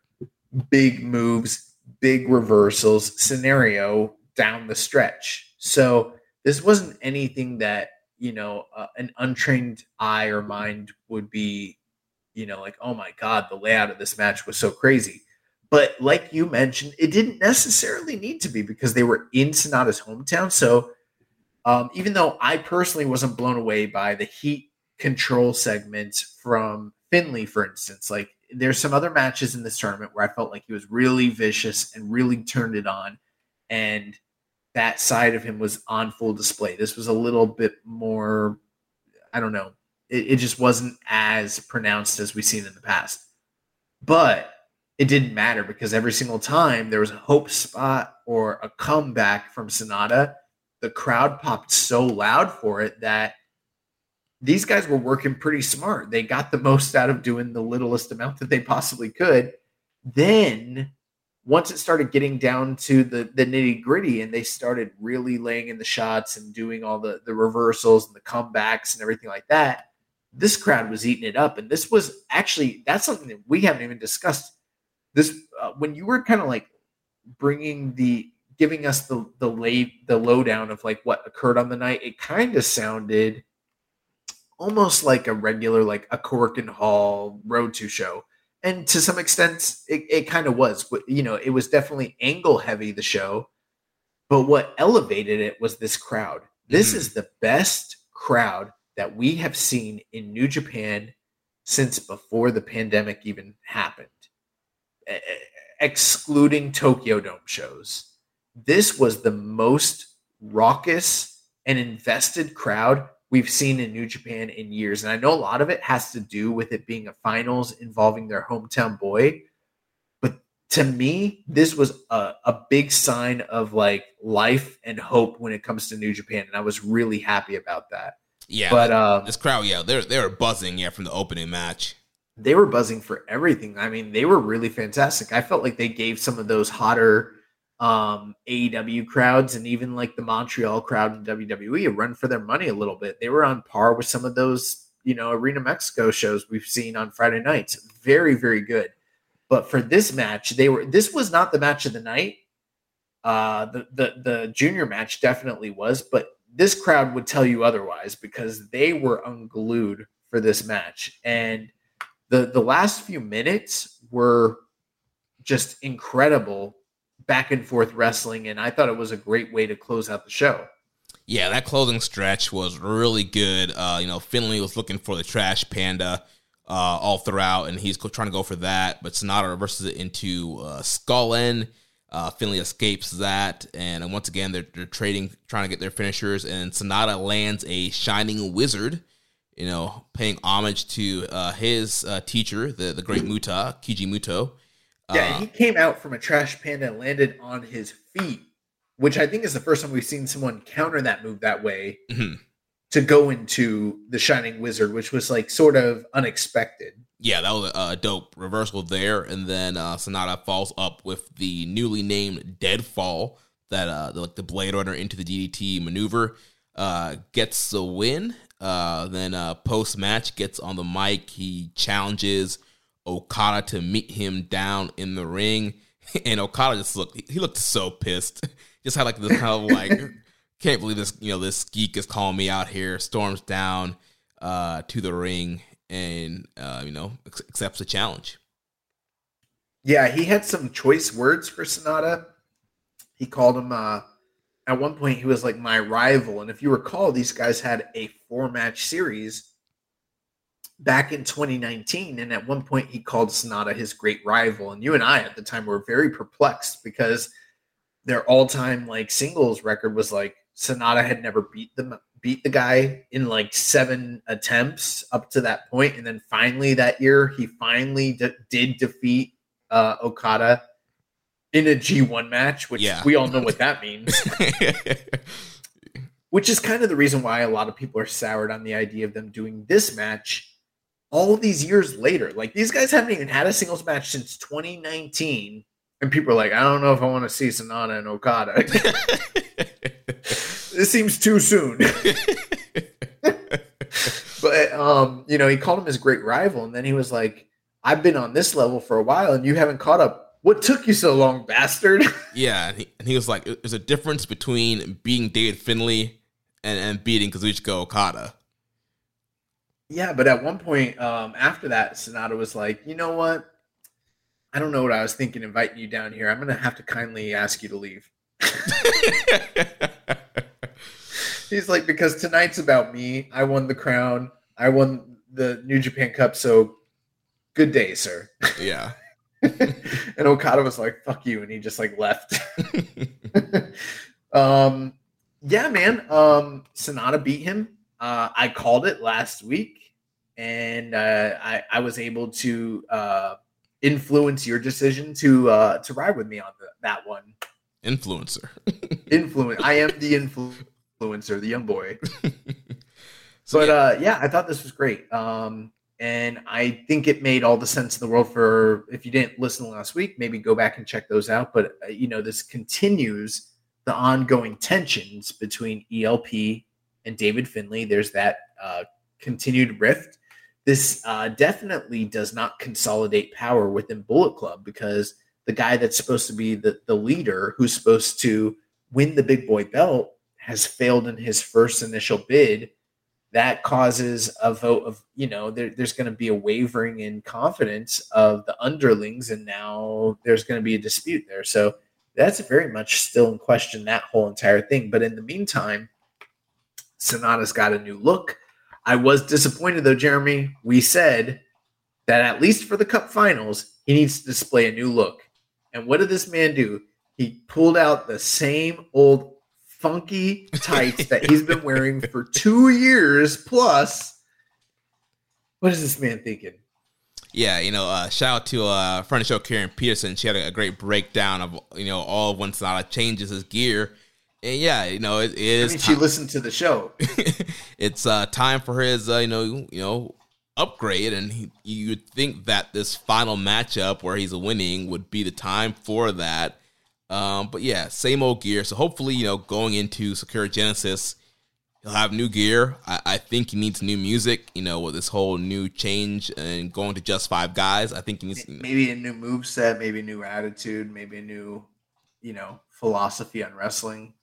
[SPEAKER 4] big moves big reversals scenario down the stretch. So this wasn't anything that, you know, uh, an untrained eye or mind would be, you know, like, oh my God, the layout of this match was so crazy. But like you mentioned, it didn't necessarily need to be because they were in Sanada's hometown. So um, even though I personally wasn't blown away by the heat control segments from finley for instance, like there's some other matches in this tournament where I felt like he was really vicious and really turned it on, and that side of him was on full display. This was a little bit more, I don't know, it, it just wasn't as pronounced as we've seen in the past. But it didn't matter because every single time there was a hope spot or a comeback from Sanada, the crowd popped so loud for it that these guys were working pretty smart. They got the most out of doing the littlest amount that they possibly could. Then once it started getting down to the, the nitty gritty and they started really laying in the shots and doing all the, the reversals and the comebacks and everything like that, this crowd was eating it up. And this was actually, that's something that we haven't even discussed. This, uh, when you were kind of like bringing the, giving us the, the late, the lowdown of like what occurred on the night, it kind of sounded – almost like a regular, like a Korakuen Hall Road to show. And to some extent, it, it kind of was. But, you know, it was definitely angle heavy, the show. But what elevated it was this crowd. This mm-hmm. is the best crowd that we have seen in New Japan since before the pandemic even happened, excluding Tokyo Dome shows. This was the most raucous and invested crowd we've seen in New Japan in years. And I know a lot of it has to do with it being a finals involving their hometown boy. But to me, this was a, a big sign of like life and hope when it comes to New Japan. And I was really happy about that.
[SPEAKER 3] Yeah. But um, this crowd, yeah, they're they were buzzing, yeah, from the opening match.
[SPEAKER 4] They were buzzing for everything. I mean, they were really fantastic. I felt like they gave some of those hotter um, AEW crowds and even like the Montreal crowd in WWE run for their money a little bit. They were on par with some of those, you know, Arena Mexico shows we've seen on Friday nights. Very, very good. But for this match, they were this was not the match of the night. Uh, the the the junior match definitely was, but this crowd would tell you otherwise because they were unglued for this match. And the the last few minutes were just incredible back and forth wrestling, and I thought it was a great way to close out the show.
[SPEAKER 3] Yeah, that closing stretch was really good. Uh, you know, Finlay was looking for the trash panda uh, all throughout, and he's trying to go for that, but Sanada reverses it into uh, Skull End. Uh, Finlay escapes that, and once again they're, they're trading, trying to get their finishers, and Sanada lands a Shining Wizard. You know, paying homage to uh, his uh, teacher, the the great Muta Keiji Muto.
[SPEAKER 4] Yeah, uh, he came out from a trash panda and landed on his feet, which I think is the first time we've seen someone counter that move that way mm-hmm. to go into the Shining Wizard, which was like sort of unexpected.
[SPEAKER 3] Yeah, that was a, dope reversal there, and then uh, Sanada falls up with the newly named Deadfall that uh, the, like the Blade Runner into the DDT maneuver uh, gets the win. Uh, then uh, post match gets on the mic. He challenges Okada to meet him down in the ring, *laughs* and Okada just looked he looked so pissed. *laughs* Just had like this kind of like *laughs* can't believe this you know this geek is calling me out here. Storms down uh, to the ring and uh, you know accepts the challenge.
[SPEAKER 4] Yeah, he had some choice words for Sanada. He called him uh, at one point. He was like my rival, and if you recall, these guys had a four match series back in 2019. And at one point, he called Sanada his great rival. And you and I at the time were very perplexed because their all time like singles record was like Sanada had never beat them beat the guy in like seven attempts up to that point and then finally that year he finally did defeat uh, Okada in a G1 match which yeah. we all know what that means *laughs* which is kind of the reason why a lot of people are soured on the idea of them doing this match all these years later. Like these guys haven't even had a singles match since 2019. And people are like, I don't know if I want to see Sanada and Okada. *laughs* this seems too soon. *laughs* but um, you know, he called him his great rival, and then he was like, I've been on this level for a while and you haven't caught up. What took you so long, bastard? *laughs*
[SPEAKER 3] yeah, and he, and he was like, There's a difference between being David Finlay and, and beating Kazuchika Okada.
[SPEAKER 4] Yeah, but at one point um, after that, Sanada was like, you know what? I don't know what I was thinking inviting you down here. I'm going to have to kindly ask you to leave. *laughs* He's like, because tonight's about me. I won the crown. I won the New Japan Cup. So good day, sir.
[SPEAKER 3] Yeah. *laughs*
[SPEAKER 4] and Okada was like, fuck you. And he just like left. *laughs* um, yeah, man. Um, Sanada beat him. Uh, I called it last week, and uh, I, I was able to uh, influence your decision to uh, to ride with me on the, that one.
[SPEAKER 3] Influencer. *laughs*
[SPEAKER 4] Influence. I am the influencer, the young boy. *laughs* so, but yeah. Uh, yeah, I thought this was great. Um, and I think it made all the sense in the world for if you didn't listen last week, maybe go back and check those out. But uh, you know, this continues the ongoing tensions between ELP and David Finlay, There's that uh, continued rift. This uh, definitely does not consolidate power within Bullet Club because the guy that's supposed to be the, the leader, who's supposed to win the big boy belt, has failed in his first initial bid. That causes a vote of, you know, there, there's going to be a wavering in confidence of the underlings, and now there's going to be a dispute there. So that's very much still in question, that whole entire thing. But in the meantime, Sanada's got a new look. I was disappointed though, Jeremy. We said that at least for the cup finals, he needs to display a new look. And what did this man do? He pulled out the same old funky tights that he's been wearing for *laughs* two years plus. What is this man thinking?
[SPEAKER 3] Yeah, you know, uh, shout out to uh, friend of the show Karen Peterson. She had a, a, great breakdown of you know all of when Sanada changes his gear and yeah, you know, it, it is. I
[SPEAKER 4] mean, she listened to the show. *laughs*
[SPEAKER 3] it's uh, time for his, uh, you know, you know, upgrade, and he, you'd think that this final matchup where he's winning would be the time for that. Um, but yeah, same old gear. So hopefully, you know, going into Sakura Genesis, he'll have new gear. I, I think he needs new music. You know, with this whole new change and going to just five guys. I think he needs
[SPEAKER 4] maybe a new move set, maybe a new attitude, maybe a new, you know, philosophy on wrestling.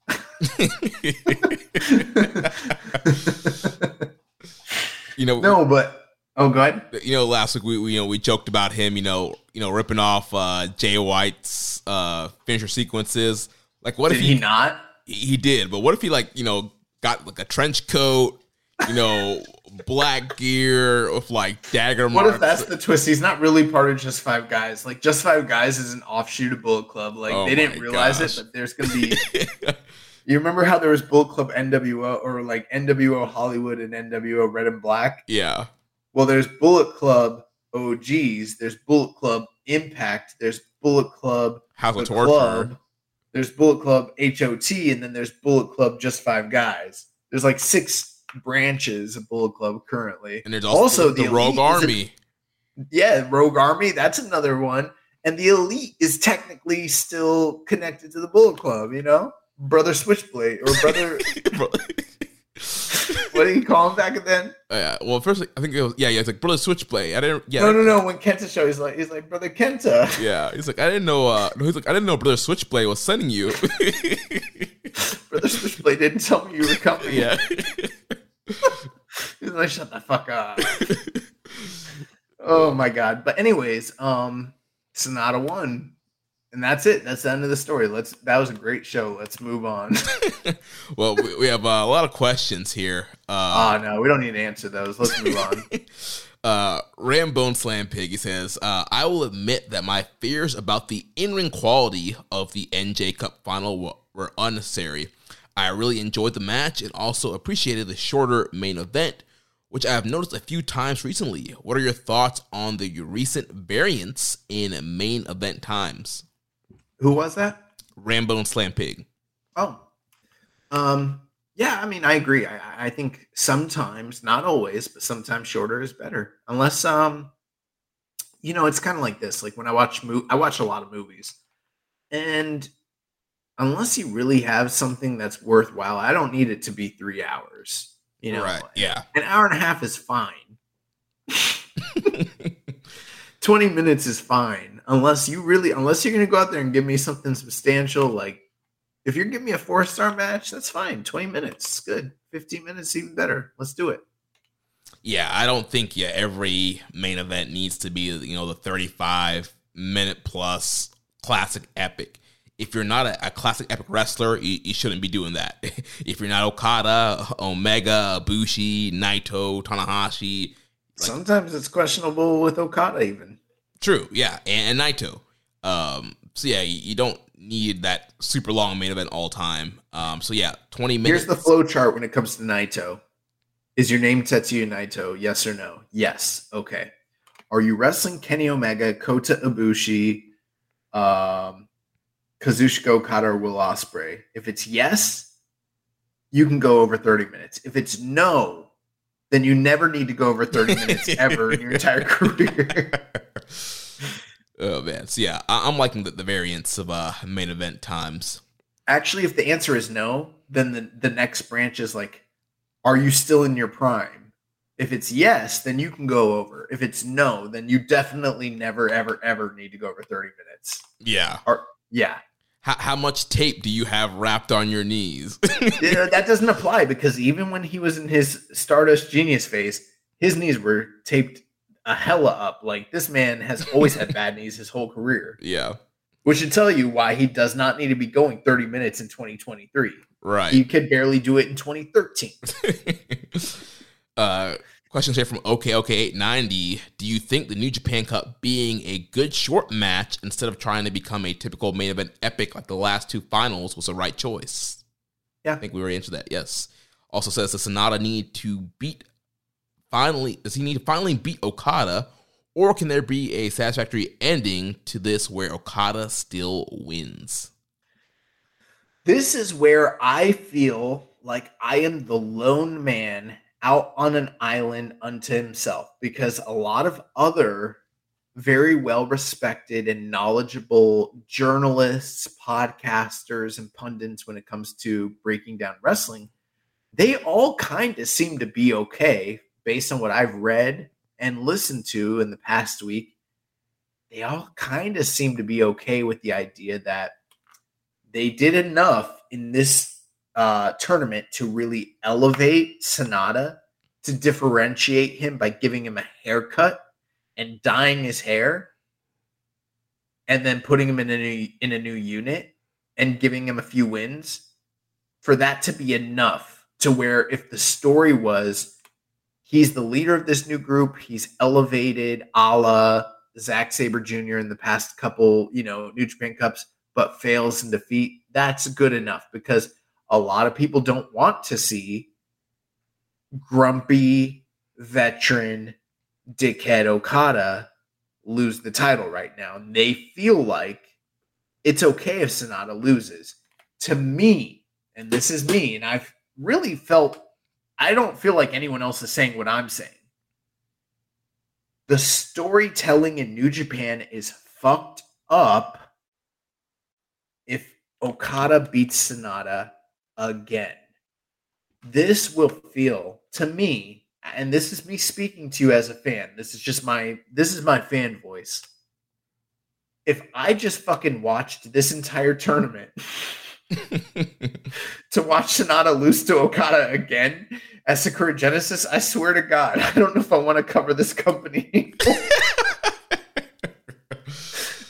[SPEAKER 4] *laughs*
[SPEAKER 3] you know,
[SPEAKER 4] no, but Oh, go ahead.
[SPEAKER 3] You know, last week we, we, you know we joked about him, you know, you know, ripping off uh, Jay White's uh, finisher sequences. Like, what
[SPEAKER 4] did
[SPEAKER 3] if
[SPEAKER 4] he, he not?
[SPEAKER 3] He, he did, but what if he like you know got like a trench coat, you know, *laughs* black gear with like dagger
[SPEAKER 4] marks? What if that's the twist? He's not really part of Just Five Guys. Like Just Five Guys is an offshoot of Bullet Club. Like oh they didn't realize gosh. it, but there's gonna be. *laughs* You remember how there was Bullet Club NWO or like NWO Hollywood and NWO Red and Black?
[SPEAKER 3] Yeah.
[SPEAKER 4] Well, there's Bullet Club OGs, there's Bullet Club Impact, there's Bullet Club
[SPEAKER 3] House Torture. Club,
[SPEAKER 4] there's Bullet Club HOT, and then there's Bullet Club Just Five Guys. There's like six branches of Bullet Club currently.
[SPEAKER 3] And there's also, also the, the Rogue Army.
[SPEAKER 4] A, yeah, Rogue Army. That's another one. And the Elite is technically still connected to the Bullet Club, you know? Brother Switchblade or Brother. *laughs* what did he call him back then?
[SPEAKER 3] Uh, yeah. Well, first I think it was yeah, yeah. It's like brother Switchblade. I didn't. Yeah.
[SPEAKER 4] No, no, no. When Kenta show, he's like, he's like brother Kenta. *laughs*
[SPEAKER 3] Yeah. He's like, I didn't know. Uh, he's like, I didn't know brother Switchblade was sending you. *laughs*
[SPEAKER 4] brother Switchblade didn't tell me you were coming.
[SPEAKER 3] Yeah.
[SPEAKER 4] he's like, shut the fuck up. oh my god. But anyways, um, Sanada won and that's it. That's the end of the story. Let's. That was a great show. Let's move on. *laughs* *laughs*
[SPEAKER 3] well, we, we have uh, a lot of questions here.
[SPEAKER 4] Uh, oh no, we don't need to answer those. Let's move on. *laughs*
[SPEAKER 3] uh, Rambone Slam Pig he says, uh, "I will admit that my fears about the in-ring quality of the NJ Cup final were, were unnecessary. I really enjoyed the match and also appreciated the shorter main event." Which I have noticed a few times recently. What are your thoughts on the recent variance in main event times?
[SPEAKER 4] Who was that?
[SPEAKER 3] Rambo and Slam Pig.
[SPEAKER 4] Oh, um, yeah. I mean, I agree. I, I think sometimes, not always, but sometimes shorter is better. Unless, um, you know, it's kind of like this. Like when I watch, mo- I watch a lot of movies, and unless you really have something that's worthwhile, I don't need it to be three hours. You know,
[SPEAKER 3] right? Yeah,
[SPEAKER 4] an hour and a half is fine. *laughs* 20 minutes is fine unless you really unless you're going to go out there and give me something substantial like if you're giving me a four star match that's fine. 20 minutes good. 15 minutes even better. Let's do it.
[SPEAKER 3] Yeah i don't think yeah every main event needs to be you know the 35 minute plus classic epic. If you're not a, a classic epic wrestler you, you, shouldn't be doing that. *laughs* If you're not okada omega bushi naito tanahashi
[SPEAKER 4] like, Sometimes it's questionable with Okada, even.
[SPEAKER 3] True, yeah, and, and Naito. Um, so yeah, you, you, don't need that super long main event all time. Um, so yeah, twenty minutes.
[SPEAKER 4] Here's the flow chart when it comes to Naito. Is your name Tetsuya Naito? Yes or no? Yes. Okay. Are you wrestling Kenny Omega, Kota Ibushi, um, Kazuchika Okada, or Will Ospreay? If it's yes, you can go over 30 minutes. If it's no, then you never need to go over 30 *laughs* minutes ever in your entire career. *laughs*
[SPEAKER 3] oh man, so yeah, I- am liking the, the variants of uh main event times.
[SPEAKER 4] Actually, if the answer is no, then the the next branch is like, are you still in your prime? If it's yes, then you can go over. If it's no, then you definitely never, ever, ever need to go over 30 minutes.
[SPEAKER 3] Yeah.
[SPEAKER 4] Or yeah
[SPEAKER 3] how, how much tape do you have wrapped on your knees? *laughs*
[SPEAKER 4] yeah, that doesn't apply because even when he was in his Stardust Genius phase, his knees were taped a hella up. Like this man has always had bad knees his whole career. *laughs*
[SPEAKER 3] Yeah.
[SPEAKER 4] Which should tell you why he does not need to be going 30 minutes in 2023.
[SPEAKER 3] Right.
[SPEAKER 4] He could barely do it in 2013. *laughs*
[SPEAKER 3] uh Questions here from okay okay 890 Do you think the New Japan Cup being a good short match instead of trying to become a typical main event epic like the last two finals was the right choice?
[SPEAKER 4] Yeah.
[SPEAKER 3] I think we already answered that. Yes. Also says, the Sanada need to beat finally, does he need to finally beat Okada or can there be a satisfactory ending to this where Okada still wins?
[SPEAKER 4] This is where I feel like I am the lone man out on an island unto himself because a lot of other very well respected and knowledgeable journalists, podcasters, and pundits when it comes to breaking down wrestling, they all kind of seem to be okay based on what I've read and listened to in the past week. They all kind of seem to be okay with the idea that they did enough in this uh, tournament to really elevate Sanada to differentiate him by giving him a haircut and dyeing his hair and then putting him in a new in a new unit and giving him a few wins for that to be enough to where if the story was he's the leader of this new group, he's elevated a la Zack Sabre Jr. in the past couple, you know, New Japan Cups, but fails in defeat, that's good enough because a lot of people don't want to see grumpy veteran dickhead Okada lose the title right now. And they feel like it's okay if Sanada loses. To me, and this is me, and I've really felt I don't feel like anyone else is saying what I'm saying. The storytelling in New Japan is fucked up if Okada beats Sanada again. This will feel to me and this is me speaking to you as a fan. This is just my this is my fan voice. If I just fucking watched this entire tournament *laughs* to watch Sanada lose to Okada again as Sakura Genesis, I swear to God, *laughs* I don't know if I want to cover this company. *laughs*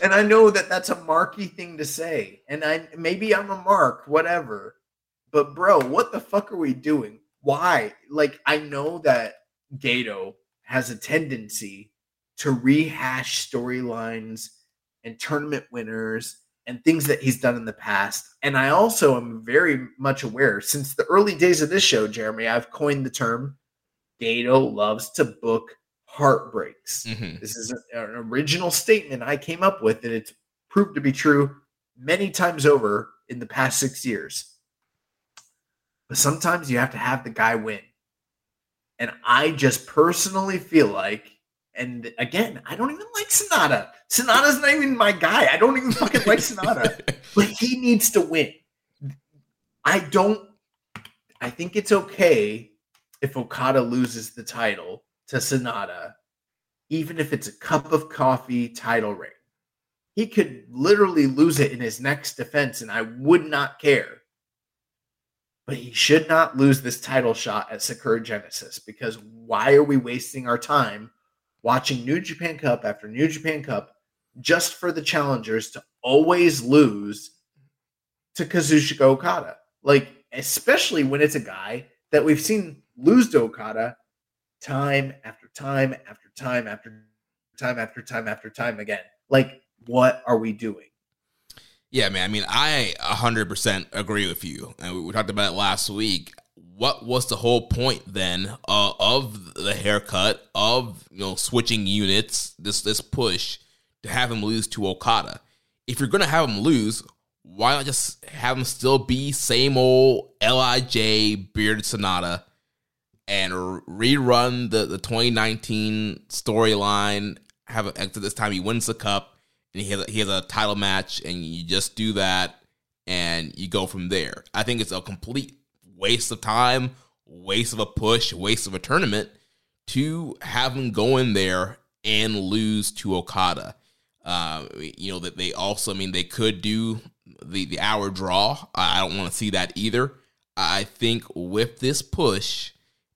[SPEAKER 4] and I know that that's a marky thing to say, and I maybe I'm a mark, whatever. But bro, what the fuck are we doing? why? Like, I know that Gedo has a tendency to rehash storylines and tournament winners and things that he's done in the past. And I also am very much aware since the early days of this show, Jeremy, I've coined the term Gedo loves to book heartbreaks. Mm-hmm. This is an original statement I came up with, and it's proved to be true many times over in the past six years. But sometimes you have to have the guy win. And I just personally feel like, and again, I don't even like Sanada. Sanada's not even my guy. I don't even fucking like Sanada. *laughs* but he needs to win. I don't I think it's okay if Okada loses the title to Sanada, even if it's a cup of coffee title reign. He could literally lose it in his next defense, and I would not care but he should not lose this title shot at Sakura Genesis because why are we wasting our time watching New Japan Cup after New Japan Cup just for the challengers to always lose to Kazuchika Okada? Like, especially when it's a guy that we've seen lose to Okada time after time after time after time after time after time again. Like, what are we doing?
[SPEAKER 3] Yeah, man. I mean, I 100% agree with you. And we talked about it last week. What was the whole point then uh, of the haircut, of, you know, switching units, this this push to have him lose to Okada? If you're to have him lose, why not just have him still be same old LIJ bearded Sanada and rerun the, the 2019 storyline? Have it, this time he wins the cup and he has a, he has a title match, and you just do that, and you go from there. I think it's a complete waste of time, waste of a push, waste of a tournament to have him go in there and lose to Okada. Uh, you know that they also, I mean, they could do the the hour draw. I don't want to see that either. I think with this push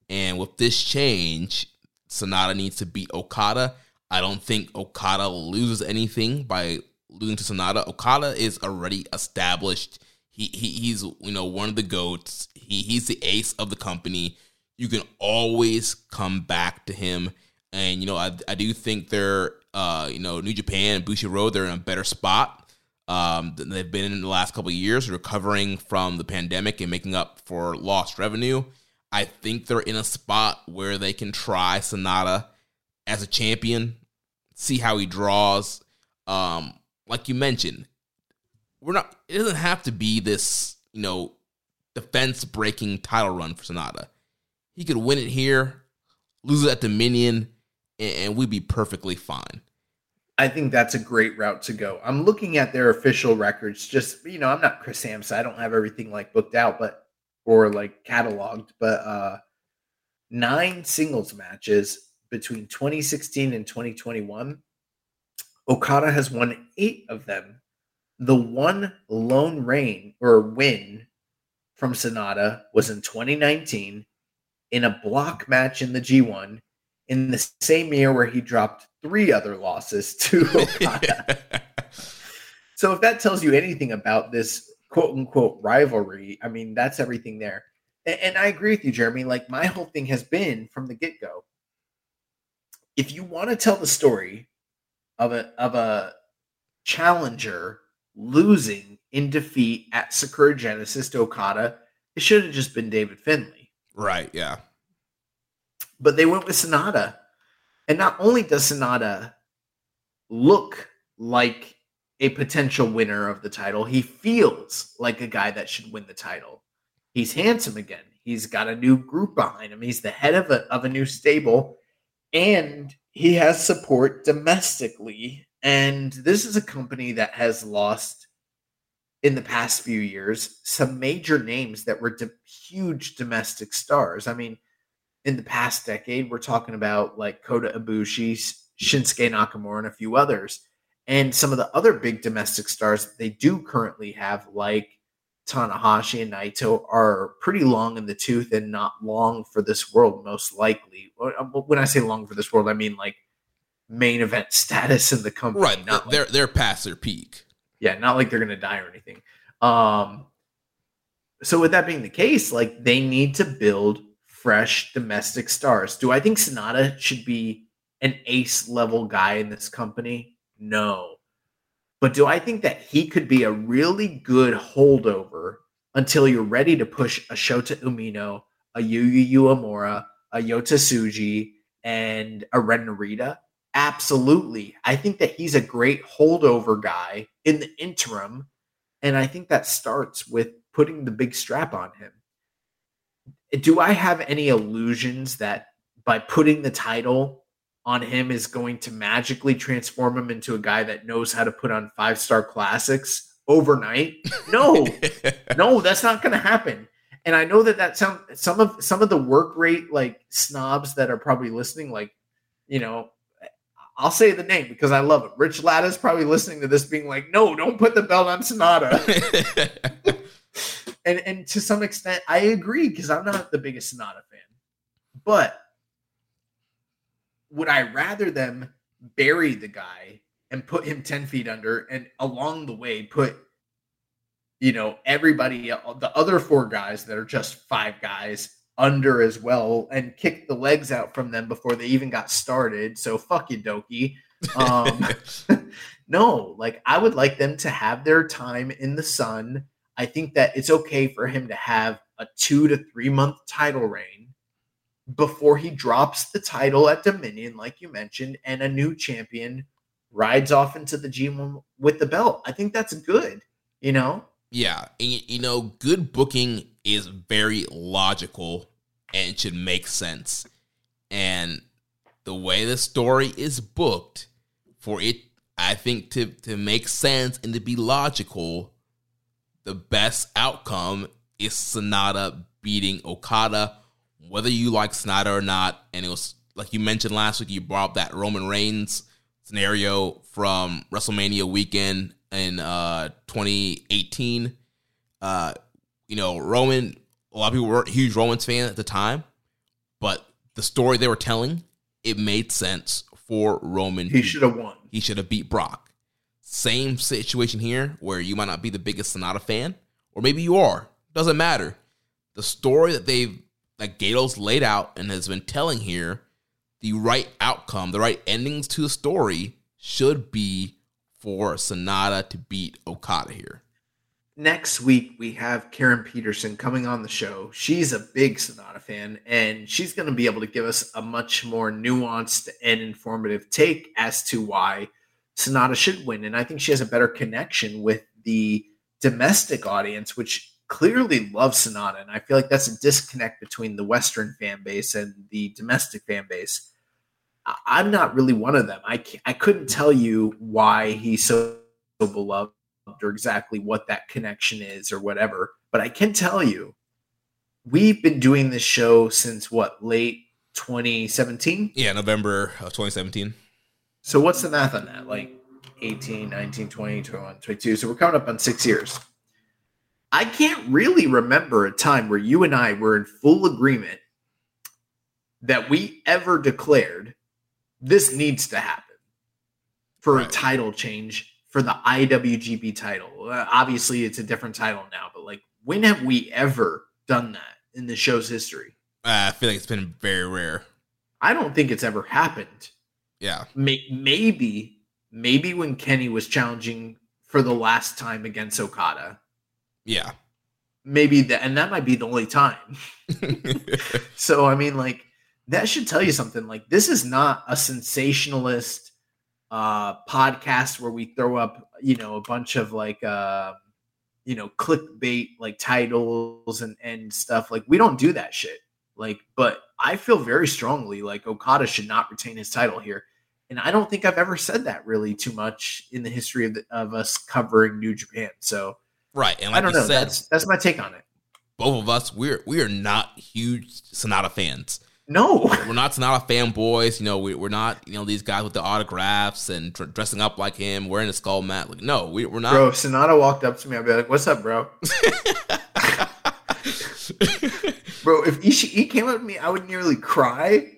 [SPEAKER 3] and with this change, Sanada needs to beat Okada. I don't think Okada loses anything by losing to Sanada. Okada is already established. He, he he's you know one of the goats. He he's the ace of the company. You can always come back to him. And you know I I do think they're uh you know New Japan and Bushiroad they're in a better spot um than they've been in the last couple of years, recovering from the pandemic and making up for lost revenue. I think they're in a spot where they can try Sanada as a champion, see how he draws. Um, like you mentioned, we're not. It doesn't have to be this, you know, defense breaking title run for Sanada. He could win it here, lose it at Dominion, and, we'd be perfectly fine.
[SPEAKER 4] I think that's a great route to go. I'm looking at their official records. Just you know, I'm not Chris Sampson. I don't have everything like booked out, but or like cataloged. But uh nine singles matches between 2016 and 2021. Okada has won eight of them. The one lone reign or win from Sanada was in 2019 in a block match in the G1 in the same year where he dropped three other losses to *laughs* Okada. so if that tells you anything about this quote unquote rivalry, I mean, that's everything there. And, and I agree with you, Jeremy. Like my whole thing has been from the get go. If you want to tell the story of a of a challenger losing in defeat at Sakura Genesis to Okada, it should have just been David Finlay.
[SPEAKER 3] Right. Yeah.
[SPEAKER 4] But they went with Sanada. And not only does Sanada look like a potential winner of the title, he feels like a guy that should win the title. He's handsome again. He's got a new group behind him. He's the head of a, of a new stable. And he has support domestically. And this is a company that has lost in the past few years some major names that were de- huge domestic stars. I mean, in the past decade, we're talking about like Kota Ibushi, Shinsuke Nakamura, and a few others. And some of the other big domestic stars they do currently have, like Tanahashi and Naito, are pretty long in the tooth and not long for this world, most likely. Uh, when I say long for this world, I mean like main event status in the company.
[SPEAKER 3] Right. Not they're like, they're past their peak.
[SPEAKER 4] Yeah, not like they're gonna die or anything. Um so with that being the case, like they need to build fresh domestic stars. Do I think Sanada should be an ace level guy in this company? No. But do I think that he could be a really good holdover until you're ready to push a Shota Umino, a Yuya Uemura, a Yota Tsuji, and a Ren Narita? Absolutely. I think that he's a great holdover guy in the interim. And I think that starts with putting the big strap on him. Do I have any illusions that by putting the title on him is going to magically transform him into a guy that knows how to put on five star classics overnight? No, *laughs* no, that's not going to happen. And I know that that sound some of some of the work rate like snobs that are probably listening, like you know, I'll say the name because I love it. Rich Latta's probably listening to this, being like, "No, don't put the belt on Sanada." *laughs* and and to some extent, I agree because I'm not the biggest Sanada fan. But would I rather them bury the guy and put him ten feet under, and along the way put, you know, everybody, the other four guys that are just five guys under as well and kicked the legs out from them before they even got started. So fuck you, Douki. Um, *laughs* *laughs* no, like I would like them to have their time in the sun. I think that it's okay for him to have a two to three month title reign before he drops the title at Dominion, like you mentioned, and a new champion rides off into the G1 with the belt. I think that's good, you know?
[SPEAKER 3] Yeah. And, you know, good booking is very logical and it should make sense. And the way the story is booked, for it, I think, to, to make sense and to be logical, the best outcome is Sanada beating Okada, whether you like Sanada or not. And it was, like you mentioned last week, you brought up that Roman Reigns scenario from WrestleMania weekend in uh, 2018. Uh, you know, Roman, a lot of people weren't huge Roman's fan at the time, but the story they were telling, it made sense for Roman.
[SPEAKER 4] He should have won.
[SPEAKER 3] He should have beat Brock. Same situation here where you might not be the biggest Sanada fan, or maybe you are. Doesn't matter. The story that they've that Gedo's laid out and has been telling here, the right outcome, the right endings to the story should be for Sanada to beat Okada here
[SPEAKER 4] next week we have Karen Peterson coming on the show. She's a big Sanada fan, and she's going to be able to give us a much more nuanced and informative take as to why Sanada should win. And I think she has a better connection with the domestic audience, which clearly loves Sanada. And I feel like that's a disconnect between the Western fan base and the domestic fan base. I'm not really one of them. I I couldn't tell you why he's so beloved or exactly what that connection is or whatever, but I can tell you we've been doing this show since what late 2017
[SPEAKER 3] Yeah, November of 2017.
[SPEAKER 4] so what's the math on that like 18 19 20 21 22 so we're coming up on six years i can't really remember a time where you and i were in full agreement that we ever declared this needs to happen for
[SPEAKER 3] Right.
[SPEAKER 4] a title change for the iwgp title Uh, obviously it's a different title now but like when have we ever done that in the show's history
[SPEAKER 3] Uh, I feel like it's been very rare.
[SPEAKER 4] i don't think it's ever happened
[SPEAKER 3] Yeah.
[SPEAKER 4] May- maybe maybe when Kenny was challenging for the last time against Okada,
[SPEAKER 3] Yeah.
[SPEAKER 4] maybe that, and that might be the only time. *laughs* *laughs* so I mean, like that should tell you something. Like this is not a sensationalist uh podcast where we throw up, you know, a bunch of like uh you know, clickbait like titles and and stuff. Like we don't do that shit. Like, but I feel very strongly like Okada should not retain his title here. And I don't think I've ever said that really too much in the history of, the, of us covering New Japan. So
[SPEAKER 3] right. And
[SPEAKER 4] I
[SPEAKER 3] like
[SPEAKER 4] don't
[SPEAKER 3] you
[SPEAKER 4] know.
[SPEAKER 3] said,
[SPEAKER 4] That's that's my take on it.
[SPEAKER 3] both of us, we're we are not huge Sanada fans.
[SPEAKER 4] No,
[SPEAKER 3] We're not not Sanada fanboys. You know, we, we're not you know these guys with the autographs and dr- dressing up like him, wearing a skull mat. Like, no, we, we're not.
[SPEAKER 4] bro. If Sanada walked up to me, I'd be like, "What's up, bro?" *laughs* Bro, if Ishii came up to me, I would nearly cry.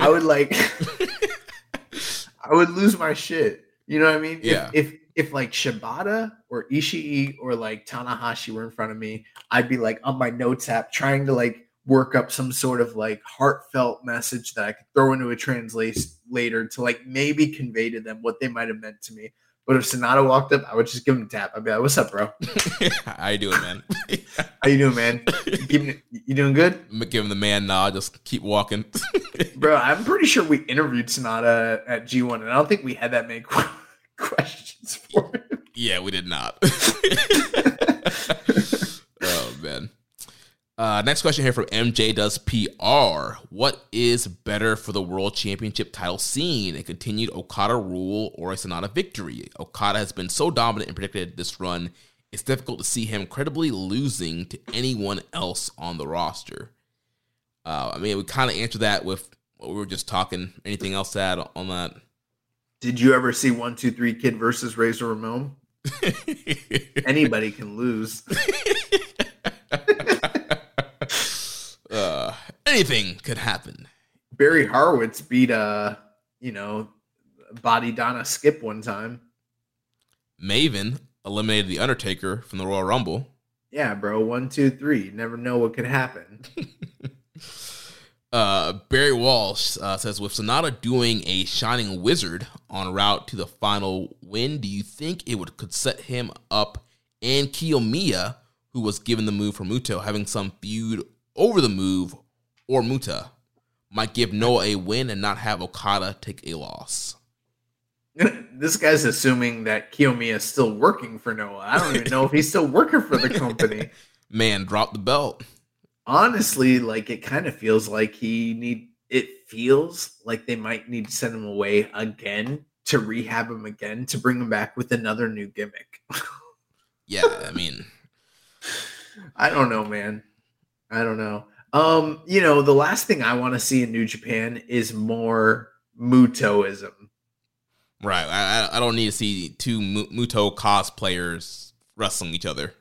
[SPEAKER 4] I would like, *laughs* I would lose my shit. You know what I mean? If-
[SPEAKER 3] Yeah.
[SPEAKER 4] If, if like Shibata or Ishii or like Tanahashi were in front of me, I'd be like on my notes app trying to like work up some sort of like heartfelt message that I could throw into a translate later to like maybe convey to them what they might have meant to me. But if Sanada walked up, I would just give him a tap. I'd be like, "What's up, bro? *laughs*
[SPEAKER 3] How you doing, man? *laughs*
[SPEAKER 4] How you doing, man? You, you doing good?"
[SPEAKER 3] Give him the man nod. Just keep walking. *laughs*
[SPEAKER 4] Bro, I'm pretty sure we interviewed Sanada at G1, and I don't think we had that many qu- questions for him.
[SPEAKER 3] yeah, we did not. oh. Uh, next question here from MJ Does PR. What is better for the World Championship title scene? A continued Okada rule or a Sanada victory? Okada has been so dominant and predicted this run, it's difficult to see him credibly losing to anyone else on the roster. Uh, I mean, we kind of answered that with what we were just talking. Anything else to add on that?
[SPEAKER 4] Did you ever see One Two Three Kid versus Razor Ramon? *laughs* Anybody can lose. *laughs*
[SPEAKER 3] uh, anything could happen.
[SPEAKER 4] Barry Horowitz beat uh, you know, Bodydonna Skip one time.
[SPEAKER 3] Maven eliminated the Undertaker from the Royal Rumble.
[SPEAKER 4] Yeah, bro. One, two, three. You never know what could happen. *laughs*
[SPEAKER 3] Uh, Barry Walsh uh, says, with Sanada doing a Shining Wizard on route to the final win, do you think it would could set him up and Kiyomiya, who was given the move for Muto, having some feud over the move, or Muta might give Noah a win and not have Okada take a loss? *laughs*
[SPEAKER 4] this guy's assuming that Kiyomiya is still working for Noah. I don't even know if he's still working for the company. *laughs*
[SPEAKER 3] Man, drop the belt.
[SPEAKER 4] honestly like it kind of feels like he need it feels like they might need to send him away again to rehab him again to bring him back with another new gimmick *laughs*
[SPEAKER 3] Yeah, I mean,
[SPEAKER 4] i don't know man i don't know um you know the last thing i want to see in new japan is more mutoism
[SPEAKER 3] right. I, I- don't need to see two Mu- Muto cosplayers wrestling each other.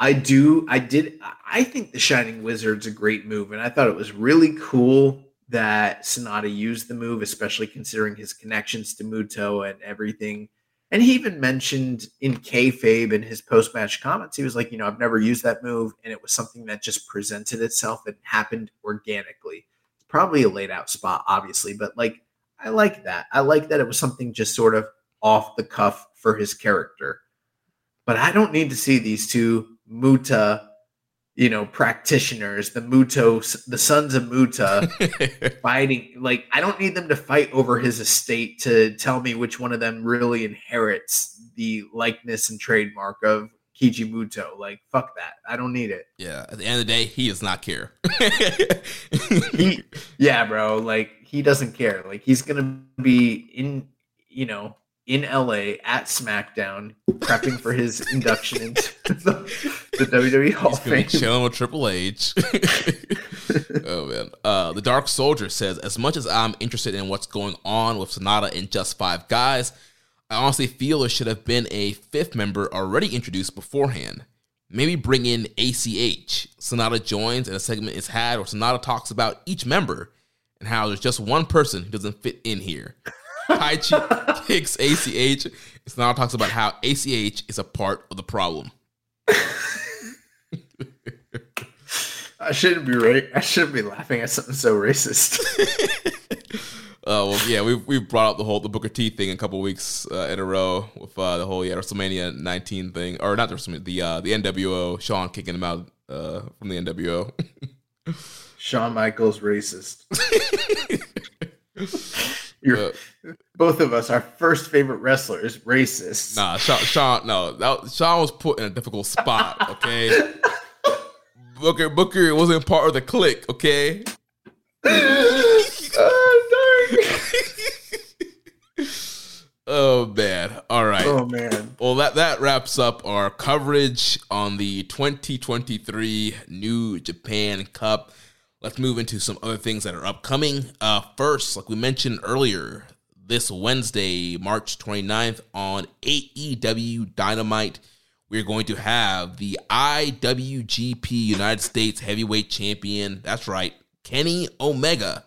[SPEAKER 4] I do. I did. I think the Shining Wizard's a great move, and I thought it was really cool that Sanada used the move, especially considering his connections to Muto and everything. And he even mentioned in kayfabe in his post-match comments, he was like, you know, I've never used that move, and it was something that just presented itself and happened organically. It's probably a laid out spot, obviously, but like, I like that. I like that it was something just sort of off the cuff for his character but I don't need to see these two Muta, you know, practitioners, the Muto, the sons of Muta, *laughs* fighting. Like, I don't need them to fight over his estate to tell me which one of them really inherits the likeness and trademark of Keiji Muto. Like, fuck that. I don't need it.
[SPEAKER 3] yeah, at the end of the day, he does not care.
[SPEAKER 4] He, *laughs* yeah, bro. Like, he doesn't care. Like he's gonna be in, you know, in LA at SmackDown, prepping for his induction into the, the WWE Hall of Fame.
[SPEAKER 3] Chilling with Triple H. *laughs* oh man. Uh, the Dark Soldier says, as much as I'm interested in what's going on with Sanada and Just Five Guys, I honestly feel there should have been a fifth member already introduced beforehand. Maybe bring in ACH. Sanada joins and a segment is had where Sanada talks about each member and how there's just one person who doesn't fit in here. Taichi kicks ACH. Sanada talks about how ACH is a part of the problem.
[SPEAKER 4] I shouldn't be right. I shouldn't be laughing at something so racist. *laughs*
[SPEAKER 3] Uh, well, yeah, we've we've brought up the whole the Booker T thing a couple weeks uh, in a row with uh, the whole yeah WrestleMania 19 thing, or not the WrestleMania, the uh, the NWO Shawn kicking him out uh, from the NWO.
[SPEAKER 4] Shawn Michaels racist. *laughs* You're, *laughs* both of us, our first favorite wrestler is racist.
[SPEAKER 3] Nah, Shawn, Shawn no, that, Shawn was put in a difficult spot. *laughs* Okay, Booker Booker wasn't part of the clique. Okay. *laughs* Oh, oh man! All right.
[SPEAKER 4] Oh man.
[SPEAKER 3] Well, that that wraps up our coverage on the 2023 New Japan Cup. Let's move into some other things that are upcoming. Uh, first, like we mentioned earlier, this Wednesday, March 29th on AEW Dynamite, we're going to have the IWGP United States Heavyweight Champion. That's right, Kenny Omega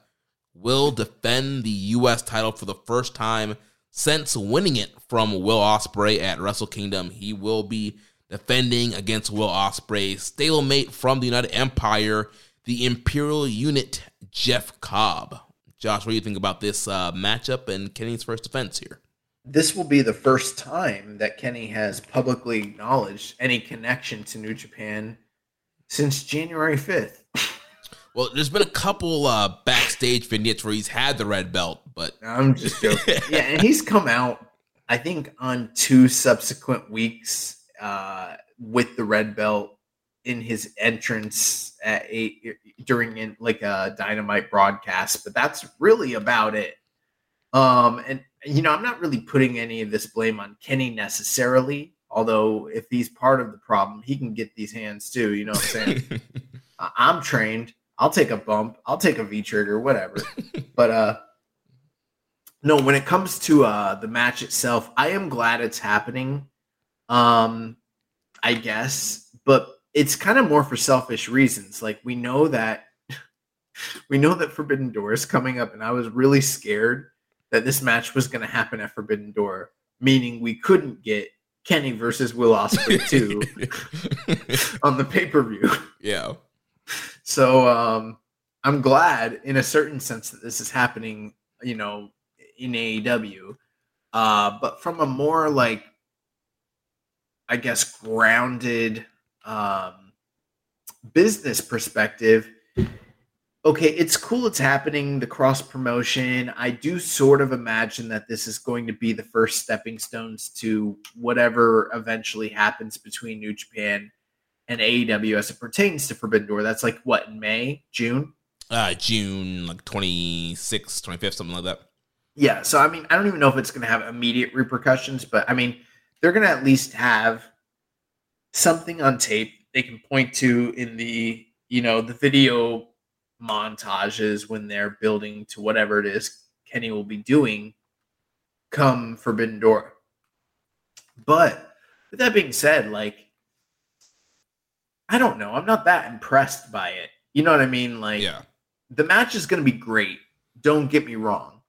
[SPEAKER 3] will defend the U.S. title for the first time since winning it from Will Ospreay at Wrestle Kingdom. He will be defending against Will Ospreay, stalemate from the United Empire, the Imperial Unit, Jeff Cobb. Josh, what do you think about this uh, matchup and Kenny's first defense here?
[SPEAKER 4] This will be the first time that Kenny has publicly acknowledged any connection to New Japan since January 5th.
[SPEAKER 3] Well, there's been a couple uh, backstage vignettes where he's had the red belt, but
[SPEAKER 4] I'm just joking. *laughs* yeah, and he's come out, I think, on two subsequent weeks uh, with the red belt in his entrance at a during in like a dynamite broadcast, but that's really about it. Um, and you know, I'm not really putting any of this blame on Kenny necessarily. Although, if he's part of the problem, he can get these hands too. You know what I'm saying? *laughs* I'm trained. I'll take a bump. I'll take a V trigger, whatever. but uh no, when it comes to uh the match itself, I am glad it's happening. Um I guess, but it's kind of more for selfish reasons. Like we know that *laughs* we know that Forbidden Door is coming up and I was really scared that this match was going to happen at Forbidden Door, meaning we couldn't get Kenny versus Will Ospreay *laughs* 2 *laughs* on the pay-per-view.
[SPEAKER 3] Yeah.
[SPEAKER 4] So um, I'm glad, in a certain sense, that this is happening. You know, in AEW, uh, but from a more like, I guess, grounded um, business perspective. Okay, it's cool it's happening, the cross promotion. I do sort of imagine that this is going to be the first stepping stones to whatever eventually happens between New Japan and AEW as it pertains to Forbidden Door. That's like what in May, June?
[SPEAKER 3] Uh June like 26th, 25th, something like that.
[SPEAKER 4] Yeah, so I mean, I don't even know if it's going to have immediate repercussions, but I mean, they're going to at least have something on tape they can point to in the, you know, the video montages when they're building to whatever it is Kenny will be doing come Forbidden Door. But with that being said, like I don't know. I'm not that impressed by it. You know what I mean? Like,
[SPEAKER 3] Yeah.
[SPEAKER 4] the match is going to be great. Don't get me wrong.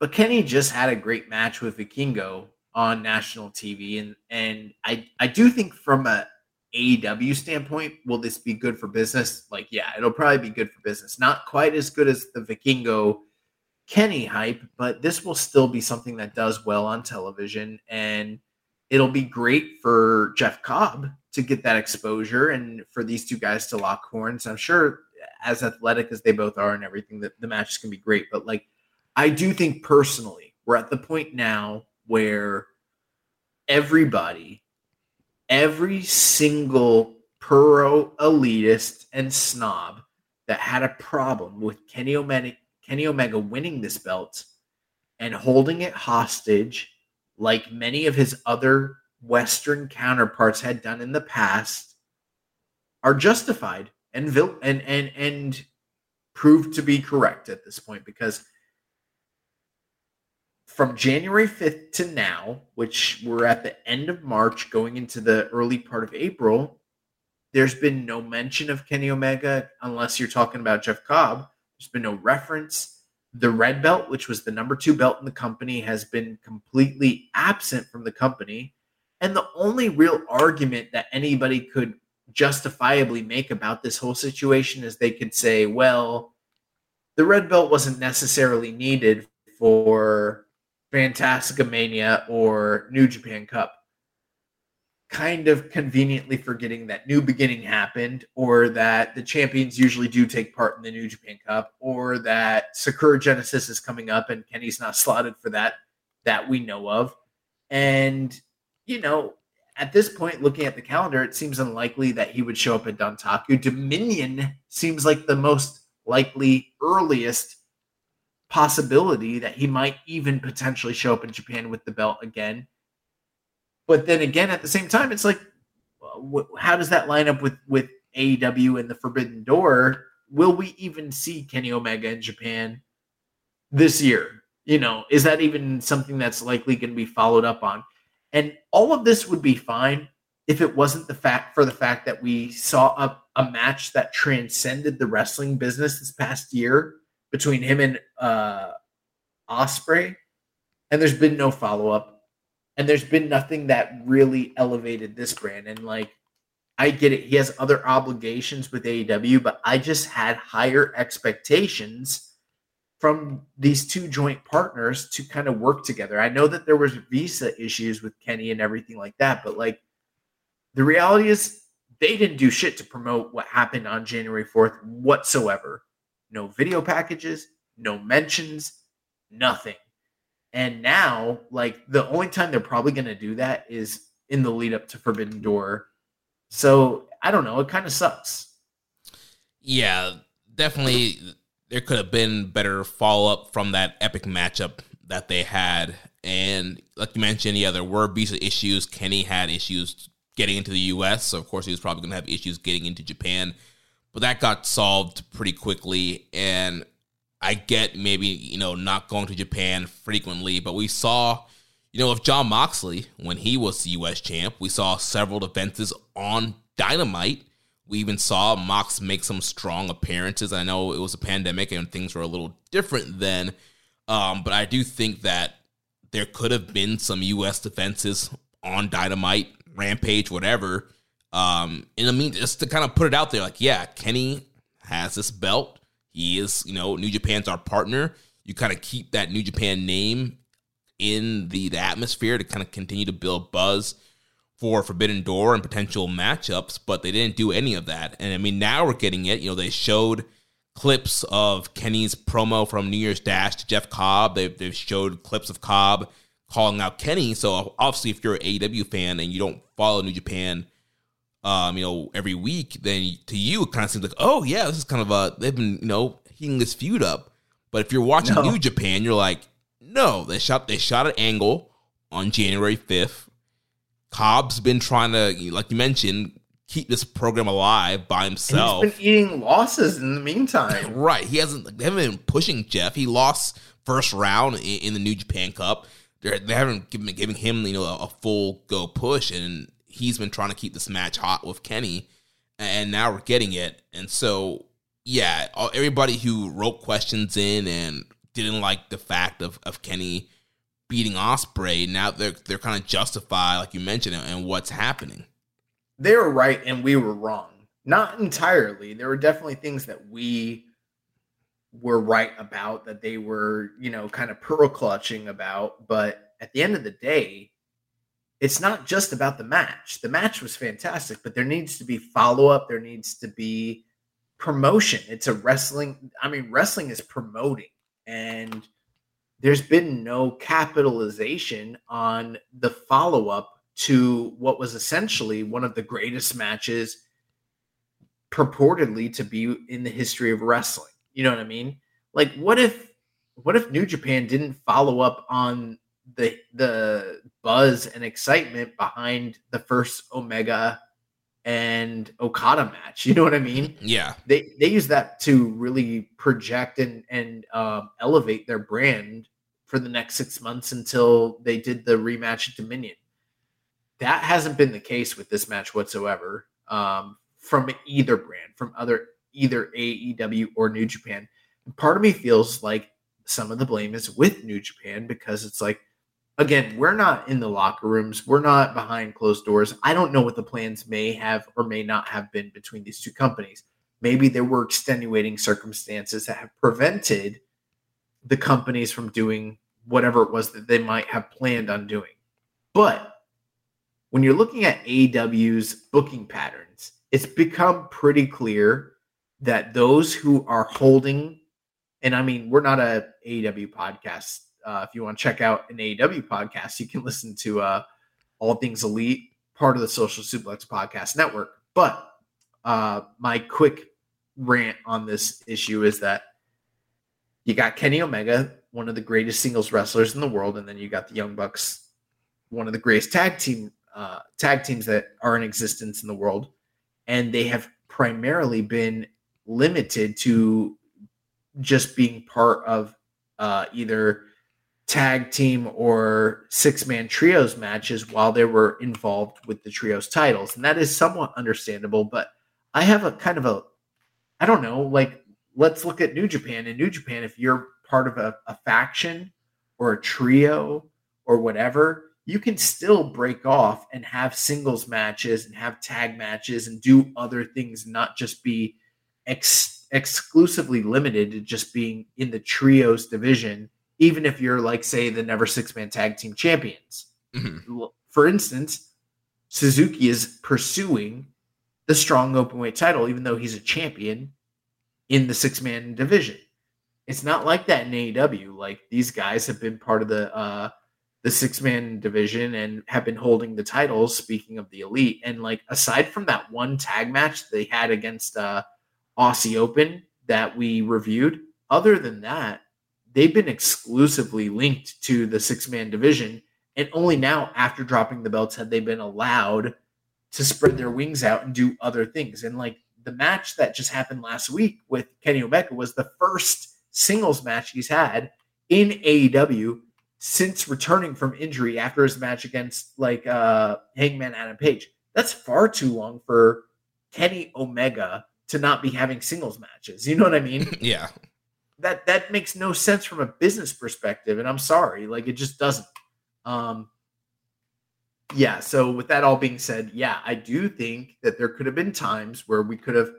[SPEAKER 4] But Kenny just had a great match with Vikingo on national TV, and and I I do think from a AEW standpoint, will this be good for business? Like, yeah, it'll probably be good for business. Not quite as good as the Vikingo Kenny hype, but this will still be something that does well on television, and it'll be great for Jeff Cobb to get that exposure and for these two guys to lock horns. I'm sure as athletic as they both are and everything, that the match is gonna be great. But like I do think personally, we're at the point now where everybody, every single puro elitist and snob that had a problem with Kenny Omega, Kenny Omega winning this belt and holding it hostage like many of his other Western counterparts had done in the past are justified and and and and proved to be correct at this point because from January 5th to now, which we're at the end of March going into the early part of April, there's been no mention of Kenny Omega unless you're talking about Jeff Cobb. There's been no reference. The red belt, which was the number two belt in the company, has been completely absent from the company. And the only real argument that anybody could justifiably make about this whole situation is they could say, well, the red belt wasn't necessarily needed for Fantastica Mania or New Japan Cup. Kind of conveniently forgetting that New Beginning happened, or that the champions usually do take part in the New Japan Cup, or that Sakura Genesis is coming up and Kenny's not *laughs* slotted for that, that we know of. And, you know, at this point, looking at the calendar, it seems unlikely that he would show up at Dontaku. Dominion seems like the most likely earliest possibility that he might even potentially show up in Japan with the belt again. But then again, at the same time, it's like, how does that line up with with AEW and the Forbidden Door? Will we even see Kenny Omega in Japan this year? You know, is that even something that's likely going to be followed up on? And all of this would be fine if it wasn't the fact for the fact that we saw a, a match that transcended the wrestling business this past year between him and uh Ospreay, and there's been no follow up, and there's been nothing that really elevated this brand. And like, I get it, he has other obligations with AEW, but I just had higher expectations from these two joint partners to kind of work together. I know that there was visa issues with Kenny and everything like that, but like the reality is they didn't do shit to promote what happened on January 4th whatsoever. No video packages, no mentions, nothing. And now, like the only time they're probably going to do that is in the lead up to Forbidden Door. So I don't know. It kind of sucks.
[SPEAKER 3] Yeah, definitely there could have been better follow up from that epic matchup that they had. And like you mentioned, yeah, there were visa issues. Kenny had issues getting into the US. So, of course, he was probably going to have issues getting into Japan. But that got solved pretty quickly. And I get maybe, you know, not going to Japan frequently, but we saw, you know, with Jon Moxley, when he was the US champ, we saw several defenses on Dynamite we even saw Mox make some strong appearances. I know it was a pandemic and things were a little different then, um, but I do think that there could have been some U.S. defenses on Dynamite, Rampage, whatever. Um, and I mean, just to kind of put it out there, like, yeah, Kenny has this belt. He is, you know, New Japan's our partner. You kind of keep that New Japan name in the, the atmosphere to kind of continue to build buzz for Forbidden Door and potential matchups, but they didn't do any of that. And I mean, now we're getting it. You know, they showed clips of Kenny's promo from New Year's Dash to Jeff Cobb. They've, they've showed clips of Cobb calling out Kenny. So obviously, if you're an AEW fan and you don't follow New Japan, um, you know, every week, then to you it kind of seems like, oh yeah, this is kind of a they've been you know heating this feud up. But if you're watching no. New Japan, you're like, no, they shot they shot an angle on January fifth Cobb's been trying to, like you mentioned, keep this program alive by himself.
[SPEAKER 4] And he's been eating losses in the meantime. *laughs*
[SPEAKER 3] right. He hasn't. They haven't been pushing Jeff. He lost first round in, in the New Japan Cup. They're, they haven't given giving him you know a, a, full go push, and he's been trying to keep this match hot with Kenny, and now we're getting it. And so yeah, everybody who wrote questions in and didn't like the fact of of Kenny beating Ospreay, now they're they're kind of justified, like you mentioned, and what's happening.
[SPEAKER 4] They were right and we were wrong. Not entirely. There were definitely things that we were right about that they were, you know, kind of pearl clutching about. But at the end of the day, it's not just about the match. The match was fantastic, but there needs to be follow up. There needs to be promotion. It's a wrestling. I mean, wrestling is promoting. And there's been no capitalization on the follow up to what was essentially one of the greatest matches purportedly to be in the history of wrestling. You know what I mean? like what if what if New Japan didn't follow up on the the buzz and excitement behind the first Omega and Okada match. You know what I mean?
[SPEAKER 3] Yeah.
[SPEAKER 4] They they use that to really project and and um, elevate their brand for the next six months until they did the rematch at Dominion. That hasn't been the case with this match whatsoever um, from either brand, from other either AEW or New Japan. And part of me feels like some of the blame is with New Japan because it's like again, we're not in the locker rooms. We're not behind closed doors. I don't know what the plans may have or may not have been between these two companies. Maybe there were extenuating circumstances that have prevented the companies from doing whatever it was that they might have planned on doing. But when you're looking at AEW's booking patterns, it's become pretty clear that those who are holding, and I mean, we're not a AEW podcast uh, if you want to check out an AEW podcast, you can listen to uh, All Things Elite, part of the Social Suplex Podcast Network. But uh, my quick rant on this issue is that you got Kenny Omega, one of the greatest singles wrestlers in the world, and then you got the Young Bucks, one of the greatest tag team uh, tag teams that are in existence in the world, and they have primarily been limited to just being part of uh, either tag team or six man trios matches while they were involved with the trios titles. And that is somewhat understandable, but I have a kind of a, I don't know, like let's look at New Japan. In New Japan, if you're part of a, a faction or a trio or whatever, you can still break off and have singles matches and have tag matches and do other things, not just be ex- exclusively limited to just being in the trios division even if you're like say the never six man tag team champions. Mm-hmm. For instance, Suzuki is pursuing the strong open weight title, even though he's a champion in the six man division. It's not like that in AEW. Like these guys have been part of the uh the six man division and have been holding the titles. Speaking of the elite, and like aside from that one tag match they had against uh Aussie Open that we reviewed, other than that, they've been exclusively linked to the six man division. And only now, after dropping the belts, had they been allowed to spread their wings out and do other things. And like the match that just happened last week with Kenny Omega was the first singles match he's had in AEW since returning from injury after his match against like uh Hangman Adam Page. That's far too long for Kenny Omega to not be having singles matches. You know what I mean? *laughs*
[SPEAKER 3] yeah
[SPEAKER 4] that that makes no sense from a business perspective and i'm sorry like it just doesn't. Um yeah so with that all being said yeah i do think that there could have been times where we could have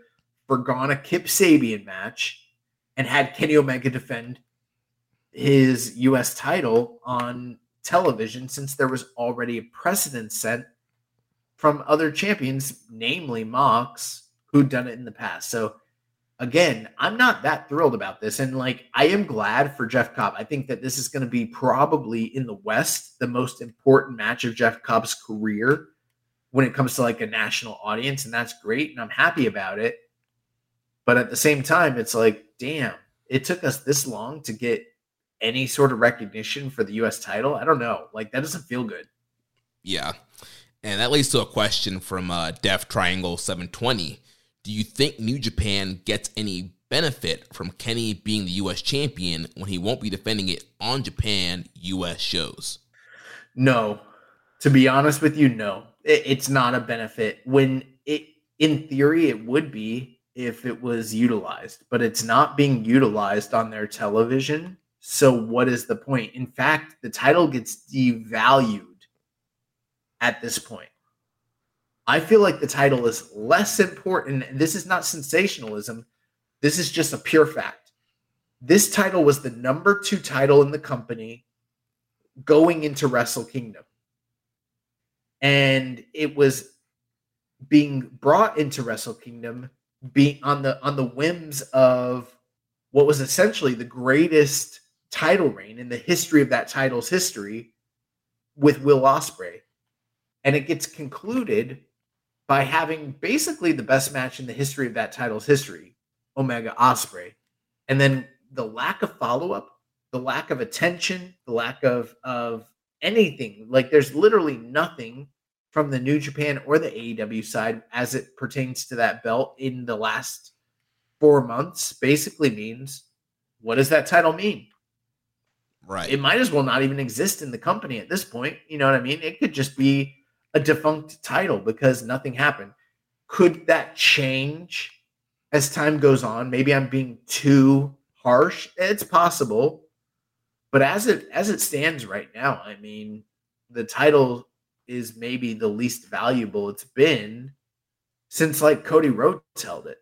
[SPEAKER 4] forgone a kip sabian match and had kenny omega defend his us title on television since there was already a precedent set from other champions namely mox who'd done it in the past. So again, I'm not that thrilled about this. And like, I am glad for Jeff Cobb. I think that this is going to be probably in the West the most important match of Jeff Cobb's career when it comes to like a national audience. And that's great. And I'm happy about it. But at the same time, it's like, damn, it took us this long to get any sort of recognition for the US title. I don't know. Like, that doesn't feel good.
[SPEAKER 3] Yeah. And that leads to a question from uh, Deaf Triangle 720 do you think New Japan gets any benefit from Kenny being the US champion when he won't be defending it on Japan US shows?
[SPEAKER 4] No. To be honest with you, no. It, it's not a benefit. When it in theory it would be if it was utilized, but it's not being utilized on their television. So what is the point? In fact, the title gets devalued at this point. I feel like the title is less important. This is not sensationalism. This is just a pure fact. This title was the number two title in the company going into Wrestle Kingdom. And it was being brought into Wrestle Kingdom being on the on the whims of what was essentially the greatest title reign in the history of that title's history with Will Ospreay. And it gets concluded by having basically the best match in the history of that title's history, Omega Ospreay, and then the lack of follow up, the lack of attention, the lack of of anything. Like there's literally nothing from the New Japan or the AEW side as it pertains to that belt in the last four months. Basically means what does that title mean?
[SPEAKER 3] Right.
[SPEAKER 4] It might as well not even exist in the company at this point. You know what I mean? It could just be a defunct title because nothing happened. Could that change as time goes on? Maybe I'm being too harsh. It's possible. But as it as it stands right now, I mean, the title is maybe the least valuable it's been since like Cody Rhodes held it.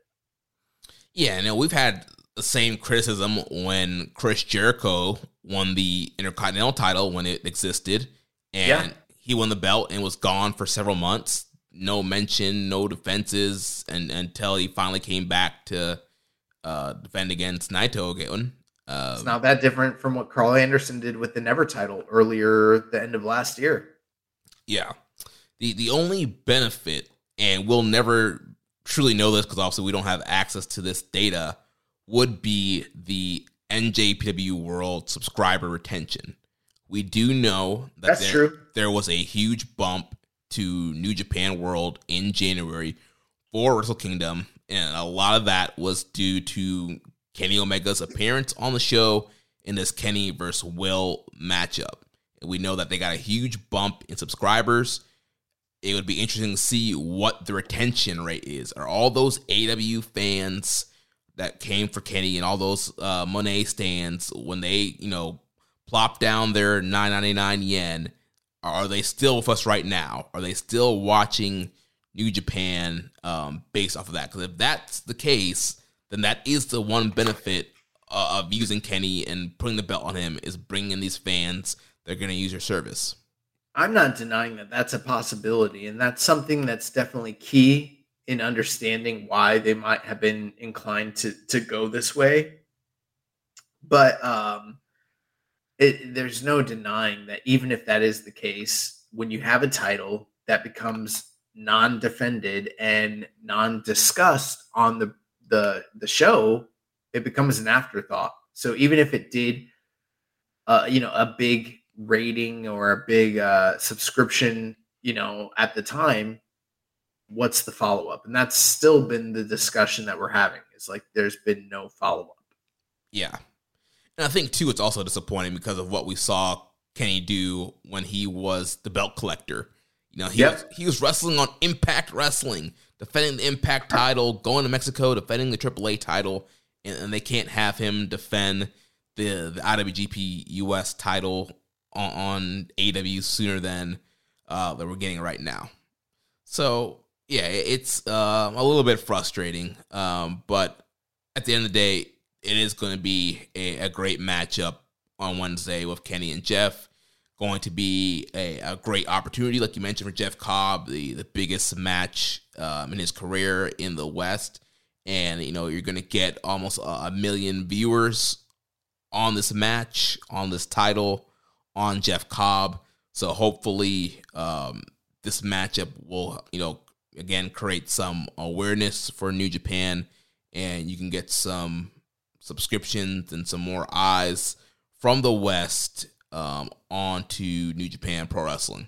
[SPEAKER 3] Yeah, and we've had the same criticism when Chris Jericho won the Intercontinental title when it existed, and yeah. He won the belt and was gone for several months. No mention, no defenses, and until he finally came back to uh, defend against Naito again.
[SPEAKER 4] Um, it's not that different from what Karl Anderson did with the Never title earlier the end of last year.
[SPEAKER 3] Yeah. The the only benefit, and we'll never truly know this because obviously we don't have access to this data, would be the NJPW World subscriber retention. We do know that
[SPEAKER 4] That's
[SPEAKER 3] there,
[SPEAKER 4] true.
[SPEAKER 3] there was a huge bump to New Japan World in January for Wrestle Kingdom, and a lot of that was due to Kenny Omega's appearance on the show in this Kenny versus Will matchup. And we know that they got a huge bump in subscribers. It would be interesting to see what the retention rate is. Are all those AEW fans that came for Kenny and all those uh, Moné stands when they, you know, plop down their 999 yen, are they still with us right now? Are they still watching New Japan um, based off of that? Because if that's the case, then that is the one benefit uh, of using Kenny and putting the belt on him is bringing in these fans that are going to use your service.
[SPEAKER 4] I'm not denying that that's a possibility, and that's something that's definitely key in understanding why they might have been inclined to to go this way. But um, it, there's no denying that even if that is the case, when you have a title that becomes non-defended and non-discussed on the the the show, it becomes an afterthought. So even if it did, uh, you know, a big rating or a big uh, subscription, you know, at the time, what's the follow up? And that's still been the discussion that we're having. Is like there's been no follow up.
[SPEAKER 3] Yeah, and I think too, it's also disappointing because of what we saw Kenny do when he was the belt collector. You know, he yep. was, he was wrestling on Impact Wrestling defending the Impact title, going to Mexico, defending the AAA title, and, and they can't have him defend the the IWGP US title on, on AEW sooner than uh, that we're getting right now. So yeah, it's uh, a little bit frustrating, um, but at the end of the day, it is going to be a, a great matchup on Wednesday with Kenny and Jeff going to be a, a, great opportunity, like you mentioned, for Jeff Cobb, the, the biggest match um, in his career in the West. And, you know, you're going to get almost a, a, million viewers on this match, on this title, on Jeff Cobb. So hopefully um, this matchup will, you know, again, create some awareness for New Japan and you can get some subscriptions and some more eyes from the West um, on to New Japan Pro Wrestling.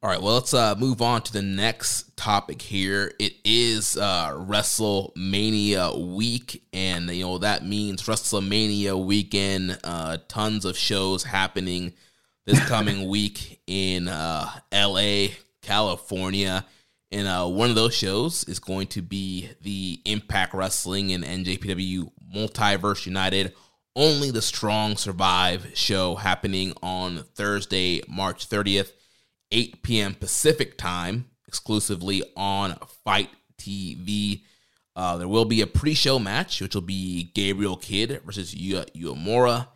[SPEAKER 3] All right, well, let's uh, move on to the next topic here. It is uh, WrestleMania week, and you know that means WrestleMania weekend. Uh, tons of shows happening this coming *laughs* week in uh, LA, California, and uh, one of those shows is going to be the Impact Wrestling and NJPW Multiverse United. Only the Strong Survive show happening on Thursday, March 30th 8 p.m. Pacific time, exclusively on FITE TV. Uh, there will be a pre-show match, which will be Gabriel Kidd versus Yu- Uemura.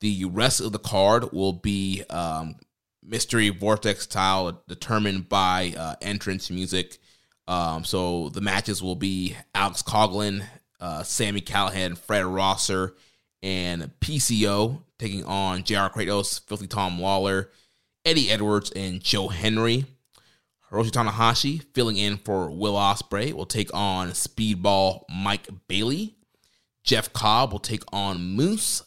[SPEAKER 3] The rest of the card will be um, mystery vortex style, determined by uh, entrance music. Um, so the matches will be Alex Coughlin, uh, Sami Callihan, Fred Rosser, and PCO taking on JR Kratos, Filthy Tom Lawler, Eddie Edwards, and Joe Hendry. Hiroshi Tanahashi, filling in for Will Ospreay, will take on Speedball Mike Bailey. Jeff Cobb will take on Moose.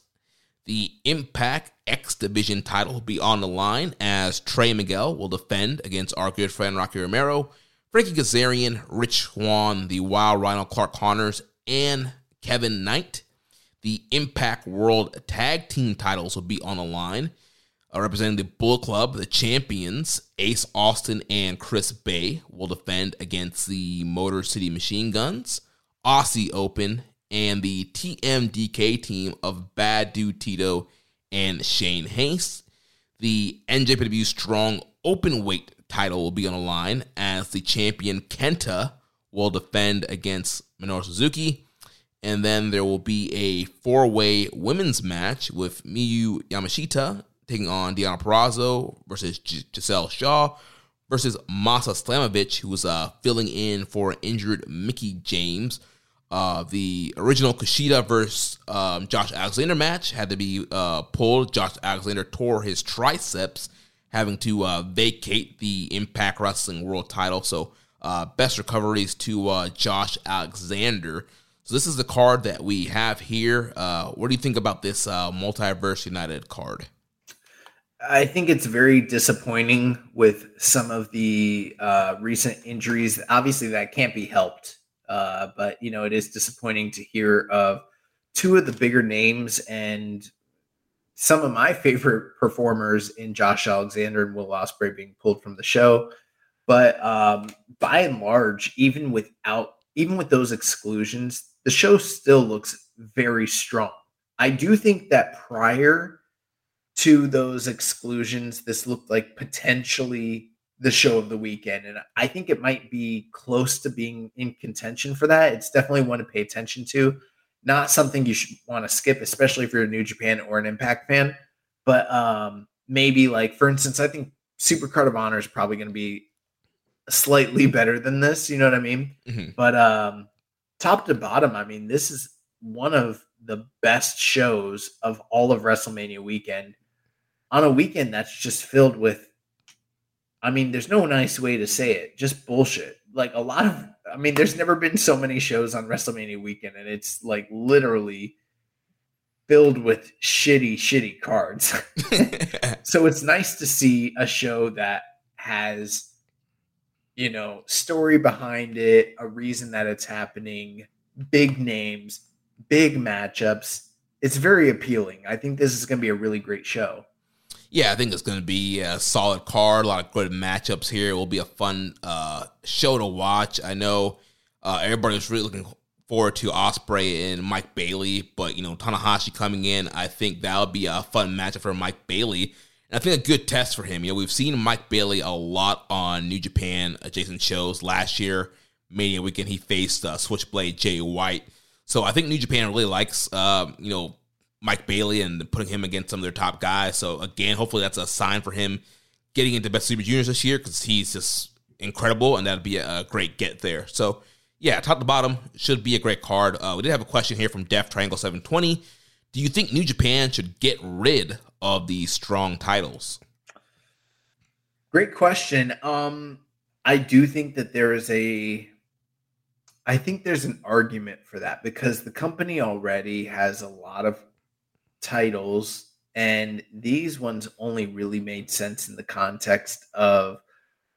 [SPEAKER 3] The Impact X Division title will be on the line as Trey Miguel will defend against our good friend Rocky Romero, Frankie Kazarian, Rich Swann, the Wild Rhino Clark Connors, and Kevin Knight. The Impact World Tag Team titles will be on the line uh, representing the Bull Club, the champions, Ace Austin and Chris Bey will defend against the Motor City Machine Guns, Aussie Open, and the TMDK team of Bad Dude Tito and Shane Haste. The NJPW Strong Open Weight title will be on the line as the champion Kenta will defend against Minoru Suzuki. And then there will be a four way women's match with Miyu Yamashita taking on Deanna Purrazzo versus G- Giselle Shaw versus Masha Slamovich, who was uh, filling in for injured Mickie James. Uh, the original Kushida versus um, Josh Alexander match had to be uh, pulled. Josh Alexander tore his triceps, having to uh, vacate the Impact Wrestling World title. So, uh, best recoveries to uh, Josh Alexander. So, this is the card that we have here. What do you think about this Multiverse United card?
[SPEAKER 4] I think it's very disappointing with some of the uh, recent injuries. Obviously, that can't be helped, uh, but you know it is disappointing to hear of two of the bigger names and some of my favorite performers in Josh Alexander and Will Ospreay being pulled from the show. But um, by and large, even without even with those exclusions, the show still looks very strong. I do think that prior to those exclusions, this looked like potentially the show of the weekend. And I think it might be close to being in contention for that. It's definitely one to pay attention to. Not something you should want to skip, especially if you're a New Japan or an Impact fan. But um, maybe, like, for instance, I think Super Card of Honor is probably going to be slightly *laughs* better than this. You know what I mean? Mm-hmm. But um, top to bottom, I mean, this is one of the best shows of all of WrestleMania weekend on a weekend that's just filled with I mean, there's no nice way to say it, just bullshit. Like a lot of I mean, there's never been so many shows on WrestleMania weekend, and it's like literally filled with shitty, shitty cards. *laughs* *laughs* so it's nice to see a show that has, you know, story behind it, a reason that it's happening, big names, big matchups. It's very appealing. I think this is going to be a really great show
[SPEAKER 3] yeah, I think it's going to be a solid card. A lot of good matchups here. It will be a fun uh, show to watch. I know uh, everybody's really looking forward to Ospreay and Mike Bailey, but you know Tanahashi coming in, I think that'll be a fun matchup for Mike Bailey. And I think a good test for him. You know, we've seen Mike Bailey a lot on New Japan adjacent shows. Last year, Mania weekend, he faced uh, Switchblade Jay White. So I think New Japan really likes, uh, you know, Mike Bailey and putting him against some of their top guys. So again, hopefully that's a sign for him getting into Best Super Juniors this year because he's just incredible, and that'd be a, great get there. So yeah, top to bottom should be a great card. Uh, we did have a question here from Def Triangle 720. Do you think New Japan should get rid of these strong titles?
[SPEAKER 4] Great question. Um, I do think that there is a I think there's an argument for that because the company already has a lot of titles and these ones only really made sense in the context of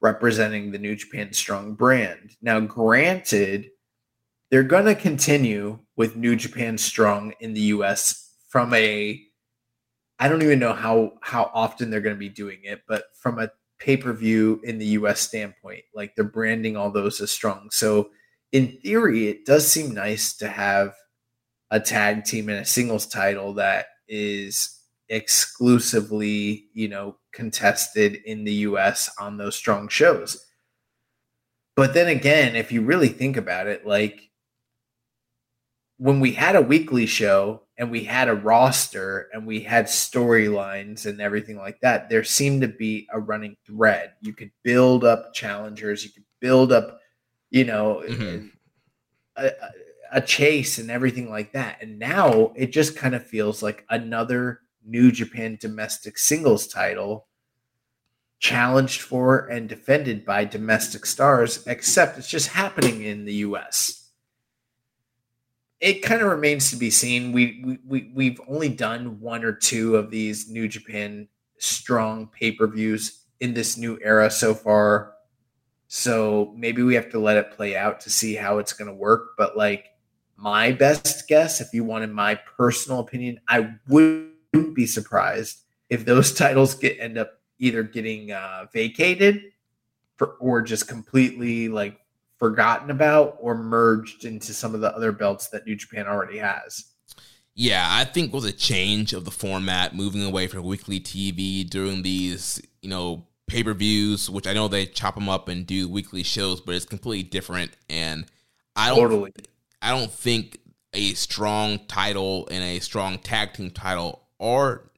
[SPEAKER 4] representing the New Japan Strong brand. Now, granted, they're going to continue with New Japan Strong in the US from a I don't even know how how often they're going to be doing it, but from a pay-per-view in the US standpoint, like they're branding all those as strong. So, in theory, it does seem nice to have a tag team and a singles title that is exclusively, you know, contested in the US on those strong shows. But then again, if you really think about it, like when we had a weekly show and we had a roster and we had storylines and everything like that, there seemed to be a running thread. You could build up challengers, you could build up, you know, mm-hmm. a, a chase and everything like that. And now it just kind of feels like another New Japan domestic singles title challenged for and defended by domestic stars, except it's just happening in the US. It kind of remains to be seen. We, we, we we've only done one or two of these New Japan strong pay-per-views in this new era so far. So maybe we have to let it play out to see how it's going to work. But like my best guess, if you wanted my personal opinion, I would wouldn't be surprised if those *laughs* titles get end up either getting uh, vacated for, or just completely like forgotten about or merged into some of the other belts that New Japan already has.
[SPEAKER 3] Yeah, I think with a change of the format, moving away from weekly TV, doing these, you know, pay per views, which I know they chop them up and do weekly shows, but it's completely different. And I don't, totally. I don't think a strong title and a strong tag team title are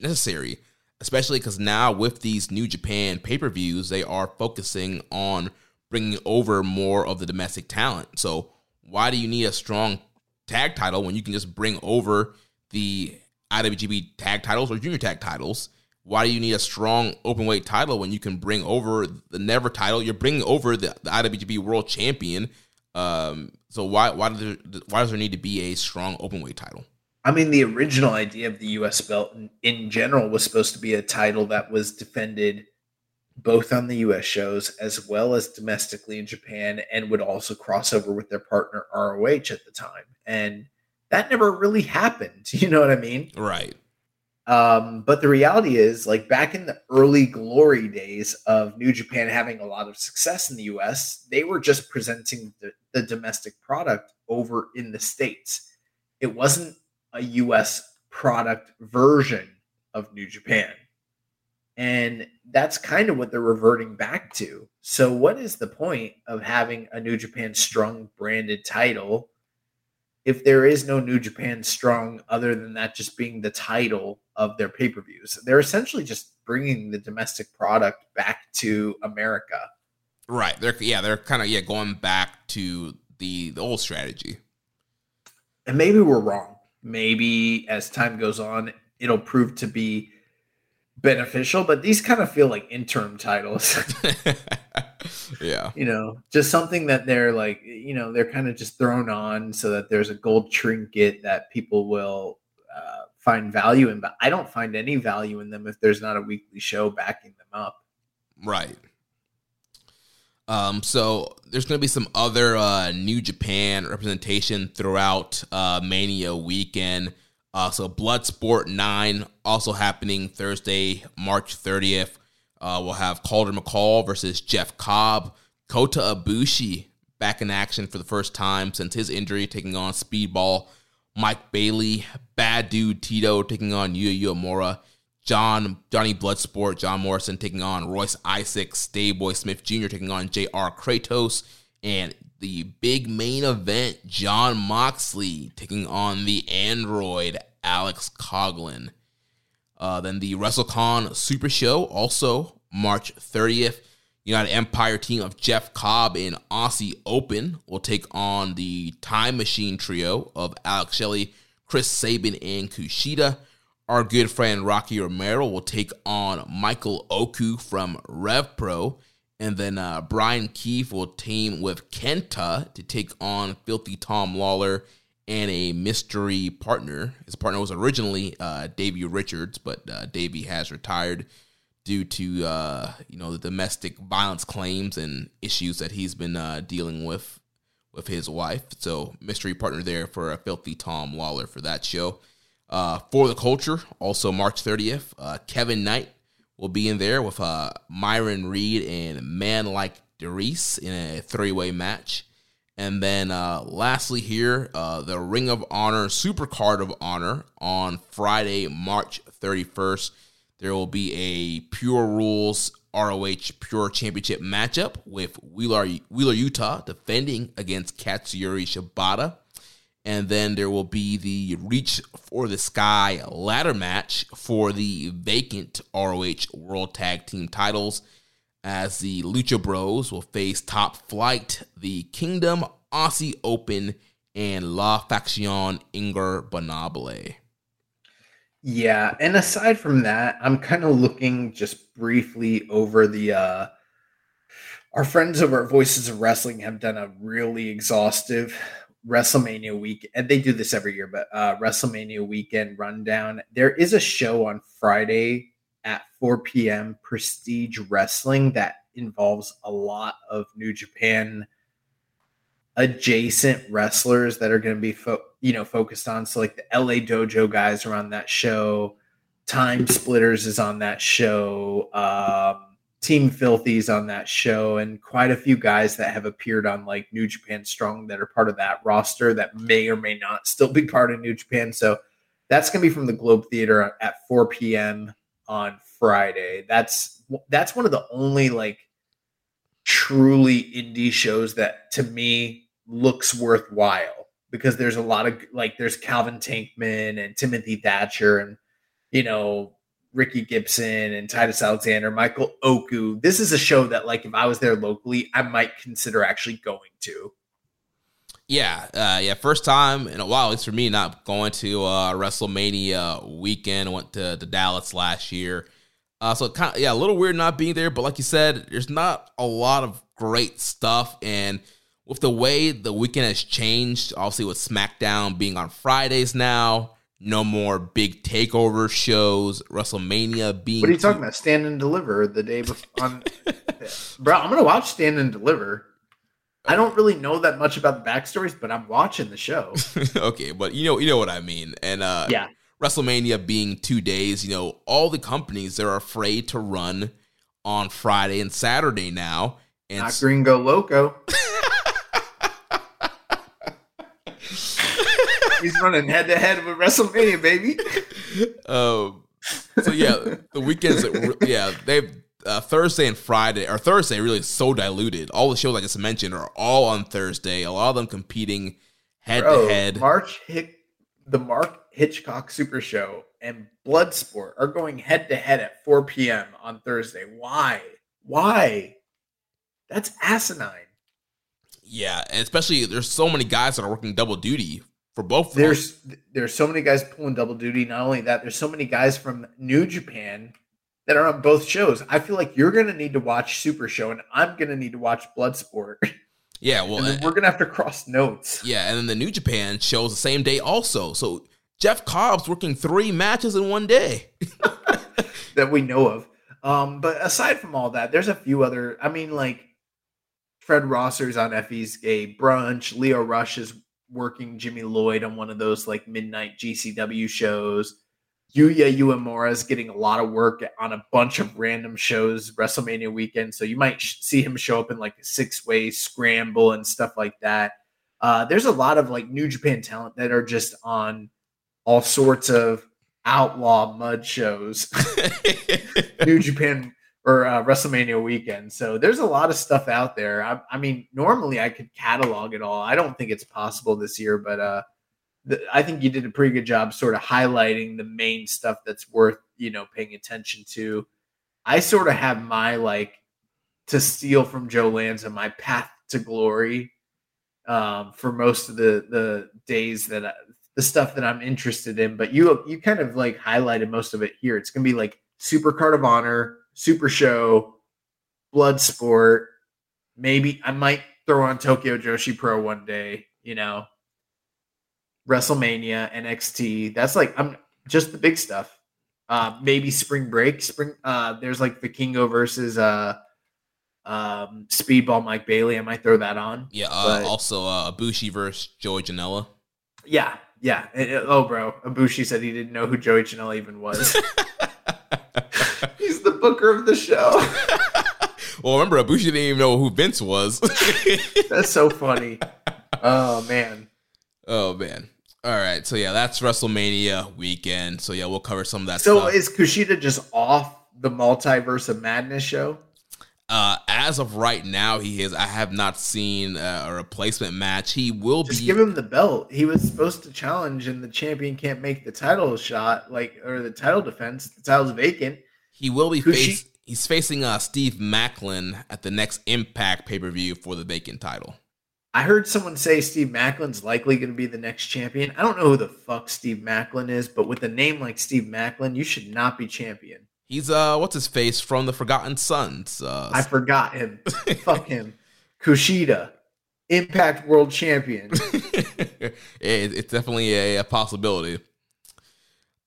[SPEAKER 3] necessary, especially because now with these New Japan pay per views, they are focusing on bringing over more of the domestic talent. So why do you need a strong tag title when you can just bring over the IWGP tag titles or junior tag titles? Why do you need a strong open weight title when you can bring over the never title? You're bringing over the, the IWGP World Champion. Um, so why why does there, why does there need to be a strong open weight title?
[SPEAKER 4] I mean, the original idea of the U.S. belt in, in, general was supposed to be a title that was defended both on the U.S. shows as well as domestically in Japan, and would also cross over with their partner ROH at the time. And that never really happened. *laughs* You know what I mean?
[SPEAKER 3] Right.
[SPEAKER 4] Um, but the reality is, like back in the early glory days of New Japan having a lot of success in the US, they were just presenting the, the domestic product over in the States. It wasn't a US product version of New Japan. And that's kind of what they're reverting back to. So, what is the point of having a New Japan Strong branded title if there is no New Japan Strong other than that just being the title of their pay per views? They're essentially just bringing the domestic product back to America.
[SPEAKER 3] Right. They're yeah. They're kind of yeah going back to the the old strategy.
[SPEAKER 4] And maybe we're wrong maybe as time goes on, it'll prove to be beneficial. But these kind of feel like interim titles. *laughs*
[SPEAKER 3] yeah.
[SPEAKER 4] You know, just something that they're like, you know, they're kind of just thrown on so that there's a gold trinket that people will find value in. But I don't find any value in them if there's not a weekly show backing them up.
[SPEAKER 3] Right. Um, so there's going to be some other uh, New Japan representation throughout uh, Mania weekend. Uh, so Bloodsport 9 also happening Thursday, March 30th. Uh, we'll have Calder McColl versus Jeff Cobb. Kota Ibushi back in action for the first time since his injury, taking on Speedball. Mike Bailey, Bad Dude Tito taking on Yuya Uemura. John Johnny Bloodsport, John Morrison taking on Royce Isaacs, Dave Boy Smith Jr. taking on J.R. Kratos, and the big main event, Jon Moxley taking on the android Alex Coughlin. Uh, then the WrestleCon Super Show, also March 30th. United Empire team of Jeff Cobb and Aussie Open will take on the Time Machine trio of Alex Shelley, Chris Sabin, and Kushida. Our good friend Rocky Romero will take on Michael Oku from RevPro. And then uh, Bryan Keith will team with Kenta to take on Filthy Tom Lawler and a mystery partner. His partner was originally uh, Davey Richards, but uh, Davey has retired due to uh, you know the domestic violence claims and issues that he's been uh, dealing with with his wife. So mystery partner there for a filthy Tom Lawler for that show. Uh, for the culture, also March 30th, uh, Kevin Knight will be in there with uh, Myron Reed and Man Like DeReiss in a three way match. And then uh, lastly, here, uh, the Ring of Honor Super Card of Honor on Friday, March 31st. There will be a Pure Rules ROH Pure Championship matchup with Wheeler, Wheeler Yuta defending against Katsuyori Shibata. And then there will be the Reach for the Sky ladder match for the vacant ROH World Tag Team titles as the Lucha Bros will face Top Flight, the Kingdom Aussie Open, and La Faction Ingobernable.
[SPEAKER 4] Yeah, and aside from that, I'm kind of looking just briefly over the uh our friends over at Voices of Wrestling have done a really exhaustive WrestleMania week, and they do this every year, but uh WrestleMania weekend rundown. There is a show on Friday at 4 p.m. Prestige Wrestling that involves a lot of New Japan adjacent wrestlers that are going to be fo- you know focused on. So like the LA Dojo guys are on that show. Time Splitters is on that show. Um, Team Filthy's on that show. And quite a few guys that have appeared on like New Japan Strong that are part of that roster that may or may not still be part of New Japan. So that's going to be from the Globe Theater at 4 p.m. on Friday. That's that's one of the only like truly indie shows that to me looks worthwhile because there's a lot of like there's Calvin Tankman and Timothy Thatcher and you know Ricky Gibson and Titus Alexander, Michael Oku. This is a show that like if I was there locally, I might consider actually going to.
[SPEAKER 3] Yeah, uh, yeah, first time in a while, at least for me, not going to uh, WrestleMania weekend. I went to, to Dallas last year. Uh, so kind of, yeah, a little weird not being there, but like you said, there's not a lot of great stuff and with the way the weekend has changed, obviously with SmackDown being on Fridays now, no more big takeover shows, WrestleMania being.
[SPEAKER 4] What are you talking about? Stand and deliver the day before. On, *laughs* bro, I'm gonna watch Stand and Deliver. I don't really know that much about the backstories, but I'm watching the show. *laughs*
[SPEAKER 3] okay, but you know, you know what I mean. And uh,
[SPEAKER 4] yeah,
[SPEAKER 3] WrestleMania being two days, you know, all the companies they're afraid to run on Friday and Saturday now. And
[SPEAKER 4] Not Gringo Loco. *laughs* He's running head to head with WrestleMania, baby.
[SPEAKER 3] Um. So yeah, the weekends. Yeah, they've uh, Thursday and Friday, or Thursday, really so diluted. All the shows I just mentioned are all on Thursday. A lot of them competing head to head.
[SPEAKER 4] March Hick, the Mark Hitchcock Super Show and Bloodsport are going head to head at 4 p.m. on Thursday. Why? Why? That's asinine.
[SPEAKER 3] Yeah, and especially there's so many guys that are working double duty for both.
[SPEAKER 4] There's there's so many guys pulling double duty. Not only that, there's so many guys from New Japan that are on both shows. I feel like you're gonna need to watch Super Show, and I'm gonna need to watch Bloodsport. *laughs*
[SPEAKER 3] Yeah, well,
[SPEAKER 4] and we're gonna have to cross notes.
[SPEAKER 3] Yeah, and then the New Japan shows the same day also. So Jeff Cobb's working three matches in one day *laughs*
[SPEAKER 4] that we know of. Um, but aside from all that, there's a few other. I mean, like Fred Rosser's on Effy's Gay Brunch. Lio Rush is working Jimmy Lloyd on one of those like midnight GCW shows. Yuya Uemura is getting a lot of work on a bunch of random shows WrestleMania weekend, so you might sh- see him show up in like a six way scramble and stuff like that. Uh, there's a lot of like New Japan talent that are just on all sorts of outlaw mud shows. *laughs* New Japan or uh, WrestleMania weekend. So there's a lot of stuff out there. I, I, mean, normally I could catalog it all. I don't think it's possible this year, but uh, the, I think you did a pretty good job sort of highlighting the main stuff that's worth you know paying attention to. I sort of have my like to steal from Joe Lanza my path to glory um, for most of the the days that I, the stuff that I'm interested in. But you you kind of like highlighted most of it here. It's gonna be like Super Card of Honor, Super Show, Blood Sport. Maybe I might throw on Tokyo Joshi Pro one day. You know, WrestleMania, NXT. That's like I'm just the big stuff. Uh, maybe Spring Break. Spring. Uh, there's like Vikingo versus uh, um, Speedball Mike Bailey. I might throw that on.
[SPEAKER 3] Yeah. Uh, also, uh, Ibushi versus Joey Janela.
[SPEAKER 4] Yeah, yeah. oh, bro, Ibushi said he didn't know who Joey Janela even was. *laughs* Booker of the show. *laughs*
[SPEAKER 3] well, remember, Ibushi didn't even know who Vince was. *laughs*
[SPEAKER 4] That's so funny. Oh man.
[SPEAKER 3] Oh man. All right, so yeah, that's WrestleMania weekend. So yeah, we'll cover some of that.
[SPEAKER 4] So
[SPEAKER 3] stuff.
[SPEAKER 4] is Kushida just off the Multiverse of Madness show?
[SPEAKER 3] Uh, as of right now, he is. I have not seen uh, a replacement match. He will
[SPEAKER 4] just
[SPEAKER 3] be.
[SPEAKER 4] give him the belt. He was supposed to challenge, and the champion can't make the title shot, like or the title defense. The title's vacant.
[SPEAKER 3] He will be face, He's facing uh, Steve Macklin at the next Impact pay per view for the vacant title.
[SPEAKER 4] I heard someone say Steve Macklin's likely going to be the next champion. I don't know who the fuck Steve Macklin is, but with a name like Steve Macklin, you should not be champion.
[SPEAKER 3] He's uh, what's his face from the Forgotten Sons? Uh,
[SPEAKER 4] I forgot him. *laughs* fuck him. Kushida, Impact World Champion. *laughs*
[SPEAKER 3] it, it's definitely a, a possibility.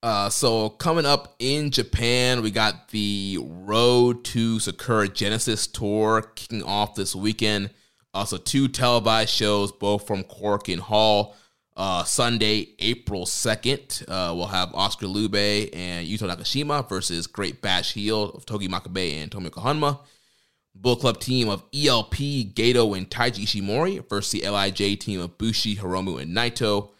[SPEAKER 3] Uh, so coming up in Japan, we got the Road to Sakura Genesis tour kicking off this weekend. Also, two televised shows, both from Korakuen Hall. Uh, Sunday, April 2nd, uh, we'll have Oskar Leube and Yuto Nakashima versus Great Bash Heel of Togi Makabe and Tomoaki Honma. Bull Club team of ELP, Gedo, and Taiji Ishimori versus the LIJ team of Bushi, Hiromu, and Naito.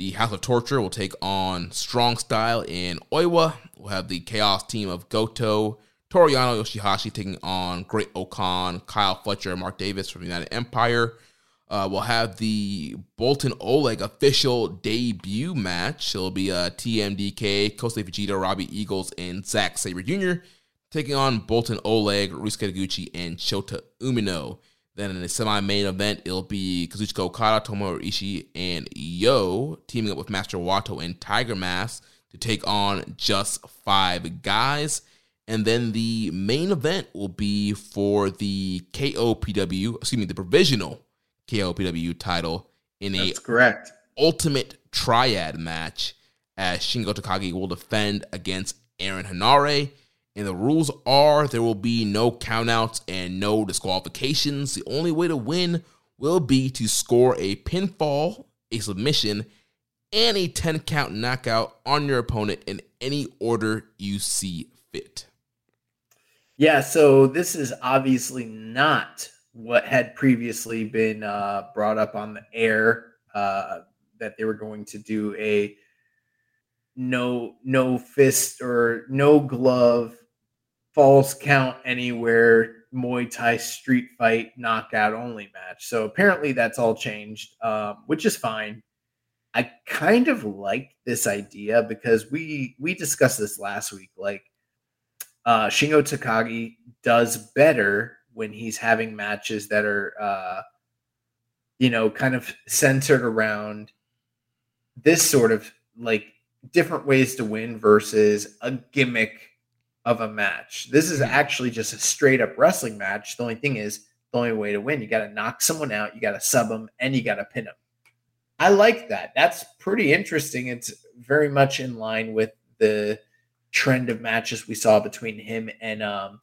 [SPEAKER 3] The House of Torture will take on Strong Style in Oiwa. We'll have the Chaos team of Goto, Toriano YOSHI-HASHI taking on Great-O-Khan, Kyle Fletcher, and Mark Davis from United Empire. Uh, we'll have the Boltin Oleg official debut match. It'll be uh, TMDK, Kosei Fujita, Robbie Eagles, and Zack Sabre Jr. taking on Boltin Oleg, Ryusuke Taguchi, and Shota Umino. Then in the semi-main event, it'll be Kazuchika Okada, Tomohiro Ishii, and YOH teaming up with Master Wato and Tiger Mask to take on just five guys. And then the main event will be for the KOPW, excuse me, the provisional KOPW title in
[SPEAKER 4] That's
[SPEAKER 3] a
[SPEAKER 4] correct
[SPEAKER 3] ultimate triad match as Shingo Takagi will defend against Aaron Henare. And the rules are there will be no countouts and no disqualifications. The only way to win will be to score a pinfall, a submission, and a 10 count knockout on your opponent in any order you see fit.
[SPEAKER 4] Yeah, so this is obviously not what had previously been uh, brought up on the air uh, that they were going to do a no no fist or no glove false count anywhere Muay Thai street fight knockout only match. So apparently that's all changed, um, which is fine. I kind of like this idea because we we discussed this last week. Like uh, Shingo Takagi does better when he's having matches that are, uh, you know, kind of centered around this sort of like different ways to win versus a gimmick of a match. This is actually just a straight up wrestling match. The only thing is, the only way to win, you got to knock someone out, you got to sub them, and you got to pin them. I like that. That's pretty interesting. It's very much in line with the trend of matches we saw between him and um,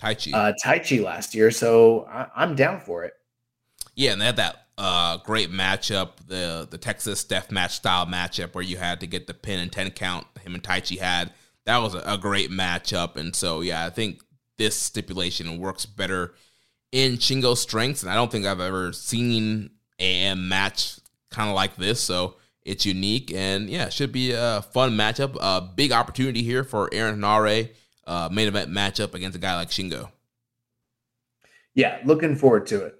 [SPEAKER 3] Taichi.
[SPEAKER 4] Uh, Taichi last year. So I, am down for it.
[SPEAKER 3] Yeah, and they had that uh, great matchup, the the Texas Death Match style matchup where you had to get the pin and ten count. Him and Taichi had that was a, great matchup, and so yeah, I think this stipulation works better in Shingo's strengths, and I don't think I've ever seen a match kind of like this. So it's unique, and yeah, it should be a fun matchup. A big opportunity here for Aaron Henare, uh, main event matchup against a guy like Shingo.
[SPEAKER 4] Yeah, looking forward to it.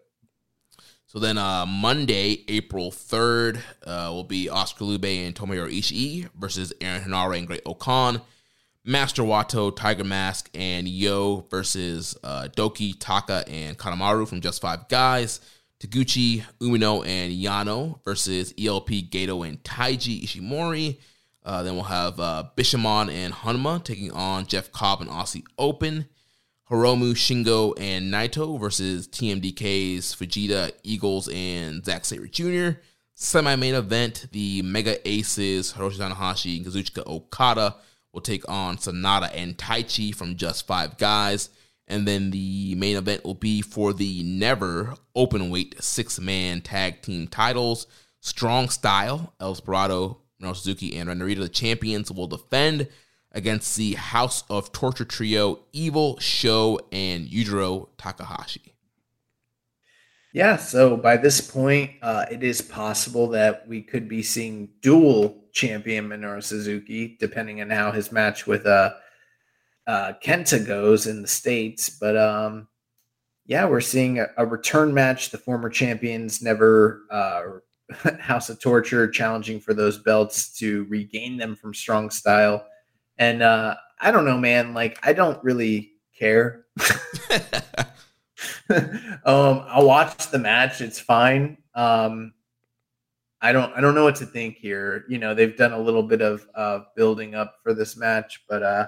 [SPEAKER 3] So then uh, Monday, April 3rd, uh, will be Oskar Leube and Tomohiro Ishii versus Aaron Henare and Great-O-Khan. Master Wato, Tiger Mask, and YOH versus uh, Douki, Taka, and Kanemaru from Just Five Guys. Taguchi, Umino, and Yano versus ELP, Gedo, and Taiji Ishimori. Uh, then we'll have uh, Bishamon and Honma taking on Jeff Cobb and Aussie Open. Hiromu, Shingo, and Naito versus TMDK's Fujita, Eagles, and Zack Sabre Jr. Semi main event, the Mega Aces, Hiroshi Tanahashi and Kazuchika Okada will take on Sanada and Taichi from Just Five Guys. And then the main event will be for the never open weight six man tag team titles. Strong Style, El Desperado, Suzuki, and Ren Narita, the champions, will defend against the House of Torture trio, Evil, Sho, and Yujiro Takahashi.
[SPEAKER 4] Yeah, so by this point, uh, it is possible that we could be seeing dual champion Minoru Suzuki, depending on how his match with uh, uh, Kenta goes in the States. But um, yeah, we're seeing a, a, return match. The former champions never uh, *laughs* House of Torture challenging for those belts to regain them from Strong Style. And uh, I don't know, man. Like, I don't really care. *laughs* *laughs* um, I'll watch the match. It's fine. Um, I don't I don't know what to think here. You know, they've done a little bit of uh, building up for this match, but uh,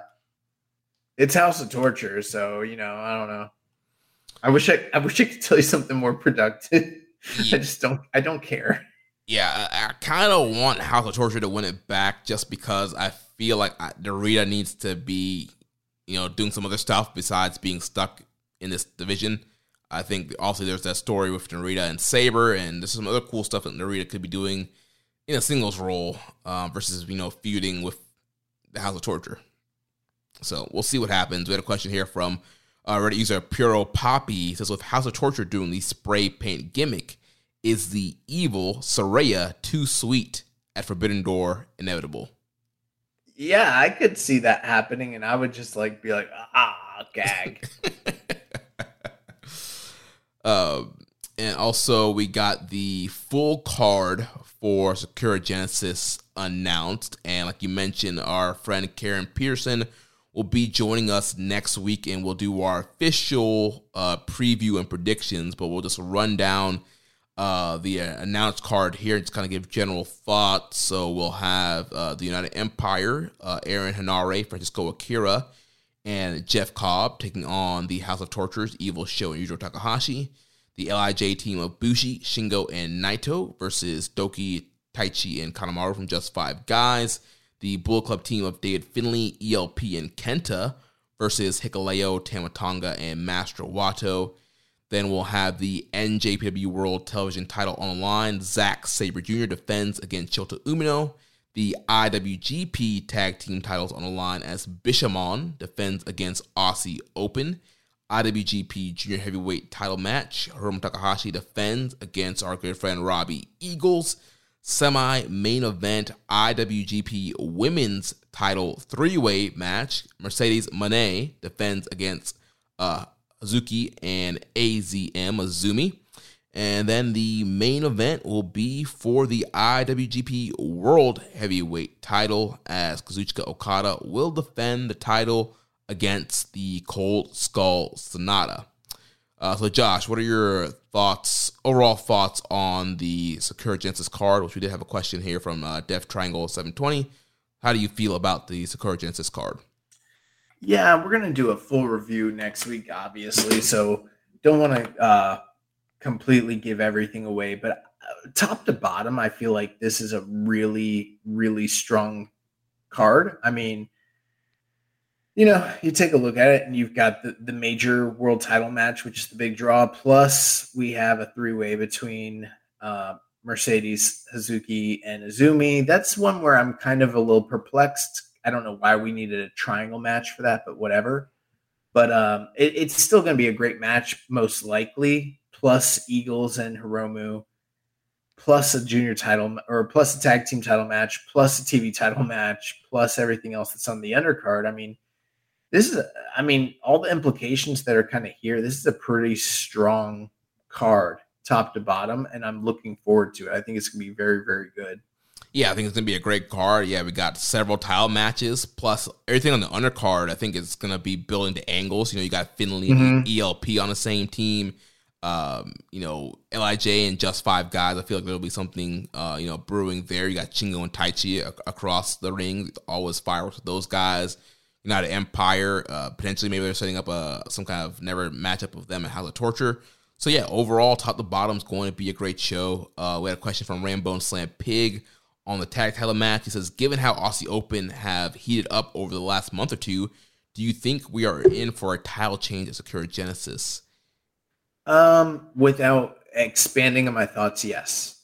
[SPEAKER 4] it's House of Torture, so you know, I don't know. I wish I I wish I could tell you something more productive. *laughs* Yeah. I just don't I don't care.
[SPEAKER 3] Yeah, I, I kind of want House of Torture to win it back just because I feel like Narita needs to be, you know, doing some other stuff besides being stuck in this division. I think also there's that story with Narita and Sabre, and there's some other cool stuff that Narita could be doing in a singles role uh, versus you know feuding with the House of Torture. So we'll see what happens. We had a question here from uh, Reddit user Puro Poppy. He says, with House of Torture doing the spray paint gimmick, is the evil Saraya too sweet at Forbidden Door inevitable?
[SPEAKER 4] Yeah, I could see that happening, and I would just like be like, ah, gag. *laughs*
[SPEAKER 3] Um, and also, we got the full card for Sakura Genesis announced. And like you mentioned, our friend Karen Pearson will be joining us next week and we'll do our official uh, preview and predictions. But we'll just run down uh, the uh, announced card here and just kind of give general thoughts. So we'll have uh, the United Empire, uh, Aaron Henare, Francisco Akira, and Jeff Cobb taking on the House of Tortures, Evil SHO and Yujiro Takahashi. The LIJ team of Bushi, Shingo, and Naito versus Douki, Taichi, and Kanemaru from Just Five Guys. The Bullet Club team of David Finlay, ELP, and Kenta versus Hikuleo, Tama Tonga, and Master Wato. Then we'll have the NJPW World Television title on the line. Zack Sabre Jr. defends against Shota Umino the IWGP Tag Team titles on the line as Bishamon defends against Aussie Open. IWGP Junior Heavyweight title match, Hiromu Takahashi defends against our good friend Robbie Eagles. Semi main event IWGP Women's title three way match, Mercedes Moné defends against uh, Hazuki and AZM Azumi. And then the main event will be for the IWGP World Heavyweight title as Kazuchika Okada will defend the title against the Cold Skull Sanada. Uh, so, Josh, what are your thoughts, overall thoughts on the Sakura Genesis card? Which we did have a question here from uh, Def Triangle 720. How do you feel about the Sakura Genesis card?
[SPEAKER 4] Yeah, we're gonna do a full review next week, obviously. So, don't want to uh, completely give everything away, but uh, top to bottom, I feel like this is a really, really strong card. I mean, you know, you take a look at it and you've got the, the major world title match, which is the big draw. Plus, we have a three way between uh, Mercedes, Hazuki, and Azumi. That's one where I'm kind of a little perplexed. I don't know why we needed a triangle match for that, but whatever. But um, it, it's still going to be a great match, most likely plus Eagles and Hiromu, plus a junior title or plus a tag team title match, plus a TV title match, plus everything else that's on the undercard. I mean, this is, I mean, all the implications that are kind of here. This is a pretty strong card, top to bottom, and I'm looking forward to it. I think it's going to be very, very good.
[SPEAKER 3] Yeah, I think it's gonna be a great card. Yeah, we got several tile matches plus everything on the undercard. I think it's gonna be building to angles. You know, you got Finlay mm-hmm. ELP on the same team. Um, you know, Lij and just five guys. I feel like there'll be something uh, you know brewing there. You got Shingo and Taichi across the ring. Always fireworks with those guys. United Empire. Uh, potentially, maybe they're setting up a some kind of never matchup of them and House of Torture. So yeah, overall, top to bottom is going to be a great show. Uh, we had a question from Rambo and Slam Pig on the tag title match. He says, given how Aussie Open have heated up over the last month or two, do you think we are in for a title change at Sakura Genesis?
[SPEAKER 4] Um, without expanding on my thoughts, yes.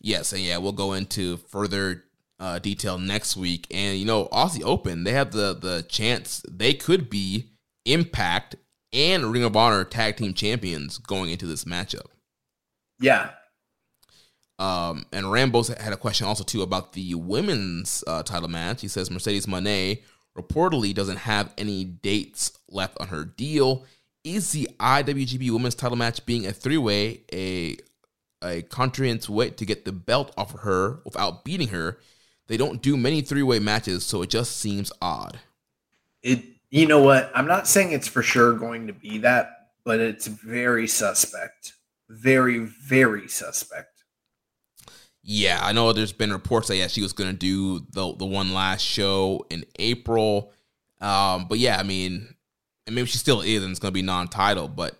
[SPEAKER 3] Yes, and yeah, we'll go into further uh, detail next week. And you know, Aussie Open, they have the the chance they could be Impact and Ring of Honor tag team champions going into this matchup.
[SPEAKER 4] Yeah,
[SPEAKER 3] um, and Rambo's had a question also too about the women's uh, title match. He says Mercedes Moné reportedly doesn't have any dates left on her deal. Is the IWGP Women's Title match being a three way a a contrarian way to get the belt off of her without beating her? They don't do many three way matches, so it just seems odd.
[SPEAKER 4] It you know what? I'm not saying it's for sure going to be that, but it's very suspect. Very, very suspect.
[SPEAKER 3] Yeah, I know there's been reports that yeah she was gonna do the the one last show in April, um, but yeah, I mean, and maybe she still is, and it's gonna be non-title, but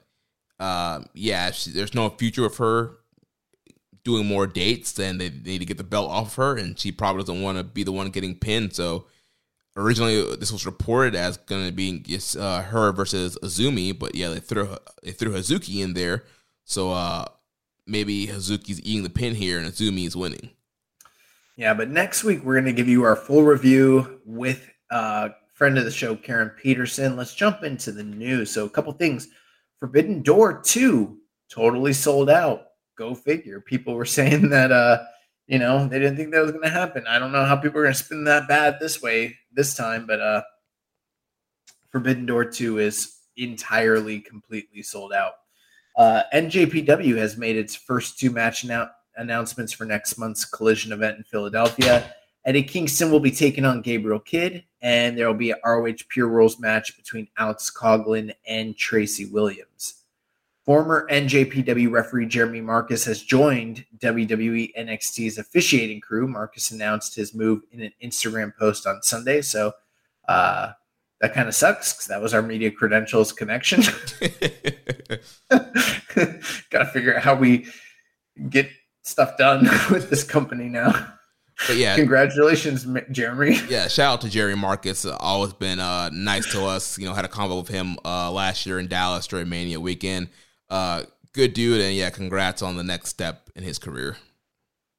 [SPEAKER 3] uh, yeah, she, there's no future of her doing more dates. Then they, need to get the belt off of her, and she probably doesn't want to be the one getting pinned. So originally, this was reported as gonna be just, uh, her versus Azumi, but yeah, they threw they threw Hazuki in there. So uh, maybe Hazuki's eating the pin here and Azumi is winning.
[SPEAKER 4] Yeah, but next week we're going to give you our full review with uh, friend of the show, Karen Peterson. Let's jump into the news. So, a couple things Forbidden Door 2 totally sold out. Go figure. People were *laughs* saying that, uh, you know, they didn't think that was going to happen. I don't know how people are going to spin that bad this way this time, but uh, Forbidden Door 2 is entirely, completely sold out. Uh, NJPW has made its first two match now- announcements for next month's collision event in Philadelphia. Eddie Kingston will be taking on Gabriel Kidd, and there will be an ROH Pure Rules match between Alex Coughlin and Tracy Williams. Former NJPW referee Jeremy Marcus has joined WWE NXT's officiating crew. Marcus announced his move in an Instagram post on Sunday, so uh, that kind of sucks because that was our media credentials connection. *laughs* *laughs* Got to figure out how we get stuff done *laughs* with this company now.
[SPEAKER 3] But yeah,
[SPEAKER 4] congratulations, Jeremy. *laughs*
[SPEAKER 3] Yeah, shout out to Jerry Marcus. Uh, always been uh, nice to us. You know, had a convo with him uh, last year in Dallas during Mania weekend. Uh, good dude, and yeah, congrats on the next step in his career.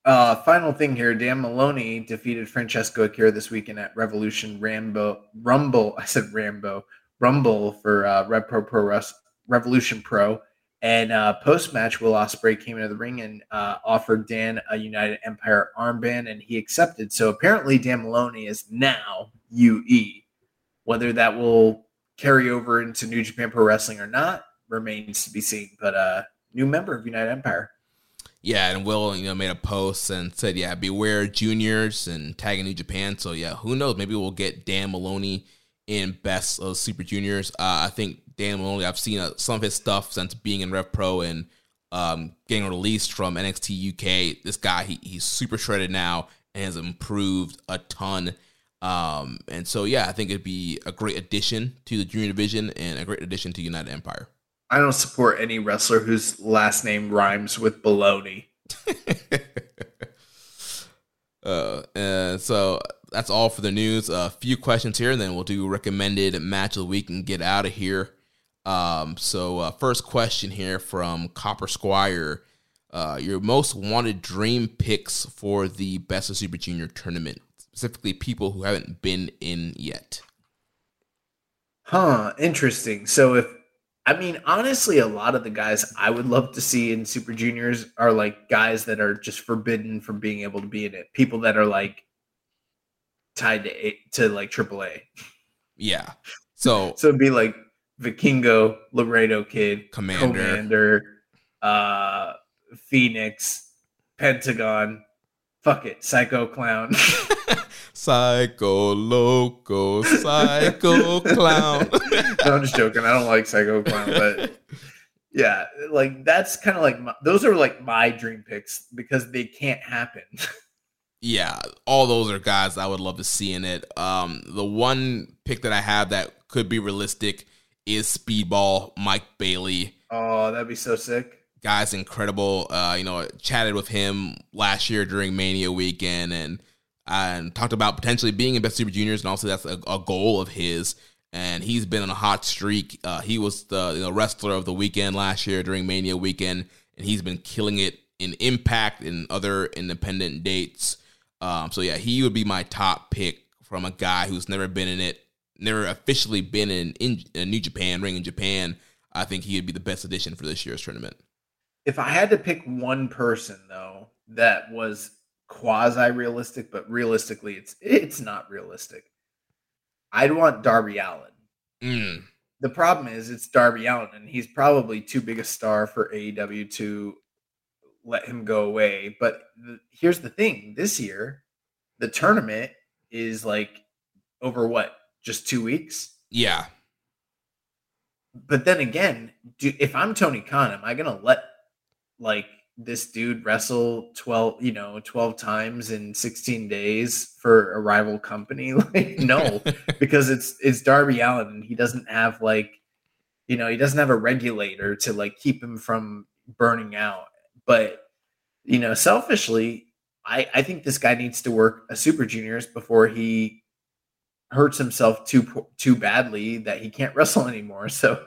[SPEAKER 4] Uh, final thing here: Dan Moloney defeated Francesco Akira this weekend at Revolution Rambo Rumble. *laughs* I said Rambo Rumble for uh, Rev Pro Pro Revolution Pro. And uh, post match, Will Ospreay came into the ring and uh, offered Dan a United Empire armband, and he accepted. So apparently, Dan Moloney is now UE. Whether that will carry over into New Japan Pro Wrestling or not remains to be seen. But uh, new member of United Empire.
[SPEAKER 3] Yeah, and Will, you know, made a post and said, "Yeah, beware juniors and tagging New Japan." So yeah, who knows? Maybe we'll get Dan Moloney in best of Super Juniors. Uh, I think Dan Moloney. I've seen uh, some of his stuff since being in Rev Pro and um, getting released from NXT UK. This guy, he, he's super shredded now and has improved a ton. Um, and so yeah, I think it'd be a great addition to the junior division and a great addition to United Empire.
[SPEAKER 4] I don't support any wrestler whose last name rhymes with baloney. *laughs*
[SPEAKER 3] uh, and so that's all for the news. A few questions here, and then we'll do recommended match of the week and get out of here. Um, so uh, first question here from Copper Squire. Uh, your most wanted dream picks for the Best of Super Junior tournament, specifically people who haven't been in yet.
[SPEAKER 4] Huh, interesting. So if I mean, honestly, a lot of the guys I would love to see in Super Juniors are like guys that are just forbidden from being able to be in it. People that are like tied to a, to like AAA.
[SPEAKER 3] Yeah. So *laughs*
[SPEAKER 4] so it'd be like Vikingo, Laredo Kid,
[SPEAKER 3] Komander,
[SPEAKER 4] Komander, uh, Fénix, Pentagon, Fuck it, Psycho Clown. *laughs*
[SPEAKER 3] psycho Loco, Psycho Clown. *laughs*
[SPEAKER 4] no, I'm just joking. I don't like Psycho Clown, but *laughs* yeah, like that's kind of like my, those are like my dream picks because they can't happen.
[SPEAKER 3] yeah, all those are guys I would love to see in it. Um, the one pick that I have that could be realistic is Speedball Mike Bailey.
[SPEAKER 4] Oh, that'd be so sick.
[SPEAKER 3] Guy's incredible. Uh, you know, chatted with him last year during Mania weekend and and talked about potentially being in Best Super Juniors, and also that's a, a goal of his and he's been on a hot streak. Uh, he was the you know, wrestler of the weekend last year during Mania weekend, and he's been killing it in Impact and other independent dates. Um, so yeah, he would be my top pick from a guy who's never been in it, never officially been in, in, in New Japan ring in Japan. I think he would be the best addition for this year's tournament.
[SPEAKER 4] If I had to pick one person though that was quasi realistic, but realistically, it's it's not realistic. I'd want Darby Allin.
[SPEAKER 3] Mm.
[SPEAKER 4] The problem is it's Darby Allin, and he's probably too big a star for AEW to let him go away. But the, here's the thing: this year, the tournament is like over what, just two weeks?
[SPEAKER 3] Yeah.
[SPEAKER 4] But then again, do, if I'm Tony Khan, am I gonna let like this dude wrestle 12 you know 12 times in 16 days for a rival company *laughs* like no *laughs* because it's it's darby allin and he doesn't have like you know he doesn't have a regulator to like keep him from burning out but you know selfishly i i think this guy needs to work a super juniors before he hurts himself too too badly that he can't *laughs* wrestle anymore so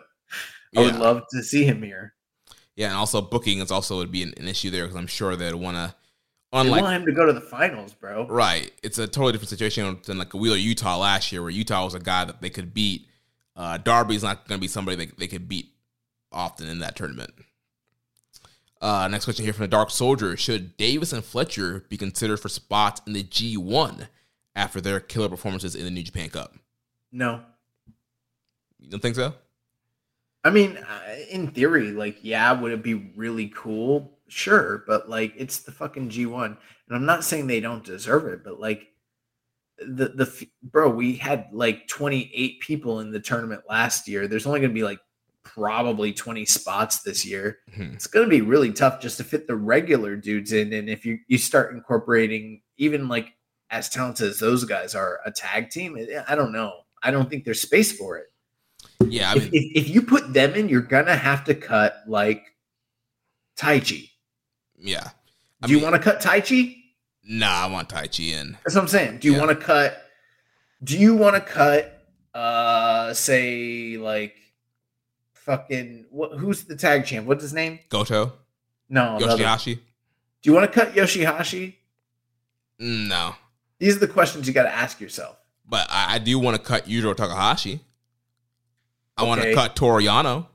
[SPEAKER 4] i would love to see him here
[SPEAKER 3] yeah, and also booking is also would be an, an issue there because I'm sure they'd want to.
[SPEAKER 4] Unlike, they want him to go to the finals, bro.
[SPEAKER 3] Right. It's a totally different situation than like a Wheeler Yuta last year, where Yuta was a guy that they could beat. Uh, Darby's not going to be somebody they, they could beat often in that tournament. Uh, next question here from the Dark Soldier: Should Davis and Fletcher be considered for spots in the G1 after their killer performances in the New Japan Cup?
[SPEAKER 4] No.
[SPEAKER 3] You don't think so?
[SPEAKER 4] I mean, uh, in theory, like, yeah, would it be really cool? Sure, but like, it's the fucking G1, and I'm not saying they don't deserve it, but like, the the bro, we had like 28 people in the tournament last year. There's only going to be like probably 20 spots this year. Mm-hmm. It's going to be really tough just to fit the regular dudes in, and if you you start incorporating even like as talented as those guys are, a tag team, I don't know. I don't think there's space for it.
[SPEAKER 3] Yeah, I
[SPEAKER 4] mean, if, if, if, you put them in, you're gonna have to cut like Taichi.
[SPEAKER 3] Yeah.
[SPEAKER 4] I Do you want to cut Taichi?
[SPEAKER 3] Nah, I want Taichi in.
[SPEAKER 4] That's what I'm saying. Do you yeah. want to cut? Do you want to cut? Uh, say like fucking what? Who's the tag champ? What's his name?
[SPEAKER 3] Goto.
[SPEAKER 4] No,
[SPEAKER 3] YOSHI-HASHI.
[SPEAKER 4] Do you want to cut YOSHI-HASHI?
[SPEAKER 3] No.
[SPEAKER 4] These are the questions you got to ask yourself.
[SPEAKER 3] But I, I do want to cut Yujiro Takahashi. I want to cut Toru Yano.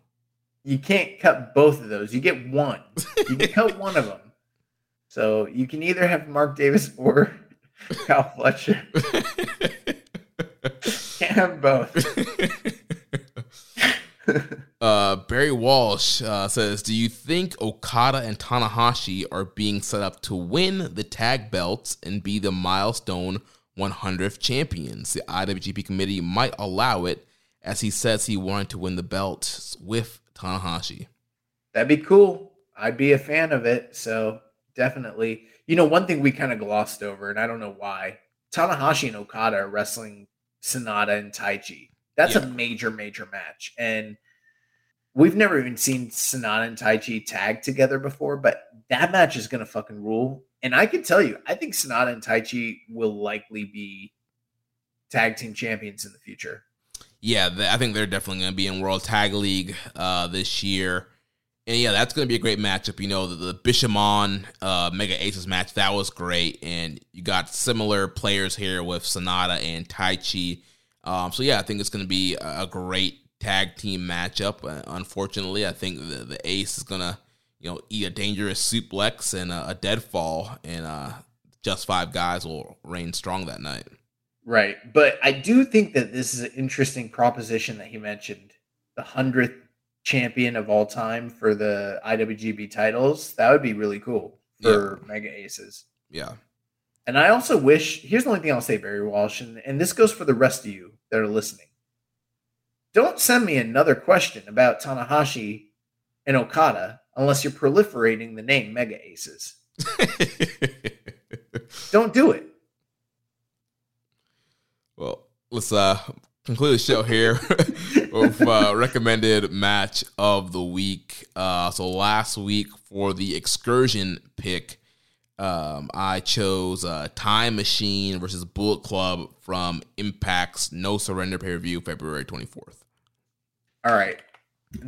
[SPEAKER 4] You can't cut both of those. You get one. You can *laughs* cut one of them. So you can either have Mark Davis *laughs* or Kyle Fletcher. *laughs* can't have both.
[SPEAKER 3] Uh, Barry Walsh uh, says, "Do you think Okada and Tanahashi are being set up to win the tag belts and be the milestone 100th champions? The IWGP committee might allow it." as he says he wanted to win the belt with Tanahashi.
[SPEAKER 4] That'd be cool. I'd be a fan of it. So definitely. You know, one thing we kind of glossed over, and I don't know why. Tanahashi and Okada are wrestling Sanada and Taichi. That's yeah. a major, major match. And we've never even seen Sanada and Taichi tag together before, but that match is gonna fucking rule. And I can tell you, I think Sanada and Taichi will likely be tag team champions in the future
[SPEAKER 3] yeah, I think they're definitely going to be in World Tag League uh, this year. And yeah, that's going to be a great matchup. You know, the, the Bishamon uh, Mega Aces match, that was great. And you got similar players here with Sanada and Taichi. Um, so yeah, I think it's going to be a great tag team matchup. Uh, unfortunately, I think the, the Ace is going to, you know, eat a dangerous suplex and a, a deadfall. And uh, just five guys will reign strong that night.
[SPEAKER 4] Right. But I do think that this is an interesting proposition that he mentioned. The hundredth champion of all time for the IWGP titles. That would be really cool for yeah. Mega Aces.
[SPEAKER 3] Yeah.
[SPEAKER 4] And I also wish, here's the only thing I'll say, Barry Walsh, and, and this goes for the rest of you that are listening. Don't send me another question about Tanahashi and Okada unless you're proliferating the name Mega Aces. *laughs* Don't do it.
[SPEAKER 3] Well, let's uh conclude the show here *laughs* with uh, recommended match of the week. Uh, so last week for the excursion pick, um, I chose uh, Time Machine versus Bullet Club from Impact's No Surrender pay per view, February 24th.
[SPEAKER 4] All right.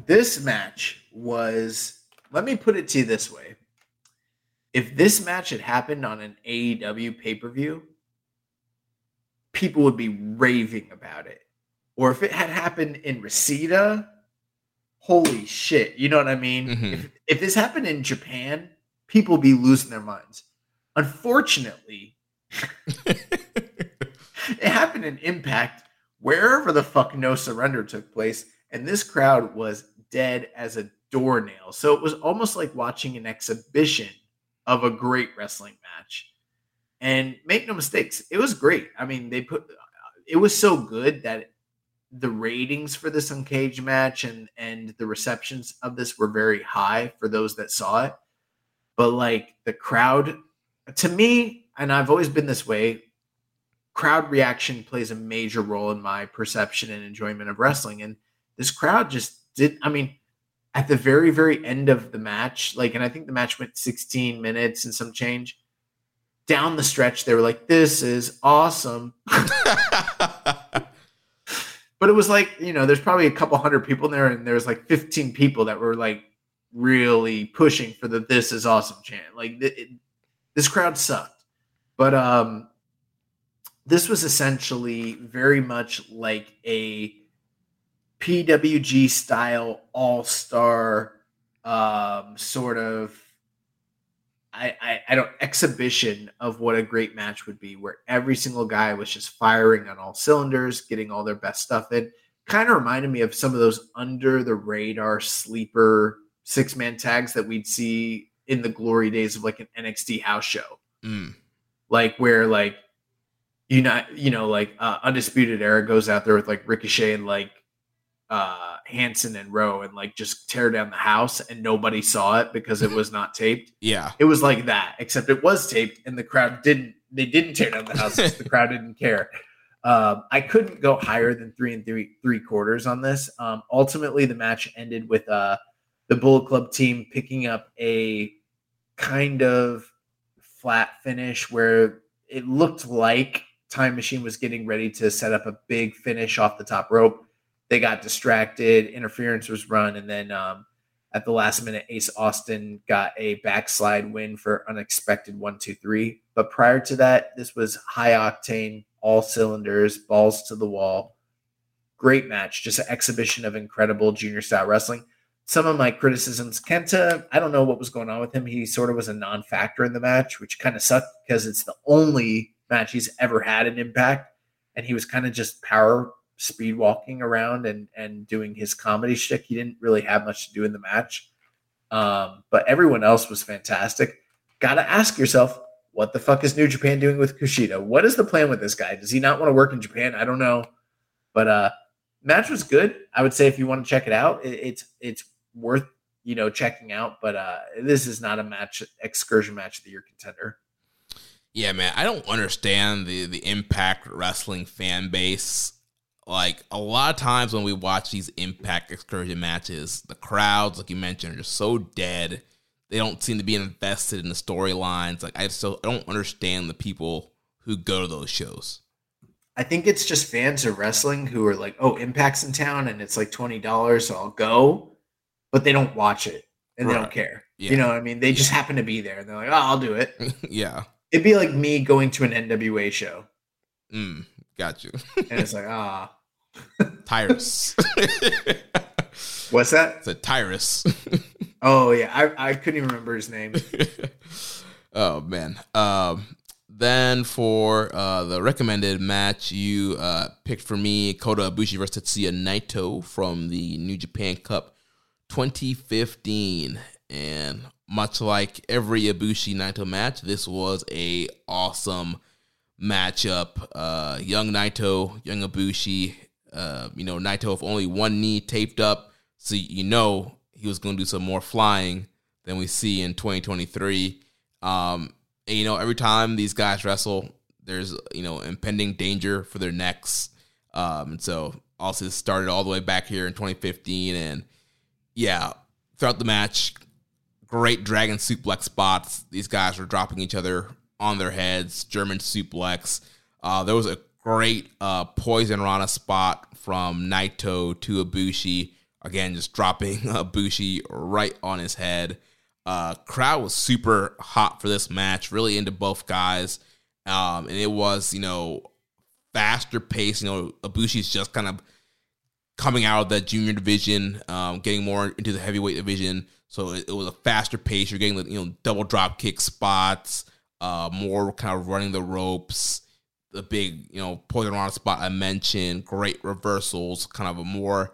[SPEAKER 4] This match was, let me put it to you this way. If this match had happened on an AEW pay per view, people would be raving about it. Or if it had happened in Reseda, holy shit. You know what I mean?
[SPEAKER 3] Mhm.
[SPEAKER 4] If, if this happened in Japan, people be losing their minds. Unfortunately, *laughs* it happened in Impact, wherever the fuck No Surrender took place, and this crowd was dead as a doornail. So it was almost like watching an exhibition of a great wrestling match. And make no mistakes, it was great. I mean, they put uh, it was so good that the ratings for this uncaged match and and the receptions of this were very high for those that saw it. But like the crowd to me, and I've always been this way, crowd reaction plays a major role in my perception and enjoyment of wrestling. And this crowd just did, I mean, at the very, very end of the match, like, and I think the match went 16 minutes and some change. Down the stretch, they were like, This is awesome. *laughs* But it was like, you know, there's probably a couple hundred people in there, and there's like 15 people that were like really pushing for the this is awesome chant. Like, it, this crowd sucked. But um this was essentially very much like a PWG style all star um, sort of I, I I don't exhibition of what a great match would be, where every single guy was just firing on all cylinders, getting all their best stuff in. Kind of reminded me of some of those under the radar sleeper six man tags that we'd see in the glory days of like an NXT house show
[SPEAKER 3] Mm.
[SPEAKER 4] like where like you know you know like uh, undisputed era goes out there with like ricochet and like uh hanson and rowe and like just tear down the house and nobody saw it because it was not taped *laughs*
[SPEAKER 3] Yeah.
[SPEAKER 4] it was like that except it was taped and the crowd didn't they didn't tear down the house the *laughs* crowd didn't care um, I couldn't go higher than three and three three quarters on this. Um, ultimately, the match ended with uh, the Bullet Club team picking up a kind of flat finish where it looked like Time Machine was getting ready to set up a big finish off the top rope. They got distracted, interference was run, and then um, at the last minute, Ace Austin got a backslide win for unexpected one, two, three. But prior to that, this was high octane, all cylinders, balls to the wall. Great match, just an exhibition of incredible junior style wrestling some of my criticisms kenta i don't know what was going on with him. He sort of was a non-factor in the match which kind of sucked because it's the only match he's ever had an impact. And he was kind of just power speed walking around and and doing his comedy shtick. he didn't really have much to do in the match. Um, but everyone else was fantastic. Gotta ask yourself what the fuck is new japan doing with kushida? What is the plan with this guy? Does he not want to work in japan? I don't know. But uh match was good. I would say if you want to check it out it, it's it's worth you know checking out but uh this is not a match excursion match of the year contender
[SPEAKER 3] Yeah, man, I don't understand the the Impact Wrestling fan base. Like a lot of times when we watch these Impact excursion matches, the crowds, like you mentioned, are just so dead. They don't seem to be invested in the storylines. Like I just don't, I don't understand the people who go to those shows.
[SPEAKER 4] i think it's just fans of wrestling who are like oh impact's in town and it's like $20 so i'll go but they don't watch it and they don't care
[SPEAKER 3] Yeah.
[SPEAKER 4] you know what i mean they just happen to be there and they're like oh i'll do it *laughs*
[SPEAKER 3] yeah.
[SPEAKER 4] it'd be like me going to an nwa show
[SPEAKER 3] Mm, got you.
[SPEAKER 4] and it's *laughs* like ah
[SPEAKER 3] Tyrus. *laughs*
[SPEAKER 4] what's that
[SPEAKER 3] it's a Tyrus.
[SPEAKER 4] oh yeah i, I couldn't even remember his name
[SPEAKER 3] oh man. Um then for uh, the recommended match, you uh, picked for me Kota Ibushi versus Tetsuya Naito from the New Japan Cup 2015. And much like every Ibushi Naito match, this was a awesome matchup. Uh, young Naito, young Ibushi. Uh, you know, Naito with only one knee taped up, so you know he was going to do some more flying than we see in 2023. Um, and, you know, every time these guys wrestle, there's you know impending danger for their necks. Um, and so also started all the way back here in 2015, and yeah, throughout the match, great dragon suplex spots. These guys were dropping each other on their heads, German suplex. Uh, there was a great uh, poison rana spot from Naito to Ibushi. Again, just dropping *laughs* Ibushi right on his head. Uh, crowd was super hot for this match, really into both guys. Um, and it was, you know, faster pace. You know, Ibushi's just kind of coming out of the junior division, um, getting more into the heavyweight division. So it, it, was a faster pace. You're getting the you know double drop kick spots, uh, more kind of running the ropes. The big you know poison rana spot I mentioned, great reversals, kind of a more.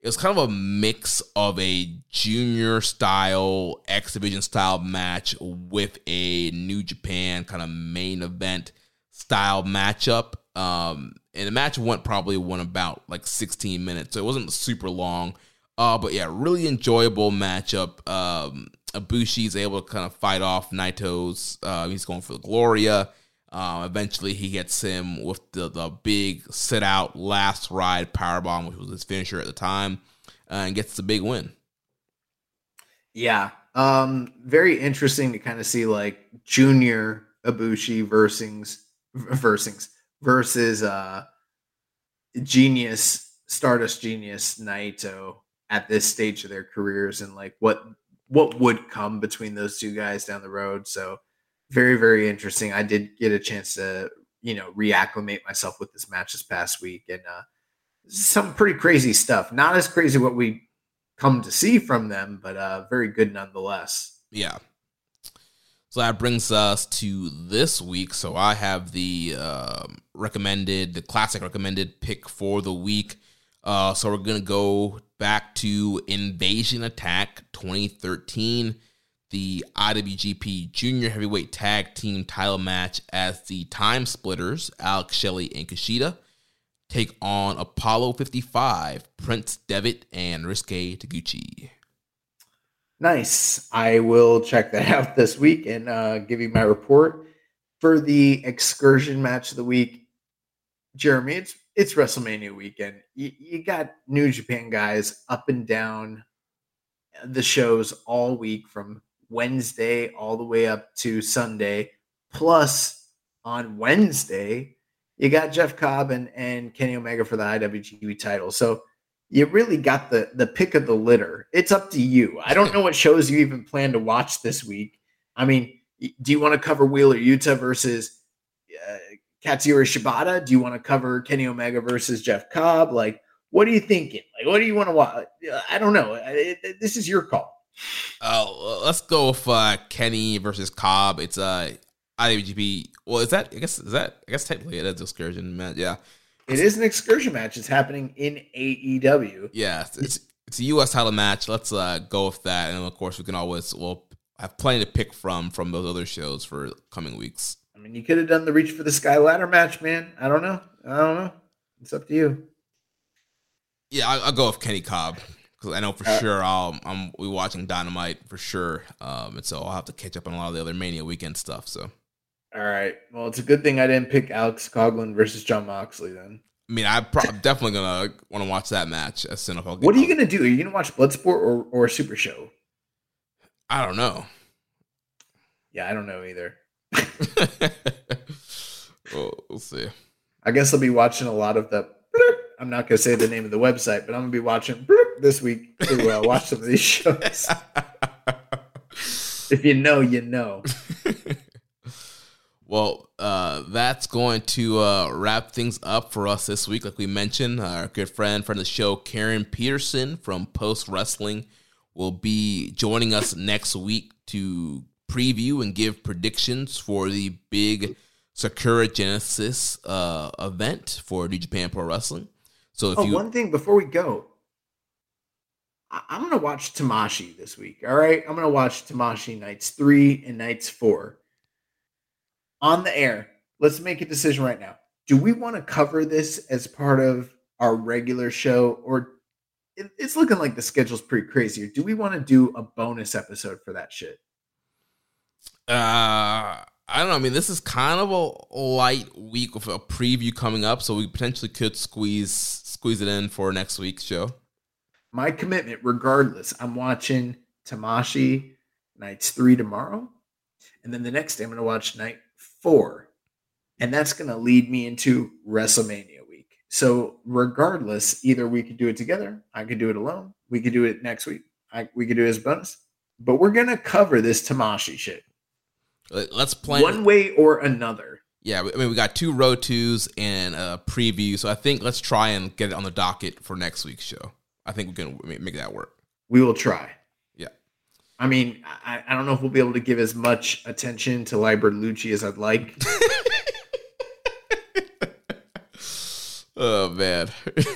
[SPEAKER 3] It was kind of a mix of a junior style, X Division style match with a New Japan kind of main event style matchup. Um, and the match went probably went about like 16 minutes, so it wasn't super long. Uh, but yeah, really enjoyable matchup. Um, is able to kind of fight off Naito's. Uh, he's going for the Gloria. Um, eventually, he gets him with the, the big sit out last ride powerbomb, which was his finisher at the time, uh, and gets the big win.
[SPEAKER 4] Yeah, um, very interesting to kind of see like Junior Ibushi versus versus versus uh, Genius Stardust Genius Naito at this stage of their careers and like what what would come between those two guys down the road. So very very interesting. I did get a chance to you know reacclimate myself with this match this past week and uh, some pretty crazy stuff. Not as crazy what we come to see from them, but uh, very good nonetheless.
[SPEAKER 3] Yeah. So that brings us to this week. So I have the uh, recommended, the classic recommended pick for the week. Uh, so we're gonna go back to Invasion Attack 2013, the IWGP Junior Heavyweight Tag Team Title match as the Time Splitters, Alex Shelley and Kushida, take on Apollo 55, Prince Devitt, and Ryusuke Taguchi.
[SPEAKER 4] Nice. I will check that *laughs* out this week and uh, give you my report for the excursion match of the week. Jeremy, it's it's WrestleMania weekend. You, you got New Japan guys up and down the shows all week from Wednesday all the way up to Sunday. Plus, on Wednesday, you got Jeff Cobb and, and Kenny Omega for the IWGP title. So you really got the the pick of the litter. It's up to you. I don't *laughs* know what shows you even plan to watch this week. I mean, do you want to cover Wheeler Yuta versus uh, Katsuyori Shibata? Do you want to cover Kenny Omega versus Jeff Cobb? Like, what are you thinking? Like, what do you want to watch? I don't know. It, it, this is your call.
[SPEAKER 3] Uh, let's go with uh, Kenny versus Cobb. It's uh IWGP. Well, is that? I guess is that? I guess technically it is a excursion match. Yeah,
[SPEAKER 4] it is an excursion match. It's happening in AEW.
[SPEAKER 3] Yeah, it's it's a U.S. title match. Let's uh, go with that, and of course we can always we'll have plenty to pick from from those other shows for coming weeks.
[SPEAKER 4] I mean, you could have done the Reach for the Sky ladder match, man. I don't know. I don't know. It's up to you.
[SPEAKER 3] Yeah, I'll, I'll go with Kenny Cobb because I know for uh, sure I'll I'm we watching Dynamite for sure, um, and so I'll have to catch up on a lot of the other Mania weekend stuff. So.
[SPEAKER 4] All right. Well, it's a good thing I didn't pick Alex Coughlin versus Jon Moxley then.
[SPEAKER 3] I mean, I'm pro- definitely gonna want to watch that match as
[SPEAKER 4] I'll What are you gonna do? Are you gonna watch Bloodsport or or Super Show?
[SPEAKER 3] I don't know.
[SPEAKER 4] Yeah, I don't know either. *laughs*
[SPEAKER 3] well, we'll see.
[SPEAKER 4] I guess I'll be watching a lot of the. *laughs* I'm not gonna say the name of the website, but I'm gonna be watching *laughs* this week to uh, watch some of these shows. if you know, you know.
[SPEAKER 3] Well, uh, that's going to uh, wrap things up for us this week. Like we mentioned, our good friend, friend of the show, Karen Peterson from Post Wrestling, will be joining us next week to preview and give predictions for the big Sakura Genesis uh, event for New Japan Pro Wrestling. So, if
[SPEAKER 4] oh,
[SPEAKER 3] you
[SPEAKER 4] one thing before we go, I- I'm gonna watch Tamashii this week. All right, I'm gonna watch Tamashii nights three and nights four on the air. Let's make a decision right now. Do we want to cover this as part of our regular show, or it- it's looking like the schedule's pretty crazy? Do we want to do a bonus episode for that shit?
[SPEAKER 3] Uh, I don't know. I mean, this is kind of a light week with a preview coming up, so we potentially could squeeze squeeze it in for next week's show.
[SPEAKER 4] My commitment, regardless, I'm watching Tamashii nights three tomorrow, and then the next day I'm gonna watch night four, and that's gonna lead me into WrestleMania week. So regardless, either we could do it together, I could do it alone, we could do it next week, I, we could do it as a bonus, but we're gonna cover this Tamashii shit
[SPEAKER 3] Let- Let's plan
[SPEAKER 4] one way or another.
[SPEAKER 3] Yeah, I mean, we got two road twos and a preview, so I think let's try and get it on the docket for next week's show. I think we can make that work.
[SPEAKER 4] We will try. I mean, I, I don't know if we'll be able to give as much attention to Liber Lucci as I'd like. *laughs*
[SPEAKER 3] Oh man,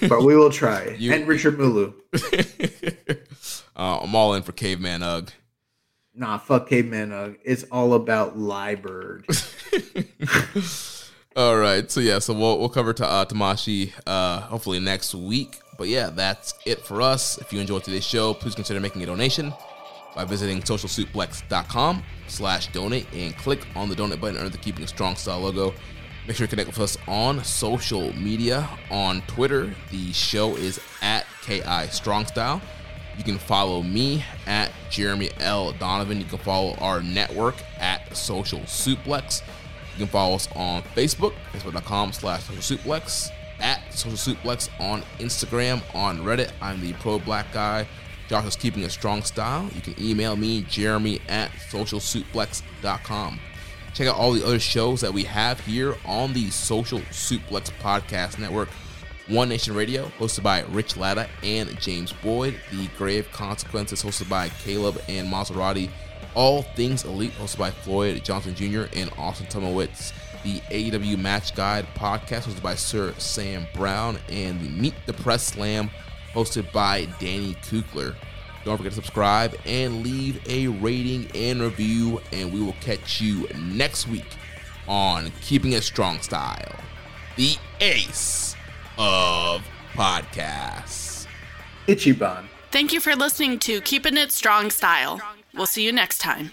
[SPEAKER 4] but we will try.
[SPEAKER 3] You-
[SPEAKER 4] and Richard Mulu. *laughs*
[SPEAKER 3] uh, I'm all in for Caveman Ugg.
[SPEAKER 4] Nah, fuck Caveman Ugg. It's all about Liebird. *laughs*
[SPEAKER 3] All right, so yeah, so we'll we'll cover to, uh, Tamashii uh, hopefully next week. But yeah, that's it for us. If you enjoyed today's show, please consider making a donation by visiting socialsuplex.com slash donate and click on the donate button under the Keeping Strong Style logo. Make sure to connect with us on social media. On Twitter, the show is at KI Strong Style. You can follow me at Jeremy L. Donovan. You can follow our network at Social Suplex. You can follow us on Facebook, facebook.com slash social suplex, at social suplex on Instagram, on Reddit. I'm the pro black guy. Josh keeping a strong style. You can email me, Jeremy at socialsuplex.com. Check out all the other shows that we have here on the Social Suplex Podcast Network. One Nation Radio, hosted by Rich Latta and James Boyd. The Grave Consequences, hosted by Caleb and Maserati. All Things Elite, hosted by Floyd Johnson Jr. and Austin Tomowitz. The AEW Match Guide podcast, hosted by Sir Sam Brown. And the Meet the Press Slam, hosted by Danny Kukler. Don't forget to subscribe and leave a rating and review. And we will catch you next week on Keeping It Strong Style, the ace of podcasts.
[SPEAKER 4] Ichiban.
[SPEAKER 1] Thank you for listening to Keeping It Strong Style. We'll see you next time.